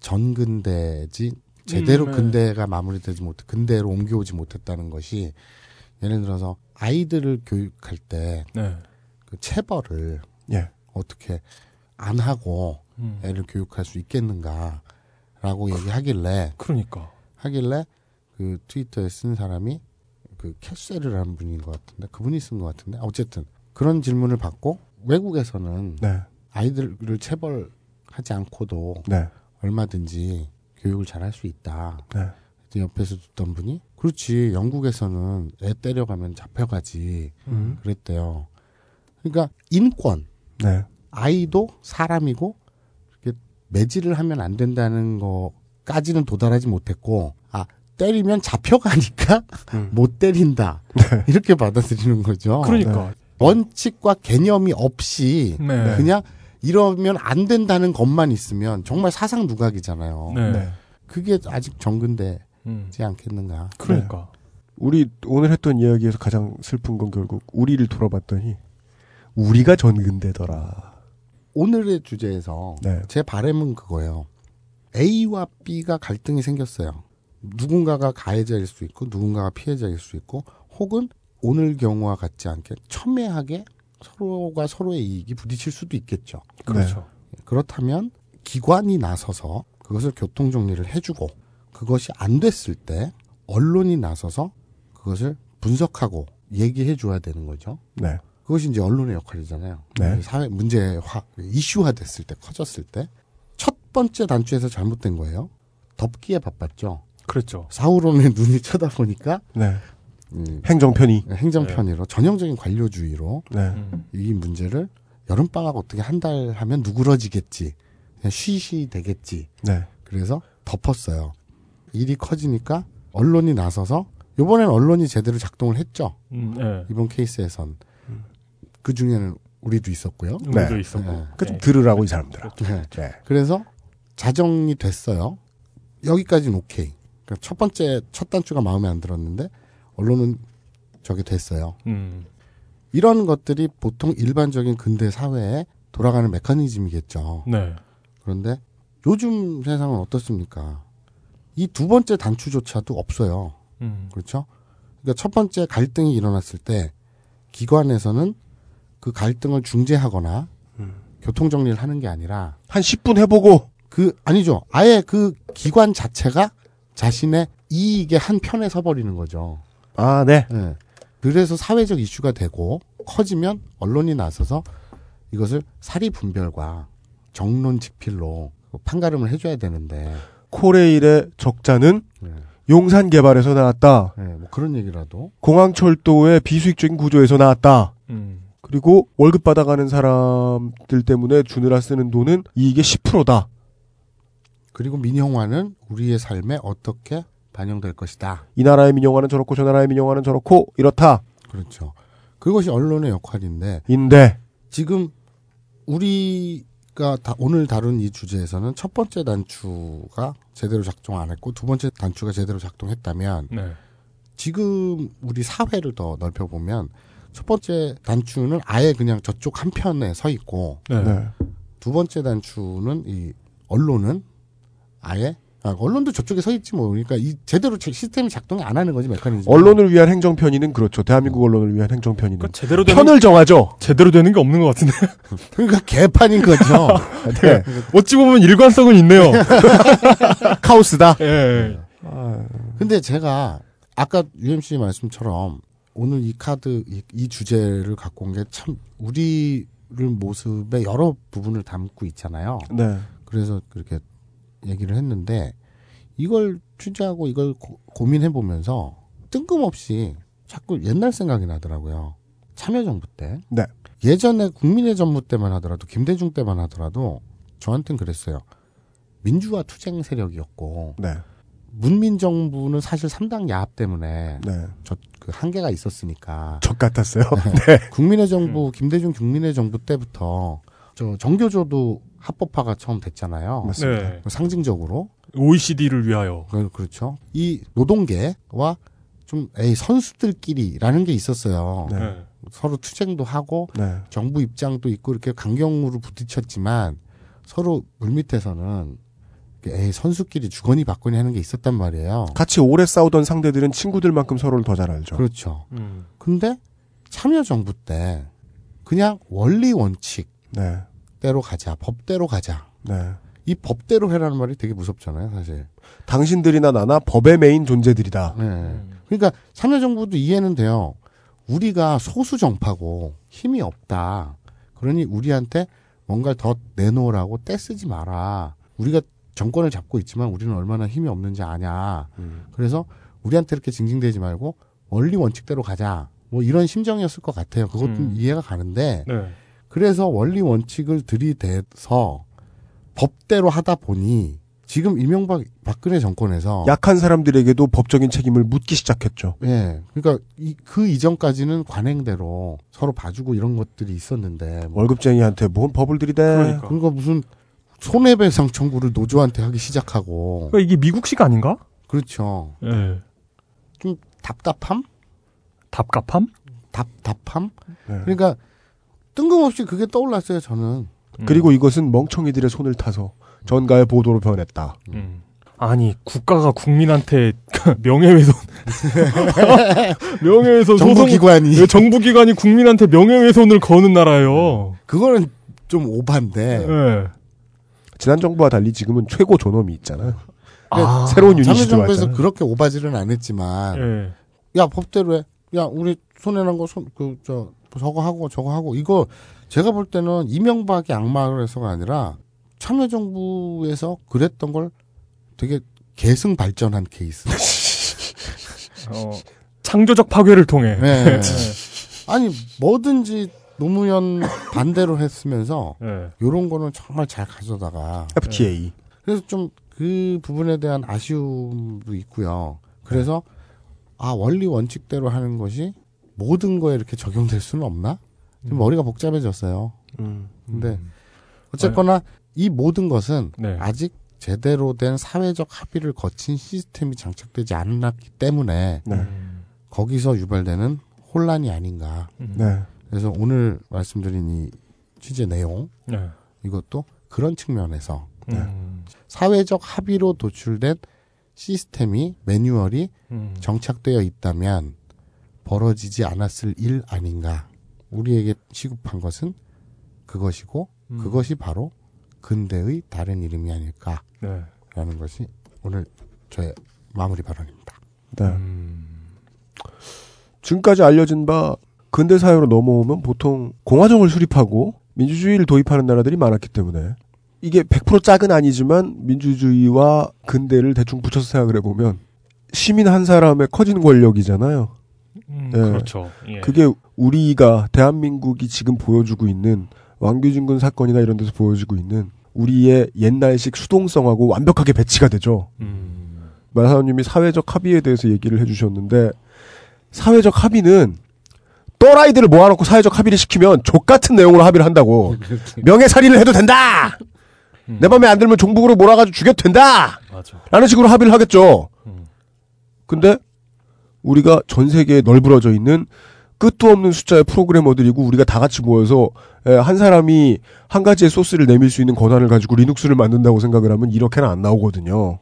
전근대지 제대로
음, 네.
근대가 마무리되지 못 근대로 옮겨오지 못했다는 것이 예를 들어서 아이들을 교육할 때
네.
그 체벌을
예.
어떻게 안 하고
음.
애를 교육할 수 있겠는가라고 얘기하길래
그러니까
하길래 그 트위터에 쓴 사람이 그 캐셀이라는 분인 것 같은데 그분이 쓴 것 같은데 어쨌든 그런 질문을 받고 외국에서는
네.
아이들을 체벌하지 않고도
네.
얼마든지 교육을 잘 할 수 있다.
네.
옆에서 듣던 분이 그렇지 영국에서는 애 때려가면 잡혀가지
음.
그랬대요. 그러니까 인권
네.
아이도 사람이고 이렇게 매질을 하면 안 된다는 거까지는 도달하지 못했고 아 때리면 잡혀가니까 못 때린다 이렇게 받아들이는 거죠.
그러니까.
원칙과 개념이 없이
네.
그냥 이러면 안 된다는 것만 있으면 정말 사상 누각이잖아요.
네. 네.
그게 아직 정근대지
음.
않겠는가.
그러니까.
우리 오늘 했던 이야기에서 가장 슬픈 건 결국 우리를 돌아봤더니 우리가 전근대더라.
오늘의 주제에서
네.
제 바람은 그거예요. A와 B가 갈등이 생겼어요. 누군가가 가해자일 수 있고 누군가가 피해자일 수 있고 혹은 오늘 경우와 같지 않게 첨예하게 서로가 서로의 이익이 부딪힐 수도 있겠죠.
그렇죠.
그렇다면 기관이 나서서 그것을 교통 정리를 해주고 그것이 안 됐을 때 언론이 나서서 그것을 분석하고 얘기해 줘야 되는 거죠.
네.
그것이 이제 언론의 역할이잖아요.
네.
사회 문제화 이슈화 됐을 때 커졌을 때 첫 번째 단추에서 잘못된 거예요. 덮기에 바빴죠.
그렇죠.
사우론의 눈이 쳐다보니까
네.
음,
행정편의.
행정편의로 전형적인 관료주의로
네.
음.
이 문제를 여름 방학 어떻게 한 달 하면 누그러지겠지. 그냥 쉬쉬 되겠지.
네.
그래서 덮었어요. 일이 커지니까 언론이 나서서 이번엔 언론이 제대로 작동을 했죠.
음, 네.
이번 케이스에선 그 중에는 우리도 있었고요.
우리도 있었고.
그좀 들으라고 이 사람들아.
네.
네.
그래서 자정이 됐어요. 여기까지는 오케이. 그러니까 첫 번째 첫 단추가 마음에 안 들었는데 언론은 저게 됐어요.
음.
이런 것들이 보통 일반적인 근대 사회에 돌아가는 메커니즘이겠죠.
네.
그런데 요즘 세상은 어떻습니까? 이 두 번째 단추조차도 없어요.
음.
그렇죠? 그러니까 첫 번째 갈등이 일어났을 때 기관에서는 그 갈등을 중재하거나 교통 정리를 하는 게 아니라
한 10분 해보고
그 아니죠. 아예 그 기관 자체가 자신의 이익의 한 편에 서버리는 거죠.
아, 네.
예. 그래서 사회적 이슈가 되고 커지면 언론이 나서서 이것을 사리 분별과 정론 직필로 판가름을 해줘야 되는데
코레일의 적자는
네.
용산 개발에서 나왔다.
예, 뭐 그런 얘기라도
공항철도의 비수익적인 구조에서 나왔다.
음.
그리고 월급 받아가는 사람들 때문에 주느라 쓰는 돈은 이익의 10%다.
그리고 민영화는 우리의 삶에 어떻게 반영될 것이다.
이 나라의 민영화는 저렇고 저 나라의 민영화는 저렇고 이렇다.
그렇죠. 그것이 언론의 역할인데
인데
지금 우리가 다 오늘 다룬 이 주제에서는 첫 번째 단추가 제대로 작동 안 했고 두 번째 단추가 제대로 작동했다면
네.
지금 우리 사회를 더 넓혀 보면 첫 번째 단추는 아예 그냥 저쪽 한 편에 서 있고
네.
네.
두 번째 단추는 이 언론은 아예 아, 언론도 저쪽에 서 있지 뭐 그러니까 이 제대로 제- 시스템이 작동이 안 하는 거지 메커니즘.
언론을 위한 행정 편의는 그렇죠. 대한민국 언론을 위한 행정 편의는
그러니까 제대로 되는
편을 정하죠.
제대로 되는 게 없는 것 같은데.
그러니까 개판인 거죠.
네. 어찌 보면 일관성은 있네요.
카오스다.
예.
근데 제가 아까 UMC 말씀처럼 오늘 이 카드 이, 이 주제를 갖고 온 게 참 우리를 모습의 여러 부분을 담고 있잖아요.
네.
그래서 그렇게 얘기를 했는데 이걸 취재하고 이걸 고, 민해 보면서 뜬금없이 자꾸 옛날 생각이 나더라고요. 참여정부 때.
네.
예전에 국민의 전부 때만 하더라도 김대중 때만 하더라도 저한텐 그랬어요. 민주화 투쟁 세력이었고
네.
문민 정부는 사실 3당 야합 때문에
네.
저그 한계가 있었으니까
적 같았어요.
네. 국민의 정부 김대중 국민의 정부 때부터 저 정교조도 합법화가 처음 됐잖아요.
맞습니다. 네.
상징적으로
OECD를 위하여.
그- 그렇죠. 이 노동계와 좀 에이 선수들끼리라는 게 있었어요.
네.
서로 투쟁도 하고
네.
정부 입장도 있고 이렇게 강경으로 부딪혔지만 서로 물밑에서는 에이 선수끼리 주거니 받거니 하는 게 있었단 말이에요.
같이 오래 싸우던 상대들은 친구들만큼 서로를 더 잘 알죠.
그렇죠.
음.
근데 참여정부 때 그냥 원리 원칙
네.
대로 가자, 법대로 가자.
네.
이 법대로 해라는 말이 되게 무섭잖아요, 사실.
당신들이나 나나 법의 메인 존재들이다.
네. 그러니까 참여정부도 이해는 돼요. 우리가 소수 정파고 힘이 없다. 그러니 우리한테 뭔가를 더 내놓으라고 떼쓰지 마라. 우리가 정권을 잡고 있지만 우리는 얼마나 힘이 없는지 아냐. 그래서 우리한테 이렇게 징징대지 말고 원리 원칙대로 가자. 뭐 이런 심정이었을 것 같아요. 그것도
음.
이해가 가는데
네.
그래서 원리 원칙을 들이대서 법대로 하다 보니 지금 이명박 박근혜 정권에서
약한 사람들에게도 법적인 책임을 묻기 시작했죠.
예. 그러니까 이, 그 이전까지는 관행대로 서로 봐주고 이런 것들이 있었는데 뭐
월급쟁이한테 뭔 법을 들이대.
그러니까. 무슨 손해배상 청구를 노조한테 하기 시작하고
그러니까 이게 미국식 아닌가?
그렇죠.
예.
좀 답답함?
답답함?
답답함?
네.
그러니까 뜬금없이 그게 떠올랐어요, 저는.
그리고 이것은 멍청이들의 손을 타서 전가의 보도로 변했다.
음. 아니 국가가 국민한테 명예훼손 명예훼손
정부기관이.
소송- 네, 정부기관이 국민한테 명예훼손을 거는 나라예요.
그거는 좀 오반데.
예.
지난 정부와 달리 지금은 최고 존엄이 있잖아요.
아,
새로운 유닛이 들어왔잖아요.
그렇게 오바지는 안 했지만,
예.
야 법대로 해. 야 우리 손해난 거 손 그 저 저거 하고 저거 하고 이거 제가 볼 때는 이명박이 악마를 해서가 아니라 참여정부에서 그랬던 걸 되게 계승 발전한 케이스.
어, 창조적 파괴를 통해.
네. 아니 뭐든지 노무현 반대로 했으면서
네.
요런 거는 정말 잘 가져다가
FTA.
그래서 좀 그 부분에 대한 아쉬움도 있고요. 그래서 아 원리 원칙대로 하는 것이 모든 거에 이렇게 적용될 수는 없나? 좀 머리가 복잡해졌어요.
음.
근데 어쨌거나 이 모든 것은
네.
아직 제대로 된 사회적 합의를 거친 시스템이 장착되지 않았기 때문에
네.
거기서 유발되는 혼란이 아닌가.
네.
그래서 오늘 말씀드린 이 취재 내용
네.
이것도 그런 측면에서
음.
사회적 합의로 도출된 시스템이 매뉴얼이
음.
정착되어 있다면 벌어지지 않았을 일 아닌가. 우리에게 시급한 것은 그것이고
음.
그것이 바로 근대의 다른 이름이 아닐까라는
네.
것이 오늘 저의 마무리 발언입니다.
네.
음.
지금까지 알려진 바 근대 사회로 넘어오면 보통 공화정을 수립하고 민주주의를 도입하는 나라들이 많았기 때문에 이게 100% 짝은 아니지만 민주주의와 근대를 대충 붙여서 생각을 해보면 시민 한 사람의 커진 권력이잖아요.
음,
예.
그렇죠. 예.
그게 우리가 대한민국이 지금 보여주고 있는 왕규진 군 사건이나 이런 데서 보여주고 있는 우리의 옛날식 수동성하고 완벽하게 배치가 되죠.
음.
마사오님이 사회적 합의에 대해서 얘기를 해주셨는데 사회적 합의는 또라이들을 모아놓고 사회적 합의를 시키면 족 같은 내용으로 합의를 한다고 명예살인을 해도 된다. 내 맘에 안 들면 종북으로 몰아가지고 죽여도 된다.
맞아.
라는 식으로 합의를 하겠죠. 근데 우리가 전 세계에 널브러져 있는 끝도 없는 숫자의 프로그래머들이고 우리가 다 같이 모여서 에, 한 사람이 한 가지의 소스를 내밀 수 있는 권한을 가지고 리눅스를 만든다고 생각을 하면 이렇게는 안 나오거든요.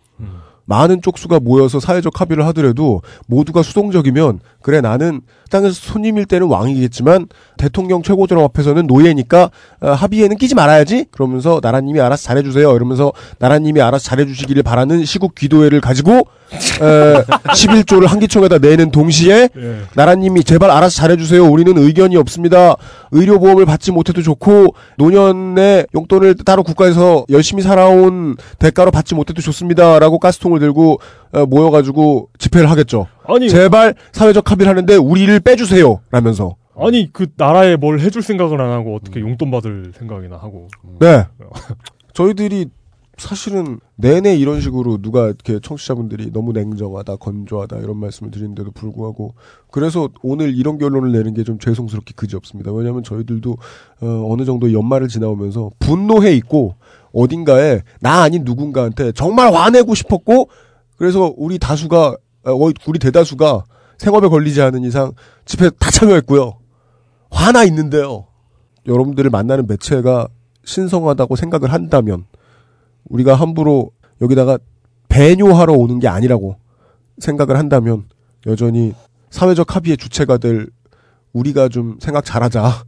많은 쪽수가 모여서 사회적 합의를 하더라도 모두가 수동적이면 그 그래 나는 땅에서 손님일 때는 왕이겠지만 대통령 최고조람 앞에서는 노예니까 어, 합의에는 끼지 말아야지. 그러면서 나라님이 알아서 잘해주세요. 이러면서 나라님이 알아서 잘해주시기를 바라는 시국 기도회를 가지고 에, 11조를 한기총에다 내는 동시에
예.
나라님이 제발 알아서 잘해주세요. 우리는 의견이 없습니다. 의료보험을 받지 못해도 좋고 노년의 용돈을 따로 국가에서 열심히 살아온 대가로 받지 못해도 좋습니다라고 가스통을 들고 어, 모여가지고 집회를 하겠죠
아니
제발 사회적 합의를 하는데 우리를 빼주세요 라면서
아니 그 나라에 뭘 해줄 생각을 안 하고 어떻게 용돈 받을 생각이나 하고.
네. 저희들이 사실은 내내 이런 식으로 누가 이렇게 청취자분들이 너무 냉정하다, 건조하다 이런 말씀을 드리는데도 불구하고 그래서 오늘 이런 결론을 내는 게 좀 죄송스럽게 그지 없습니다. 왜냐하면 저희들도 어, 어느 정도 연말을 지나오면서 분노해 있고 어딘가에 나 아닌 누군가한테 정말 화내고 싶었고 그래서 우리 다수가 어, 우리 대다수가 생업에 걸리지 않은 이상 집회 다 참여했고요. 화나 있는데요. 여러분들을 만나는 매체가 신성하다고 생각을 한다면 우리가 함부로 여기다가 배뇨하러 오는 게 아니라고 생각을 한다면 여전히 사회적 합의의 주체가 될 우리가 좀 생각 잘하자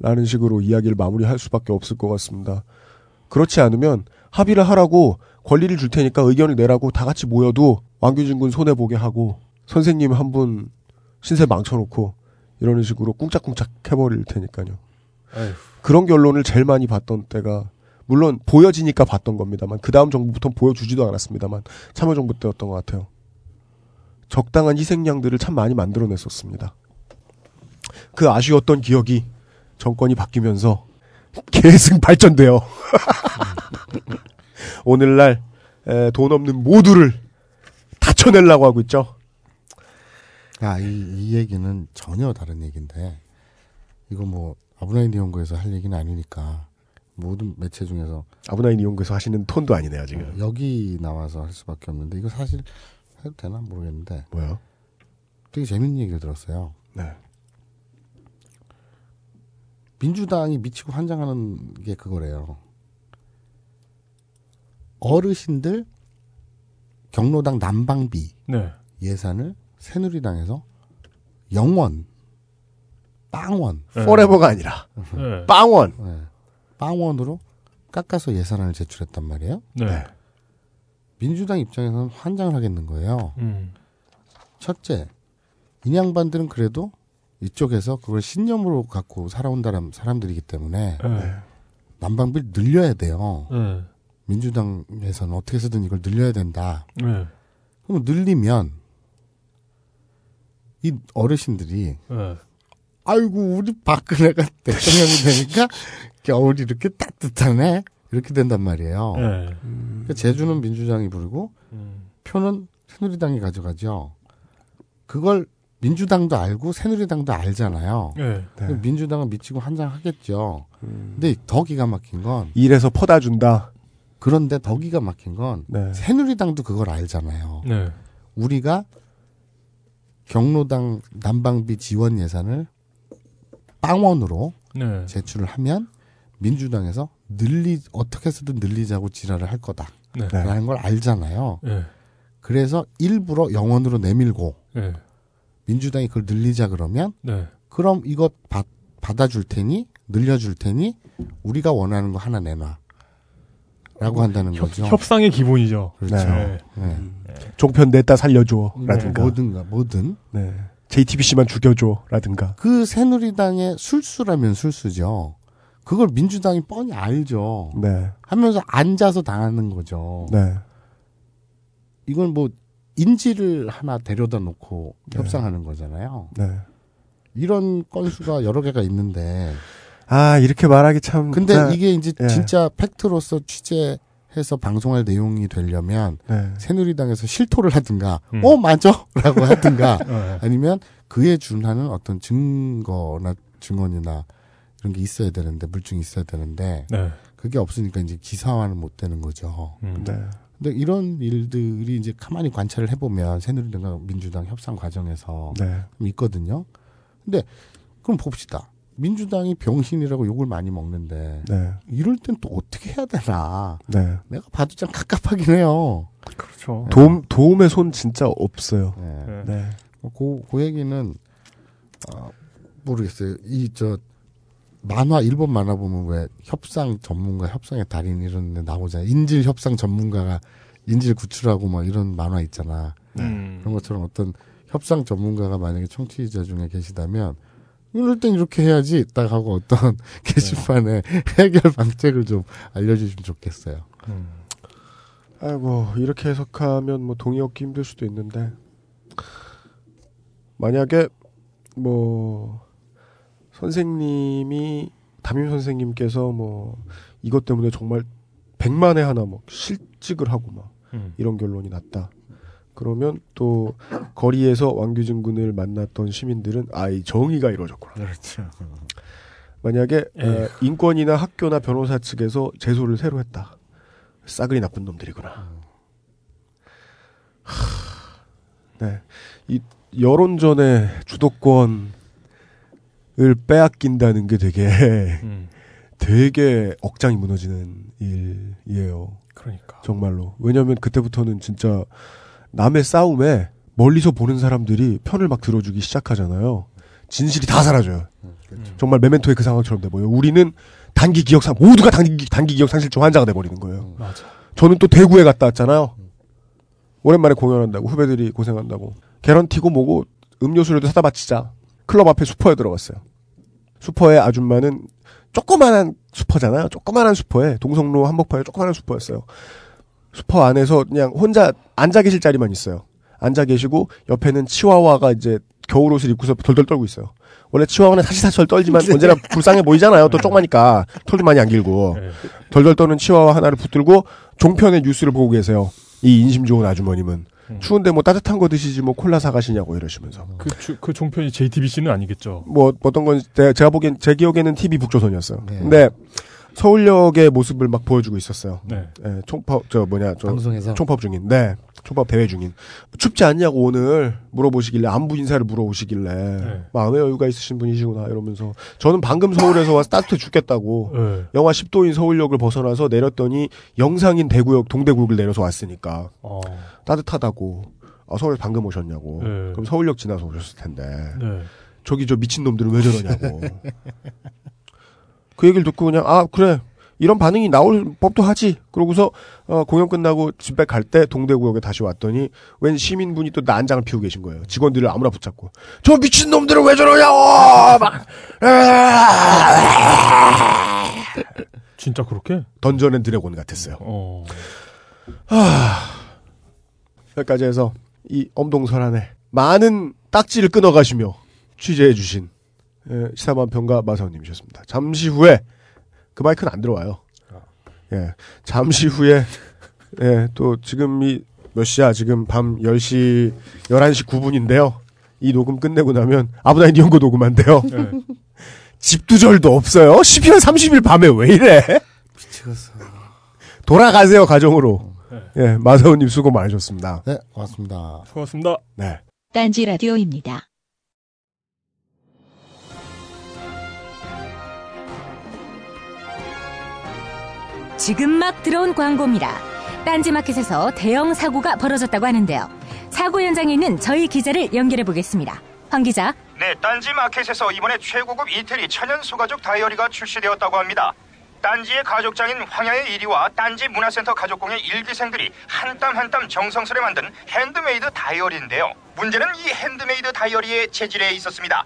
라는 식으로 이야기를 마무리할 수밖에 없을 것 같습니다. 그렇지 않으면 합의를 하라고 권리를 줄 테니까 의견을 내라고 다 같이 모여도 왕규진 군 손해 보게 하고 선생님 한 분 신세 망쳐놓고 이러는 식으로 꿍짝꿍짝 해버릴 테니까요.
아휴.
그런 결론을 제일 많이 봤던 때가 물론 보여지니까 봤던 겁니다만 그 다음 정부부터 보여주지도 않았습니다만 참여정부 때였던 것 같아요. 적당한 희생양들을 참 많이 만들어냈었습니다. 그 아쉬웠던 기억이 정권이 바뀌면서 계승 발전돼요. 오늘날 에, 돈 없는 모두를 다 쳐내려고 하고 있죠.
야, 이, 이 얘기는 전혀 다른 얘기인데, 이거 뭐, 아브라인 연구에서 할 얘기는 아니니까, 모든 매체 중에서.
아브나인 이용구에서 하시는 톤도 아니네요, 지금.
여기 나와서 할 수밖에 없는데, 이거 사실 해도 되나 모르겠는데.
뭐요?
되게 재밌는 얘기를 들었어요.
네.
민주당이 미치고 환장하는 게 그거래요. 어르신들 경로당 난방비
네.
예산을 새누리당에서 영원 빵원
네.
forever가 아니라
네.
빵원
네. 빵원으로 깎아서 예산안을 제출했단 말이에요.
네.
민주당 입장에서는 환장을 하겠는 거예요.
음.
첫째, 인양반들은 그래도 이쪽에서 그걸 신념으로 갖고 살아온 사람, 사람들이기 때문에
네.
난방비를 늘려야 돼요.
네.
민주당에서는 어떻게 해서든 이걸 늘려야 된다.
네.
그럼 늘리면 이 어르신들이
네.
아이고 우리 박근혜가 대통령이 되니까 겨울이 이렇게 따뜻하네 이렇게 된단 말이에요.
네.
그러니까 제주는 민주당이 부르고 표는 새누리당이 가져가죠. 그걸 민주당도 알고 새누리당도 알잖아요.
네.
그럼 민주당은 미치고 한장 하겠죠. 근데 더 기가 막힌 건
일에서 퍼다 준다.
그런데 더 기가 막힌 건
네.
새누리당도 그걸 알잖아요.
네.
우리가 경로당 난방비 지원 예산을 빵원으로
네.
제출을 하면 민주당에서 늘리 어떻게 해서든 늘리자고 지랄을 할
네.
거다라는 걸 알잖아요.
네.
그래서 일부러 영원으로 내밀고
네.
민주당이 그걸 늘리자 그러면
네.
그럼 이거 받, 받아줄 테니 늘려줄 테니 우리가 원하는 거 하나 내놔. 라고 한다는
협,
거죠.
협상의 기본이죠.
그렇죠.
네.
네.
종편 냈다 살려줘. 라든가.
뭐든가, 뭐든.
네. JTBC만 죽여줘. 라든가.
그 새누리당의 술수라면 술수죠. 그걸 민주당이 뻔히 알죠.
네.
하면서 앉아서 당하는 거죠.
네.
이건 뭐 인지를 하나 데려다 놓고 협상하는 거잖아요.
네.
이런 건수가 여러 개가 있는데
아, 이렇게 말하기 참.
근데
진짜-
이게 이제
예.
진짜 팩트로서 취재해서 방송할 내용이 되려면
네.
새누리당에서 실토를 하든가
음.
어 맞아라고 하든가
네.
아니면 그에 준하는 어떤 증거나 증언이나 이런 게 있어야 되는데 물증이 있어야 되는데
네.
그게 없으니까 이제 기사화는 못 되는 거죠.
음.
네.
근데 이런 일들이 이제 가만히 관찰을 해보면 새누리당과 민주당 협상 과정에서
네.
좀 있거든요. 근데 그럼 봅시다. 민주당이 병신이라고 욕을 많이 먹는데
네.
이럴 땐 또 어떻게 해야 되나?
네.
내가 봐도 좀 갑갑하긴 해요.
그렇죠.
도움, 도움의 손 진짜 없어요.
네.
네.
그, 그 얘기는 어, 모르겠어요. 이 저 만화 일본 만화 보면 왜 협상 전문가, 협상의 달인 이런 데 나오잖아요. 인질 협상 전문가가 인질 구출하고 막 이런 만화 있잖아.
음.
그런 것처럼 어떤 협상 전문가가 만약에 청취자 중에 계시다면 이럴 땐 이렇게 해야지 딱 하고 어떤 게시판에 해결 방책을 좀 알려주시면 좋겠어요.
아이고 이렇게 해석하면 뭐 동의 얻기 힘들 수도 있는데 만약에 뭐 선생님이 담임 선생님께서 뭐 이것 때문에 정말 백만에 하나 뭐 실직을 하고 막
음.
이런 결론이 났다. 그러면 또 거리에서 왕규진 군을 만났던 시민들은 아이 정의가 이루어졌구나.
그렇죠.
만약에
에휴.
어, 인권이나 학교나 변호사 측에서 제소를 새로 했다. 싸그리 나쁜 놈들이구나. 하, 네. 이 여론전의 주도권을 빼앗긴다는 게 되게
음.
되게 억장이 무너지는 일이에요.
그러니까.
정말로. 왜냐면 그때부터는 진짜 남의 싸움에 멀리서 보는 사람들이 편을 막 들어주기 시작하잖아요. 진실이 다 사라져요. 정말 메멘토의 그 상황처럼 돼버려요. 우리는 단기 기억 상 모두가 단기 단기 기억 상실증 환자가 돼버리는 거예요.
맞아.
저는 또 대구에 갔다 왔잖아요. 오랜만에 공연한다고 후배들이 고생한다고 개런티고 뭐고 음료수라도 사다 바치자. 클럽 앞에 슈퍼에 들어갔어요. 슈퍼의 아줌마는 조그만한 슈퍼잖아요. 조그만한 슈퍼에 동성로 한복판에 조그만한 슈퍼였어요. 슈퍼 안에서 그냥 혼자 앉아 계실 자리만 있어요. 앉아 계시고 옆에는 치와와가 이제 겨울 옷을 입고서 덜덜 떨고 있어요. 원래 치와와는 사시사철 떨지만 언제나 불쌍해 보이잖아요. 또 조그마니까 털도 많이 안 길고 덜덜 떠는 치와와 하나를 붙들고 종편의 뉴스를 보고 계세요. 이 인심 좋은 아주머님은 추운데 뭐 따뜻한 거 드시지 뭐 콜라 사가시냐고 이러시면서
그, 주- 그 종편이 JTBC는 아니겠죠.
뭐 어떤 건 제가, 제가 보기엔 제 기억에는 TV 북조선이었어요.
네.
근데 서울역의 모습을 막 보여주고 있었어요.
네.
예, 총파 저 뭐냐 저
방송에서?
총파업 중인. 네. 총파업 대회 중인. 춥지 않냐고 오늘 물어보시길래 안부 인사를 물어보시길래
네.
마음의 여유가 있으신 분이시구나 이러면서 저는 방금 서울에서 와서 따뜻해 죽겠다고
네.
영하 10도인 서울역을 벗어나서 내렸더니 영상인 대구역 동대구역을 내려서 왔으니까
어.
따뜻하다고 아, 서울에 방금 오셨냐고
네.
그럼 서울역 지나서 오셨을 텐데
네.
저기 저 미친 놈들은 왜 저러냐고 그 얘기를 듣고 그냥 아 그래. 이런 반응이 나올 법도 하지. 그러고서 어, 공연 끝나고 집에 갈 때 동대구역에 다시 왔더니 웬 시민분이 또 난장을 피우고 계신 거예요. 직원들을 아무나 붙잡고. 저 미친 놈들은 왜 저러냐고! 막
진짜 그렇게?
던전 앤 드래곤 같았어요.
어.
하... 여기까지 해서 이 엄동설안에 많은 딱지를 끊어가시며 취재해주신 예, 시사만평가 마사오님이셨습니다. 잠시 후에 그 마이크는 안 들어와요. 예, 잠시 후에 예, 또 지금이 몇 시야? 지금 밤 10시 11시 9분인데요. 이 녹음 끝내고 나면 아브다인 연고 녹음한대요.
네.
집두절도 없어요. 12월 30일 밤에 왜 이래?
미치겠어.
돌아가세요 가정으로. 예, 마사오님 수고 많으셨습니다.
네, 고맙습니다.
수고하셨습니다.
네.
딴지 라디오입니다.
지금 막 들어온 광고입니다. 딴지마켓에서 대형 사고가 벌어졌다고 하는데요. 사고 현장에 있는 저희 기자를 연결해 보겠습니다. 황 기자.
네, 딴지 마켓에서 이번에 최고급 이태리 천연 소가죽 다이어리가 출시되었다고 합니다. 딴지의 가족장인 황야의 1위와 딴지 문화센터 가죽공예 일기생들이 한 땀 한 땀 정성스레 만든 핸드메이드 다이어리인데요. 문제는 이 핸드메이드 다이어리의 재질에 있었습니다.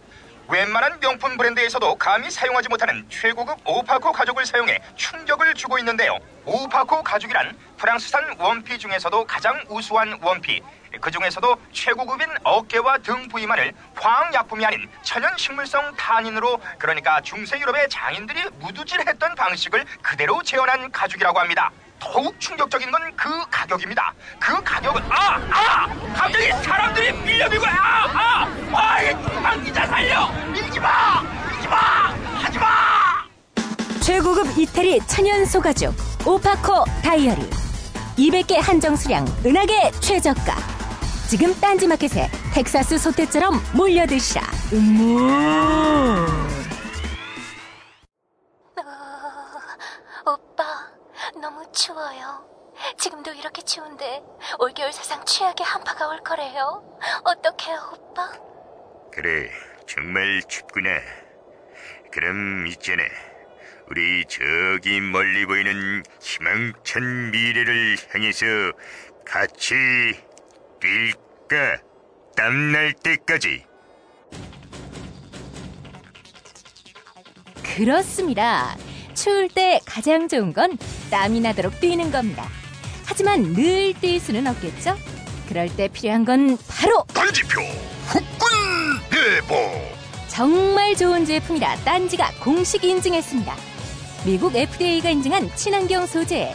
웬만한 명품 브랜드에서도 감히 사용하지 못하는 최고급 오파코 가죽을 사용해 충격을 주고 있는데요. 오파코 가죽이란 프랑스산 원피 중에서도 가장 우수한 원피. 그 중에서도 최고급인 어깨와 등 부위만을 화학약품이 아닌 천연 식물성 탄닌으로 그러니까 중세 유럽의 장인들이 무두질했던 방식을 그대로 재현한 가죽이라고 합니다. 더욱 충격적인 건 그 가격입니다. 그 가격은 아! 아! 갑자기 사람들이 밀려들고 아! 아! 아! 이 기자 살려! 밀지 마! 밀지 마! 하지 마!
최고급 이태리 천연 소가죽 오파코 다이어리 200개 한정 수량 은하계 최저가 지금 딴지마켓에 텍사스 소떼처럼 몰려드시라 음모
오빠, 너무 추워요. 지금도 이렇게 추운데
올겨울 세상 최악의 한파가 올 거래요. 어떡해요, 오빠?
그래, 정말 춥구나. 그럼 있잖아. 우리 저기 멀리 보이는 희망찬 미래를 향해서 같이 뛸까? 땀날 때까지.
그렇습니다. 추울 때 가장 좋은 건 땀이 나도록 뛰는 겁니다. 하지만 늘 뛸 수는 없겠죠? 그럴 때 필요한 건 바로
단지표 후끈 대보
정말 좋은 제품이라 딴지가 공식 인증했습니다. 미국 FDA가 인증한 친환경 소재,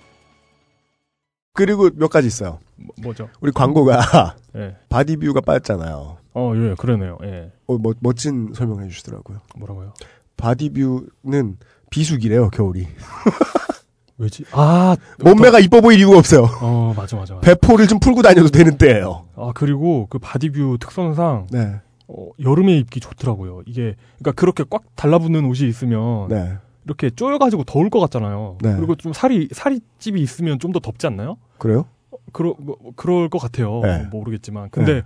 그리고 몇 가지 있어요.
뭐죠?
우리 광고가
예.
바디뷰가 빠졌잖아요.
어, 예, 그러네요. 예.
어, 뭐, 멋진 설명해 주시더라고요.
뭐라고요?
바디뷰는 비수기래요, 겨울이.
왜지? 아,
몸매가 이뻐 보일 이유가 없어요.
어, 맞아, 맞아, 맞아.
배포를 좀 풀고 다녀도 되는 때예요.
아, 그리고 그 바디뷰 특성상
네.
어, 여름에 입기 좋더라고요. 이게 그러니까 그렇게 꽉 달라붙는 옷이 있으면
네.
이렇게 쪼여가지고 더울 것 같잖아요.
네.
그리고 좀 살이 살이집이 있으면 좀 더 덥지 않나요?
그래요?
그러 뭐, 그럴 것 같아요.
네.
모르겠지만 근데
네.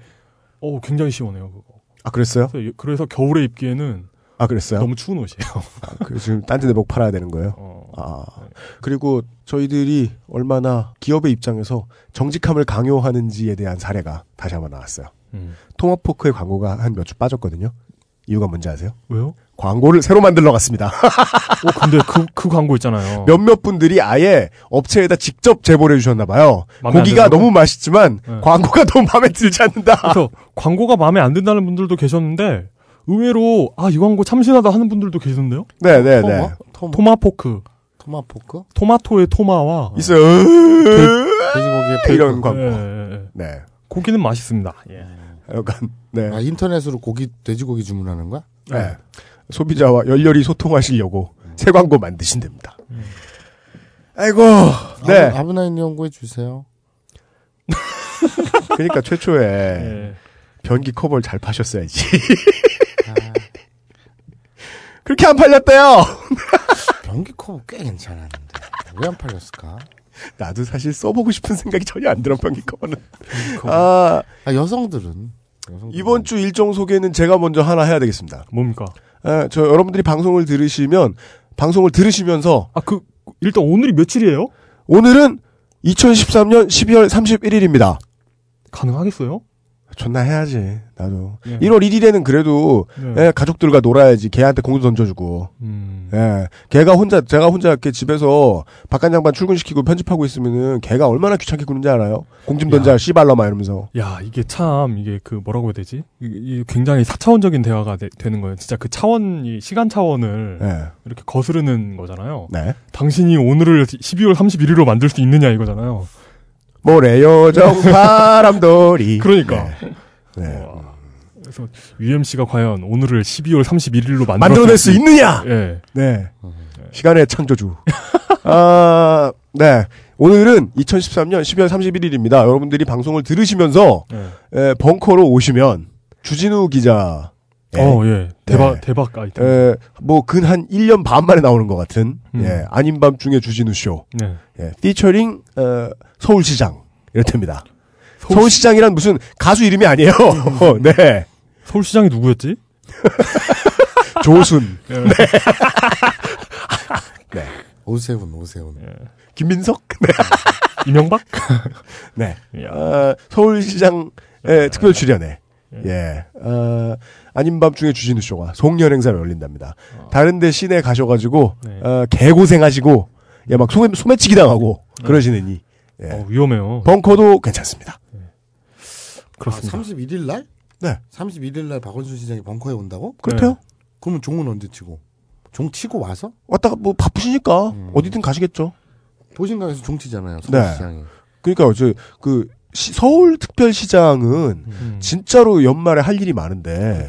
어 굉장히 시원해요 그거.
아, 그랬어요?
그래서, 그래서 겨울에 입기에는
아, 그랬어요?
너무 추운 옷이에요.
아, 그 지금 딴지 내복 팔아야 되는 거예요?
어,
아. 그리고 저희들이 얼마나 기업의 입장에서 정직함을 강요하는지에 대한 사례가 다시 한번 나왔어요.
음.
토마포크의 광고가 한 몇 주 빠졌거든요. 이유가 뭔지 아세요?
왜요?
광고를 새로 만들러 갔습니다.
어 근데 그 그 광고 있잖아요.
몇몇 분들이 아예 업체에다 직접 제보를 해주셨나 봐요.
마음에 안
고기가? 너무 맛있지만
네.
광고가 너무 마음에 들지 않는다.
그래서 광고가 마음에 안 든다는 분들도 계셨는데 의외로 아 이 광고 참신하다 하는 분들도 계셨는데요.
네네네.
토마? 토마?
토마포크.
토마포크?
토마토의 토마와
있어요.
돼지고기에
이런. 광고.
예, 예, 예.
네.
고기는 맛있습니다. 예.
약간 네.
아, 인터넷으로 고기, 돼지고기 주문하는 거야?
네. 소비자와 열렬히 소통하시려고 새 광고 만드신답니다. 아이고, 네.
아브- 아브나인 연구해 주세요.
그러니까 최초에
예.
변기 커버를 잘 파셨어야지. 그렇게 안 팔렸대요.
변기 커버 꽤 괜찮았는데 왜 안 팔렸을까?
나도 사실 써보고 싶은 생각이 전혀 안 들어 변기 커버는.
커버.
아,
아, 여성들은 여성들은
이번 주 일정 소개는 제가 먼저 하나 해야 되겠습니다.
뭡니까?
아, 저 여러분들이 방송을 들으시면 방송을 들으시면서
아그 일단 오늘이 며칠이에요?
오늘은 2013년 12월 31일입니다.
가능하겠어요?
존나 해야지. 나도.
예.
1월 1일에는 그래도
네.
예, 가족들과 놀아야지. 걔한테 공도 던져주고.
음.
예. 걔가 혼자 제가 혼자 이렇게 집에서 바깥 양반 출근시키고 편집하고 있으면은 걔가 얼마나 귀찮게 구는지 알아요? 공좀 던져 씨발러마 이러면서.
야 이게 참 이게 그 뭐라고 해야 되지? 이, 이 굉장히 사차원적인 대화가 되, 는 거예요. 진짜 그 차원 이 시간 차원을
예.
이렇게 거스르는 거잖아요.
네.
당신이 오늘을 12월 31일로 만들 수 있느냐 이거잖아요.
모래 요정 바람돌이.
그러니까.
네.
와. 그래서 UMC가 과연 오늘을 12월 31일로 만들어낼
만들어낼 수 있느냐?
예.
네. 시간의 창조주. 아, 네. 오늘은 2013년 12월 31일입니다. 여러분들이 방송을 들으시면서
예.
에, 벙커로 오시면 주진우 기자.
어, 예. 대박,
네.
대박 아이템.
에, 뭐, 근 한 1년 반 만에 나오는 것 같은,
음.
예, 아닌 밤 중에 주진우 쇼.
네.
예, 피처링, 어, 서울시장. 이렇답니다. 서울시... 장이란 무슨 가수 이름이 아니에요. 네.
서울시장이 누구였지?
조순.
예.
네. 네.
오세훈, 오세훈.
김민석? 네.
이명박?
네.
야.
어, 서울시장의 특별 출연에, 예, 어, 아닌 밤중에 주진우 쇼가 송년 행사를 열린답니다. 다른데 시내 가셔가지고,
네.
어, 개고생하시고, 예, 막 소매, 소매치기 당하고, 그러시느니, 예.
어, 위험해요.
벙커도 괜찮습니다.
그렇습니다.
아, 31일 날?
네.
31일 날 박원순 시장이 벙커에 온다고?
그렇대요.
그러면 종은 언제 치고? 종 치고 와서?
왔다가 뭐 바쁘시니까, 어디든 가시겠죠.
보신강에서 종 치잖아요.
네.
서울시장이.
그러니까 어제 그 시- 서울특별시장은
음.
진짜로 연말에 할 일이 많은데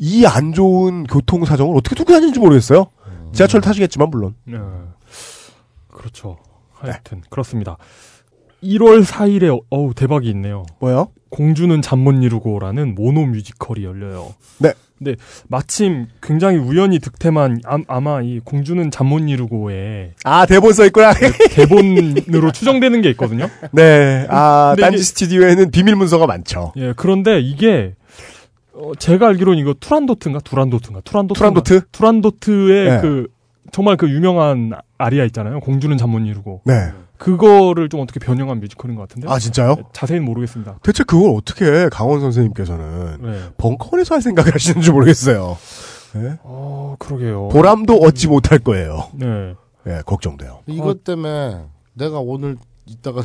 이 안 좋은 교통 사정을 어떻게 두고 다니는지 모르겠어요. 지하철 타시겠지만 물론.
네. 그렇죠. 하여튼 그렇습니다. 1월 4일에 어우 대박이 있네요.
뭐요?
공주는 잠 못 이루고라는 모노 뮤지컬이 열려요.
네.
근데 마침 굉장히 우연히 득템한 아, 마이 공주는 잠 못 이루고에
아 대본 써 있구나.
대본으로 추정되는 게 있거든요.
네. 아 딴지
이게-
스튜디오에는 비밀 문서가 많죠.
예, 그런데 이게 어, 제가 알기로는 이거 투란도트인가 투란도트인가 투란도트
투란도트?
투란도트의
네.
그 정말 그 유명한 아리아 있잖아요. 공주는 잠 못 이루고.
네.
그거를 좀 어떻게 변형한 뮤지컬인 것 같은데.
아 진짜요?
자세히는 모르겠습니다.
대체 그걸 어떻게 강원 선생님께서는
네.
벙커원에서 할 생각을 하시는지 모르겠어요. 네?
어, 그러게요.
보람도 얻지 못할 거예요.
네.
예, 걱정돼요.
이것 때문에 내가 오늘 이따가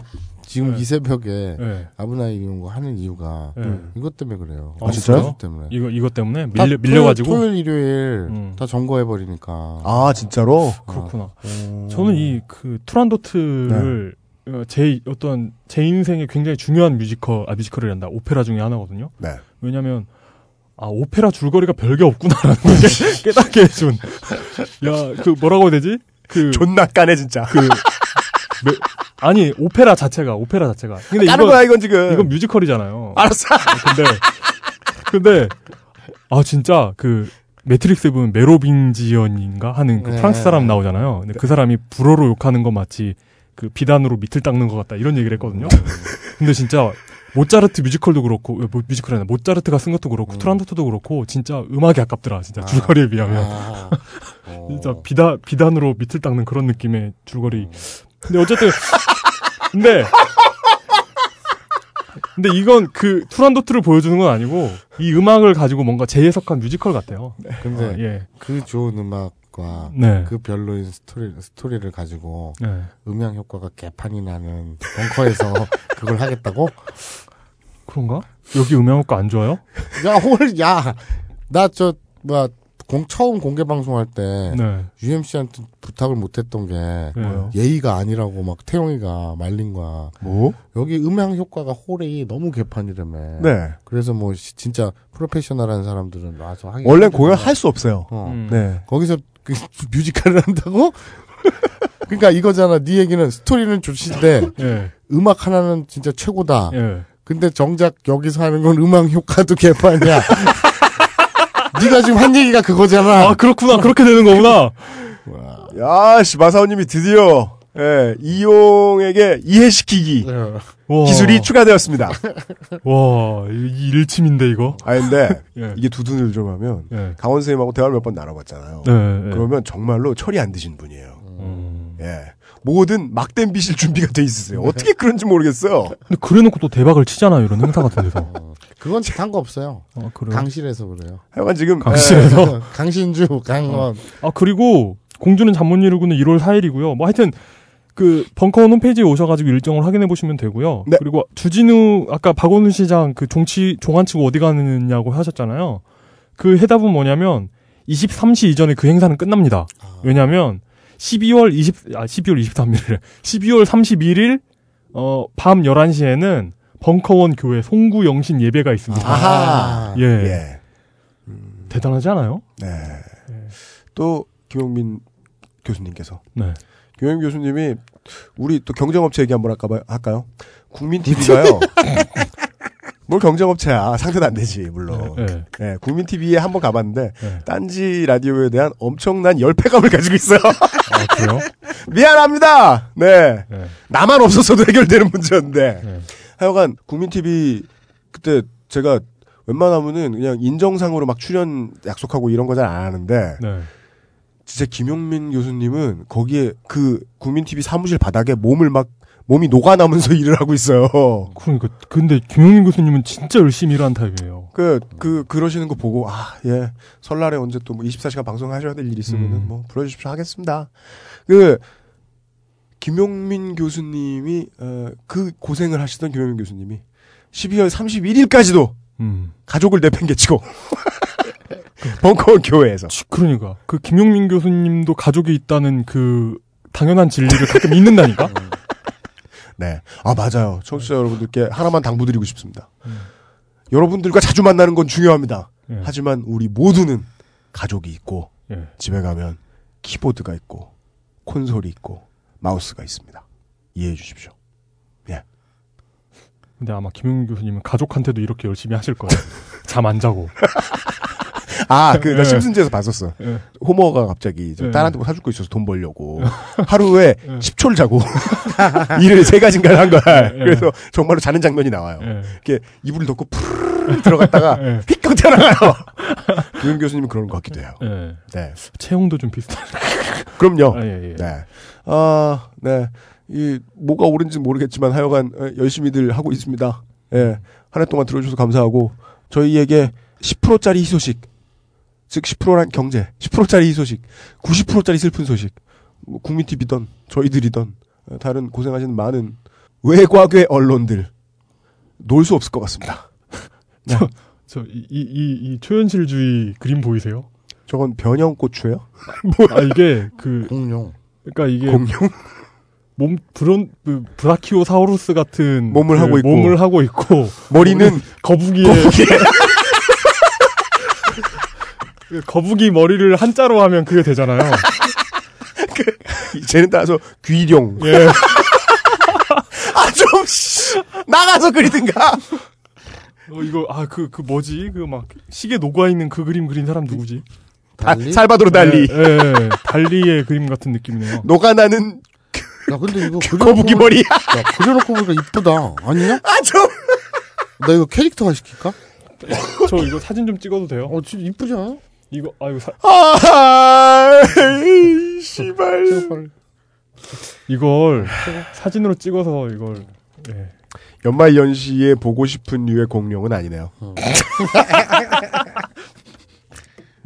지금 이 새벽에
네.
아브나이 이런 거 하는 이유가
네.
이것 때문에 그래요.
아, 진짜요?
이것 때문에.
이거 이것 때문에
다
밀려 밀려가지고.
토요일, 일요일
음.
다 점거해 버리니까.
아 진짜로?
그렇구나.
음.
저는 이 그 투란도트를
네.
어, 제 어떤 제 인생에 굉장히 중요한 뮤지컬 아 뮤지컬이란다 오페라 중에 하나거든요.
네.
왜냐하면 아 오페라 줄거리가 별게 없구나라는 걸 깨닫게 해준. 야 그 뭐라고 해야 되지? 그
존나 까네 진짜.
그 매- 아니 오페라 자체가 오페라 자체가. 근데
까는
이건-
거야 이건 지금.
이건 뮤지컬이잖아요.
알았어.
근데 근데 아 진짜 그 매트릭스 보면 메로빙지언인가 하는 그
네.
프랑스 사람 나오잖아요. 근데 그 사람이 불어로 욕하는 건 마치 그 비단으로 밑을 닦는 것 같다 이런 얘기를 했거든요. 근데 진짜 모차르트 뮤지컬도 그렇고 어, 뭐 뮤지컬이 아니라 모차르트가 쓴 것도 그렇고 투란도트도 그렇고 진짜 음악이 아깝더라 진짜 줄거리에 비하면
아.
진짜 비단 비단으로 밑을 닦는 그런 느낌의 줄거리. 근데 어쨌든 근데 근데 이건 그 투란도트를 보여주는 건 아니고 이 음악을 가지고 뭔가 재해석한 뮤지컬 같아요.
근데
어, 예.
그 좋은 음악과
네.
그 별로인 스토리 스토리를 가지고
네.
음향 효과가 개판이 나는 벙커에서 그걸 하겠다고?
그런가? 여기 음향 효과 안 좋아요?
야, 홀, 야, 나 저, 뭐야, 공, 처음 공개 방송할 때,
네.
UMC한테 부탁을 못 했던 게,
뭐요?
예의가 아니라고 막 태용이가 말린 거야.
뭐?
여기 음향 효과가 홀이 너무 개판이라며.
네.
그래서 뭐, 시- 진짜 프로페셔널한 사람들은 와서 하기.
원래. 공연 할 수 없어요.
어.
음.
네.
거기서 그 뮤지컬을 한다고? 그러니까 이거잖아. 네 얘기는 스토리는 좋신데
예.
음악 하나는 진짜 최고다.
예.
근데 정작 여기서 하는 건 음악 효과도 개판이야. 네가 지금 한 얘기가 그거잖아.
아 그렇구나 그렇게 되는 거구나.
야, 씨, 마사오님이 드디어, 예, 이용에게 이해시키기
와.
기술이 추가되었습니다.
와, 이, 이 일침인데 이거.
아, 근데,
예.
이게 두 눈을 좀 하면,
예.
강원 선생님하고 대화를 몇 번 나눠봤잖아요.
네, 네.
그러면 정말로 철이 안 드신 분이에요.
음.
예. 뭐든 막댐 비실 준비가 돼 있으세요. 어떻게 그런지 모르겠어요.
근데 그래놓고 또 대박을 치잖아요 이런 행사 같은 데서.
그건 단 거 없어요.
아, 그래요?
강실에서 그래요.
하여간 지금,
강실에서.
강신주, 강원.
아 그리고 공주는 잠못 이루고는 1월 4일이고요. 뭐 하여튼 그 벙커원 홈페이지에 오셔가지고 일정을 확인해 보시면 되고요.
네.
그리고 주진우 아까 박원순 시장 그 종치 종안 치고 어디 가느냐고 하셨잖아요. 그 해답은 뭐냐면 23시 이전에 그 행사는 끝납니다. 왜냐하면 12월 20, 아 12월 23일, 12월 31일 어 밤 11시에는 벙커원 교회 송구 영신 예배가 있습니다.
아하.
예.
예.
대단하지 않아요?
네. 또, 김용민 교수님께서.
네.
김용민 교수님이, 우리 또 경쟁업체 얘기 한번 할까, 봐- 할까요? 국민TV가요. 뭘 경쟁업체야. 상대도 안 되지, 물론.
네.
네, 국민TV에 한번 가봤는데,
네.
딴지 라디오에 대한 엄청난 열패감을 가지고 있어요.
아, 그래요?
미안합니다! 네.
네.
나만 없었어도 해결되는 문제였는데.
네.
하여간, 국민TV, 그때 제가 웬만하면은 그냥 인정상으로 막 출연 약속하고 이런 거 잘 안 하는데,
네.
진짜 김용민 교수님은 거기에 그 국민TV 사무실 바닥에 몸을 막, 몸이 녹아나면서 일을 하고 있어요.
그러니까 근데 김용민 교수님은 진짜 열심히 일하는 타입이에요.
그, 그, 그러시는 거 보고, 아, 예. 설날에 언제 또 뭐 24시간 방송하셔야 될일 있으면은
음.
뭐 불러 주십시오 하겠습니다. 그, 김용민 교수님이, 어, 그 고생을 하시던 김용민 교수님이 12월 31일까지도
음.
가족을 내팽개치고 벙커원 교회에서.
그러니까 그 김용민 교수님도 가족이 있다는 그 당연한 진리를 가끔 잊는다니까.
네. 아, 맞아요. 청취자 여러분들께 하나만 당부드리고 싶습니다. 여러분들과 자주 만나는 건 중요합니다.
예.
하지만 우리 모두는 가족이 있고,
예.
집에 가면 키보드가 있고, 콘솔이 있고, 마우스가 있습니다. 이해해 주십시오. 예.
근데 아마 김용민 교수님은 가족한테도 이렇게 열심히 하실 거예요. 잠 안 자고.
아, 그, 나
예.
심슨즈에서 봤었어.
예.
호머가 갑자기 저
예.
딸한테 뭐 사줄 거 있어서 돈 벌려고. 하루에
예.
10초를 자고 일을 세 가지인가를 한 거야.
예.
그래서 정말로 자는 장면이 나와요.
예.
이렇게 이불을 덮고 푸르르 들어갔다가
예.
휙 튀어나가요. 김용 교수님은 그런 것 같기도 해요.
예.
네.
체형도 좀 비슷한.
그럼요.
아, 예, 예.
네. 아, 네. 이, 뭐가 옳은지는 모르겠지만 하여간 어, 열심히들 하고 있습니다. 예. 한 해 동안 들어주셔서 감사하고, 저희에게 10%짜리 희소식, 즉 10%란 경제, 10%짜리 희소식, 90%짜리 슬픈 소식, 뭐 국민TV든 저희들이든 어, 다른 고생하시는 많은 외곽의 언론들, 놀 수 없을 것 같습니다. 네.
저, 저, 이, 이, 이, 이 초현실주의 그림 보이세요?
저건 변형고추예요?
아, 이게, 그.
공룡.
그러니까 이게.
공룡?
몸, 브론, 그, 브라키오사우루스 같은.
몸을
그
하고 있고.
몸을 하고 있고.
머리는
거북이에.
거북이에.
그 거북이 머리를 한자로 하면 그게 되잖아요.
쟤는 따라서 귀룡.
예.
아, 좀, 씨, 나가서 그리든가.
어, 이거, 아, 그, 그 뭐지? 그 막, 시계 녹아 있는 그 그림 그린 사람 누구지?
다- 살바도르 달리.
예, 예, 달리의 그림 같은 느낌이네요.
녹아나는
야, 근데 이거
거북이 머리.
야, 그려놓고 보니까 이쁘다. 아니냐?
아, 좀.
나 이거 캐릭터화 시킬까?
저 이거 사진 좀 찍어도 돼요?
어, 진짜 이쁘지 않아?
이거, 아, 이거 사,
아, 씨발.
이걸 사진으로 찍어서 이걸, 예.
연말 연시에 보고 싶은 류의 공룡은 아니네요.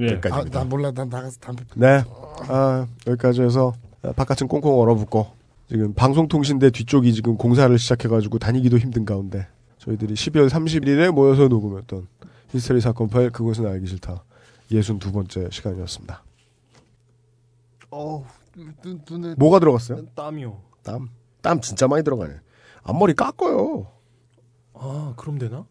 예.
아,
여기까지입니다.
나 몰라. 난 나가서 담배.
네. 아, 여기까지 해서 바깥은 꽁꽁 얼어붙고 지금 방송통신대 뒤쪽이 지금 공사를 시작해가지고 다니기도 힘든 가운데 저희들이 12월 31일에 모여서 녹음했던 히스테리 사건 파일 그것은 알기 싫다 62번째 시간이었습니다.
어, 눈, 눈에.
뭐가 들어갔어요?
땀이요.
땀. 땀 진짜 많이 들어가네. 앞머리 깎어요.
아, 그럼 되나?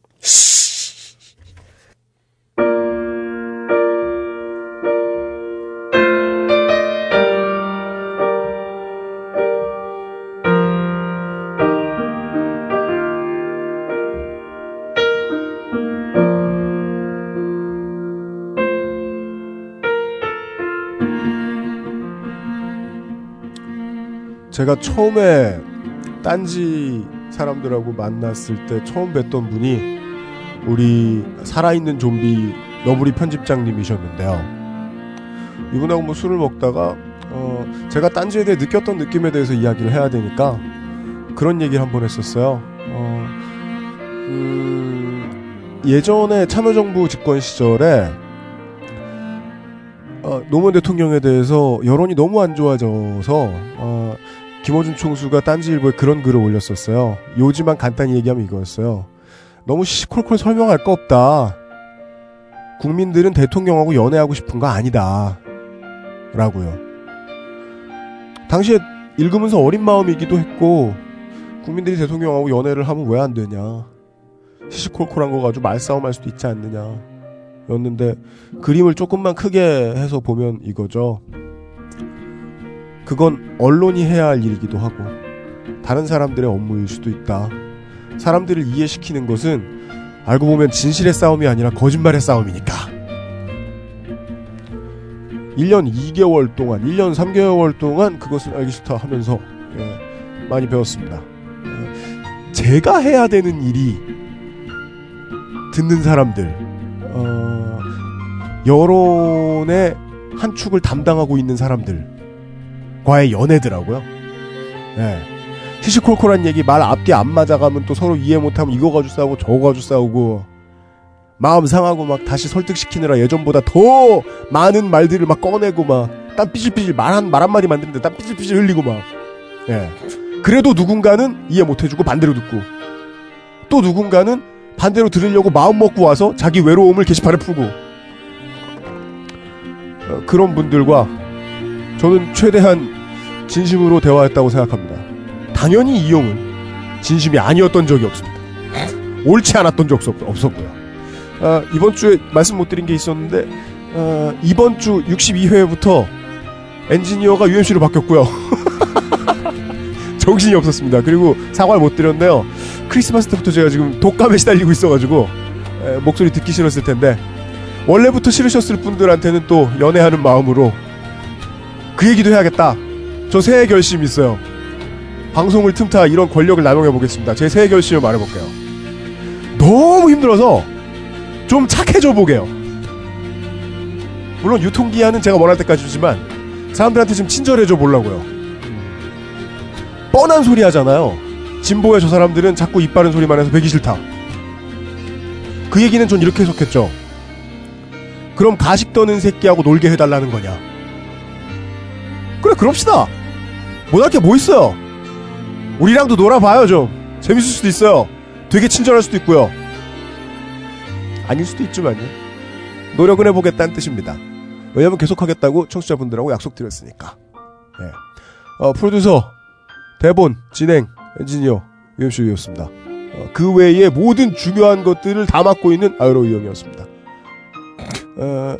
제가 처음에 딴지 사람들하고 만났을 때 처음 뵀던 분이 우리 살아있는 좀비 너구리 편집장님이셨는데요. 이분하고 뭐 술을 먹다가 어 제가 딴지에 대해 느꼈던 느낌에 대해서 이야기를 해야 되니까 그런 얘기를 한번 했었어요. 어, 음, 예전에 참여정부 집권 시절에 어, 노무현 대통령에 대해서 여론이 너무 안 좋아져서 어, 김어준 총수가 딴지일보에 그런 글을 올렸었어요. 요지만 간단히 얘기하면 이거였어요. 너무 시시콜콜 설명할 거 없다. 국민들은 대통령하고 연애하고 싶은 거 아니다. 라고요. 당시에 읽으면서 어린 마음이기도 했고 국민들이 대통령하고 연애를 하면 왜 안 되냐. 시시콜콜한 거 가지고 말싸움 할 수도 있지 않느냐. 였는데 그림을 조금만 크게 해서 보면 이거죠. 그건 언론이 해야 할 일이기도 하고 다른 사람들의 업무일 수도 있다. 사람들을 이해시키는 것은 알고 보면 진실의 싸움이 아니라 거짓말의 싸움이니까. 1년 2개월 동안, 1년 3개월 동안 그것을 알기 싫다 하면서 예, 많이 배웠습니다. 어, 제가 해야 되는 일이 듣는 사람들, 어, 여론의 한 축을 담당하고 있는 사람들 과의 연애더라고요. 네. 시시콜콜한 얘기 말 앞뒤 안 맞아가면 또 서로 이해 못하면 이거 가지고 싸우고 저거 가지고 싸우고 마음 상하고 막 다시 설득시키느라 예전보다 더 많은 말들을 막 꺼내고 막 땀 삐질삐질 말한 말 한마디 만드는데 땀 삐질삐질 흘리고 막 예. 그래도 누군가는 이해 못 해주고 반대로 듣고 또 누군가는 반대로 들으려고 마음 먹고 와서 자기 외로움을 게시판에 풀고 어, 그런 분들과 저는 최대한 진심으로 대화했다고 생각합니다. 당연히 이용을 진심이 아니었던 적이 없습니다. 옳지 않았던 적 없- 없었고요. 아, 이번 주에 말씀 못 드린 게 있었는데 아, 이번 주 62회부터 엔지니어가 UMC로 바뀌었고요. 정신이 없었습니다. 그리고 사과를 못 드렸는데요. 크리스마스 때부터 제가 지금 독감에 시달리고 있어가지고 에, 목소리 듣기 싫었을 텐데 원래부터 싫으셨을 분들한테는 또 연애하는 마음으로 그 얘기도 해야겠다. 저 새해 결심 있어요. 방송을 틈타 이런 권력을 남용해 보겠습니다. 제 새해 결심을 말해볼게요. 너무 힘들어서 좀 착해져 보게요. 물론 유통기한은 제가 원할 때까지 주지만 사람들한테 좀 친절해져 보려고요. 뻔한 소리 하잖아요. 진보의 저 사람들은 자꾸 입 바른 소리만 해서 배기 싫다. 그 얘기는 전 이렇게 해석했죠. 그럼 가식 떠는 새끼하고 놀게 해달라는 거냐. 그래, 그럽시다. 못할 게 뭐 있어요. 우리랑도 놀아봐요, 좀. 재밌을 수도 있어요. 되게 친절할 수도 있고요. 아닐 수도 있지만요. 노력은 해보겠다는 뜻입니다. 왜냐면 계속하겠다고 청취자분들하고 약속드렸으니까. 예. 어, 프로듀서, 대본, 진행, 엔지니어, UMC였습니다. 어, 그 외에 모든 중요한 것들을 다 맡고 있는 아유로 이영이었습니다. 어,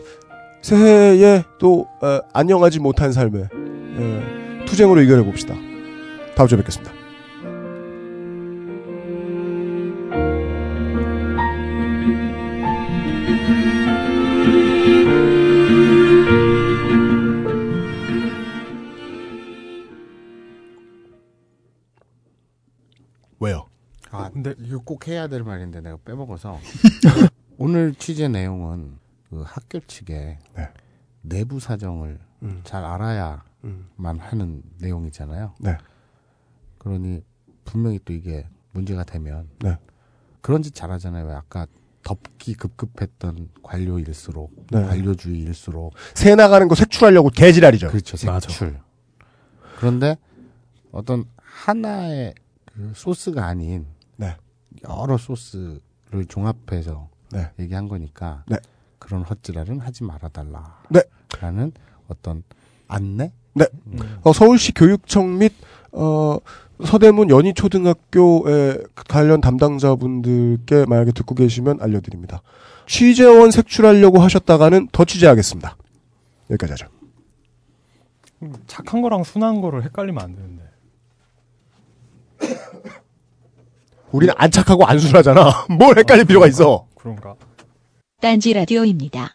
새해에 또 어, 안녕하지 못한 삶에 어, 투쟁으로 이겨내 봅시다. 다음 주에 뵙겠습니다. 왜요?
아, 근데 이거 꼭 해야 될 말인데 내가 빼먹어서 오늘 취재 내용은 그 학교 측의 내부 사정을 잘 알아야 만 하는 내용이잖아요.
네.
그러니 분명히 또 이게 문제가 되면
네.
그런 짓 잘하잖아요. 왜 아까 덮기 급급했던 관료일수록
네.
관료주의일수록
새 나가는 거 색출하려고 개지랄이죠.
그렇죠. 색출. 그런데 어떤 하나의 그 소스가 아닌
네.
여러 소스를 종합해서
네.
얘기한 거니까
네.
그런 헛지랄은 하지 말아달라.
네.
라는 어떤 안내?
네. 어, 서울시 교육청 및 어, 서대문 연희초등학교의 관련 담당자분들께 만약에 듣고 계시면 알려드립니다. 취재원 색출하려고 하셨다가는 더 취재하겠습니다. 여기까지 하죠.
착한 거랑 순한 거를 헷갈리면 안 되는데.
우리는 안 착하고 안 순하잖아. 뭘 헷갈릴 필요가 있어.
그런가?
딴지 라디오입니다.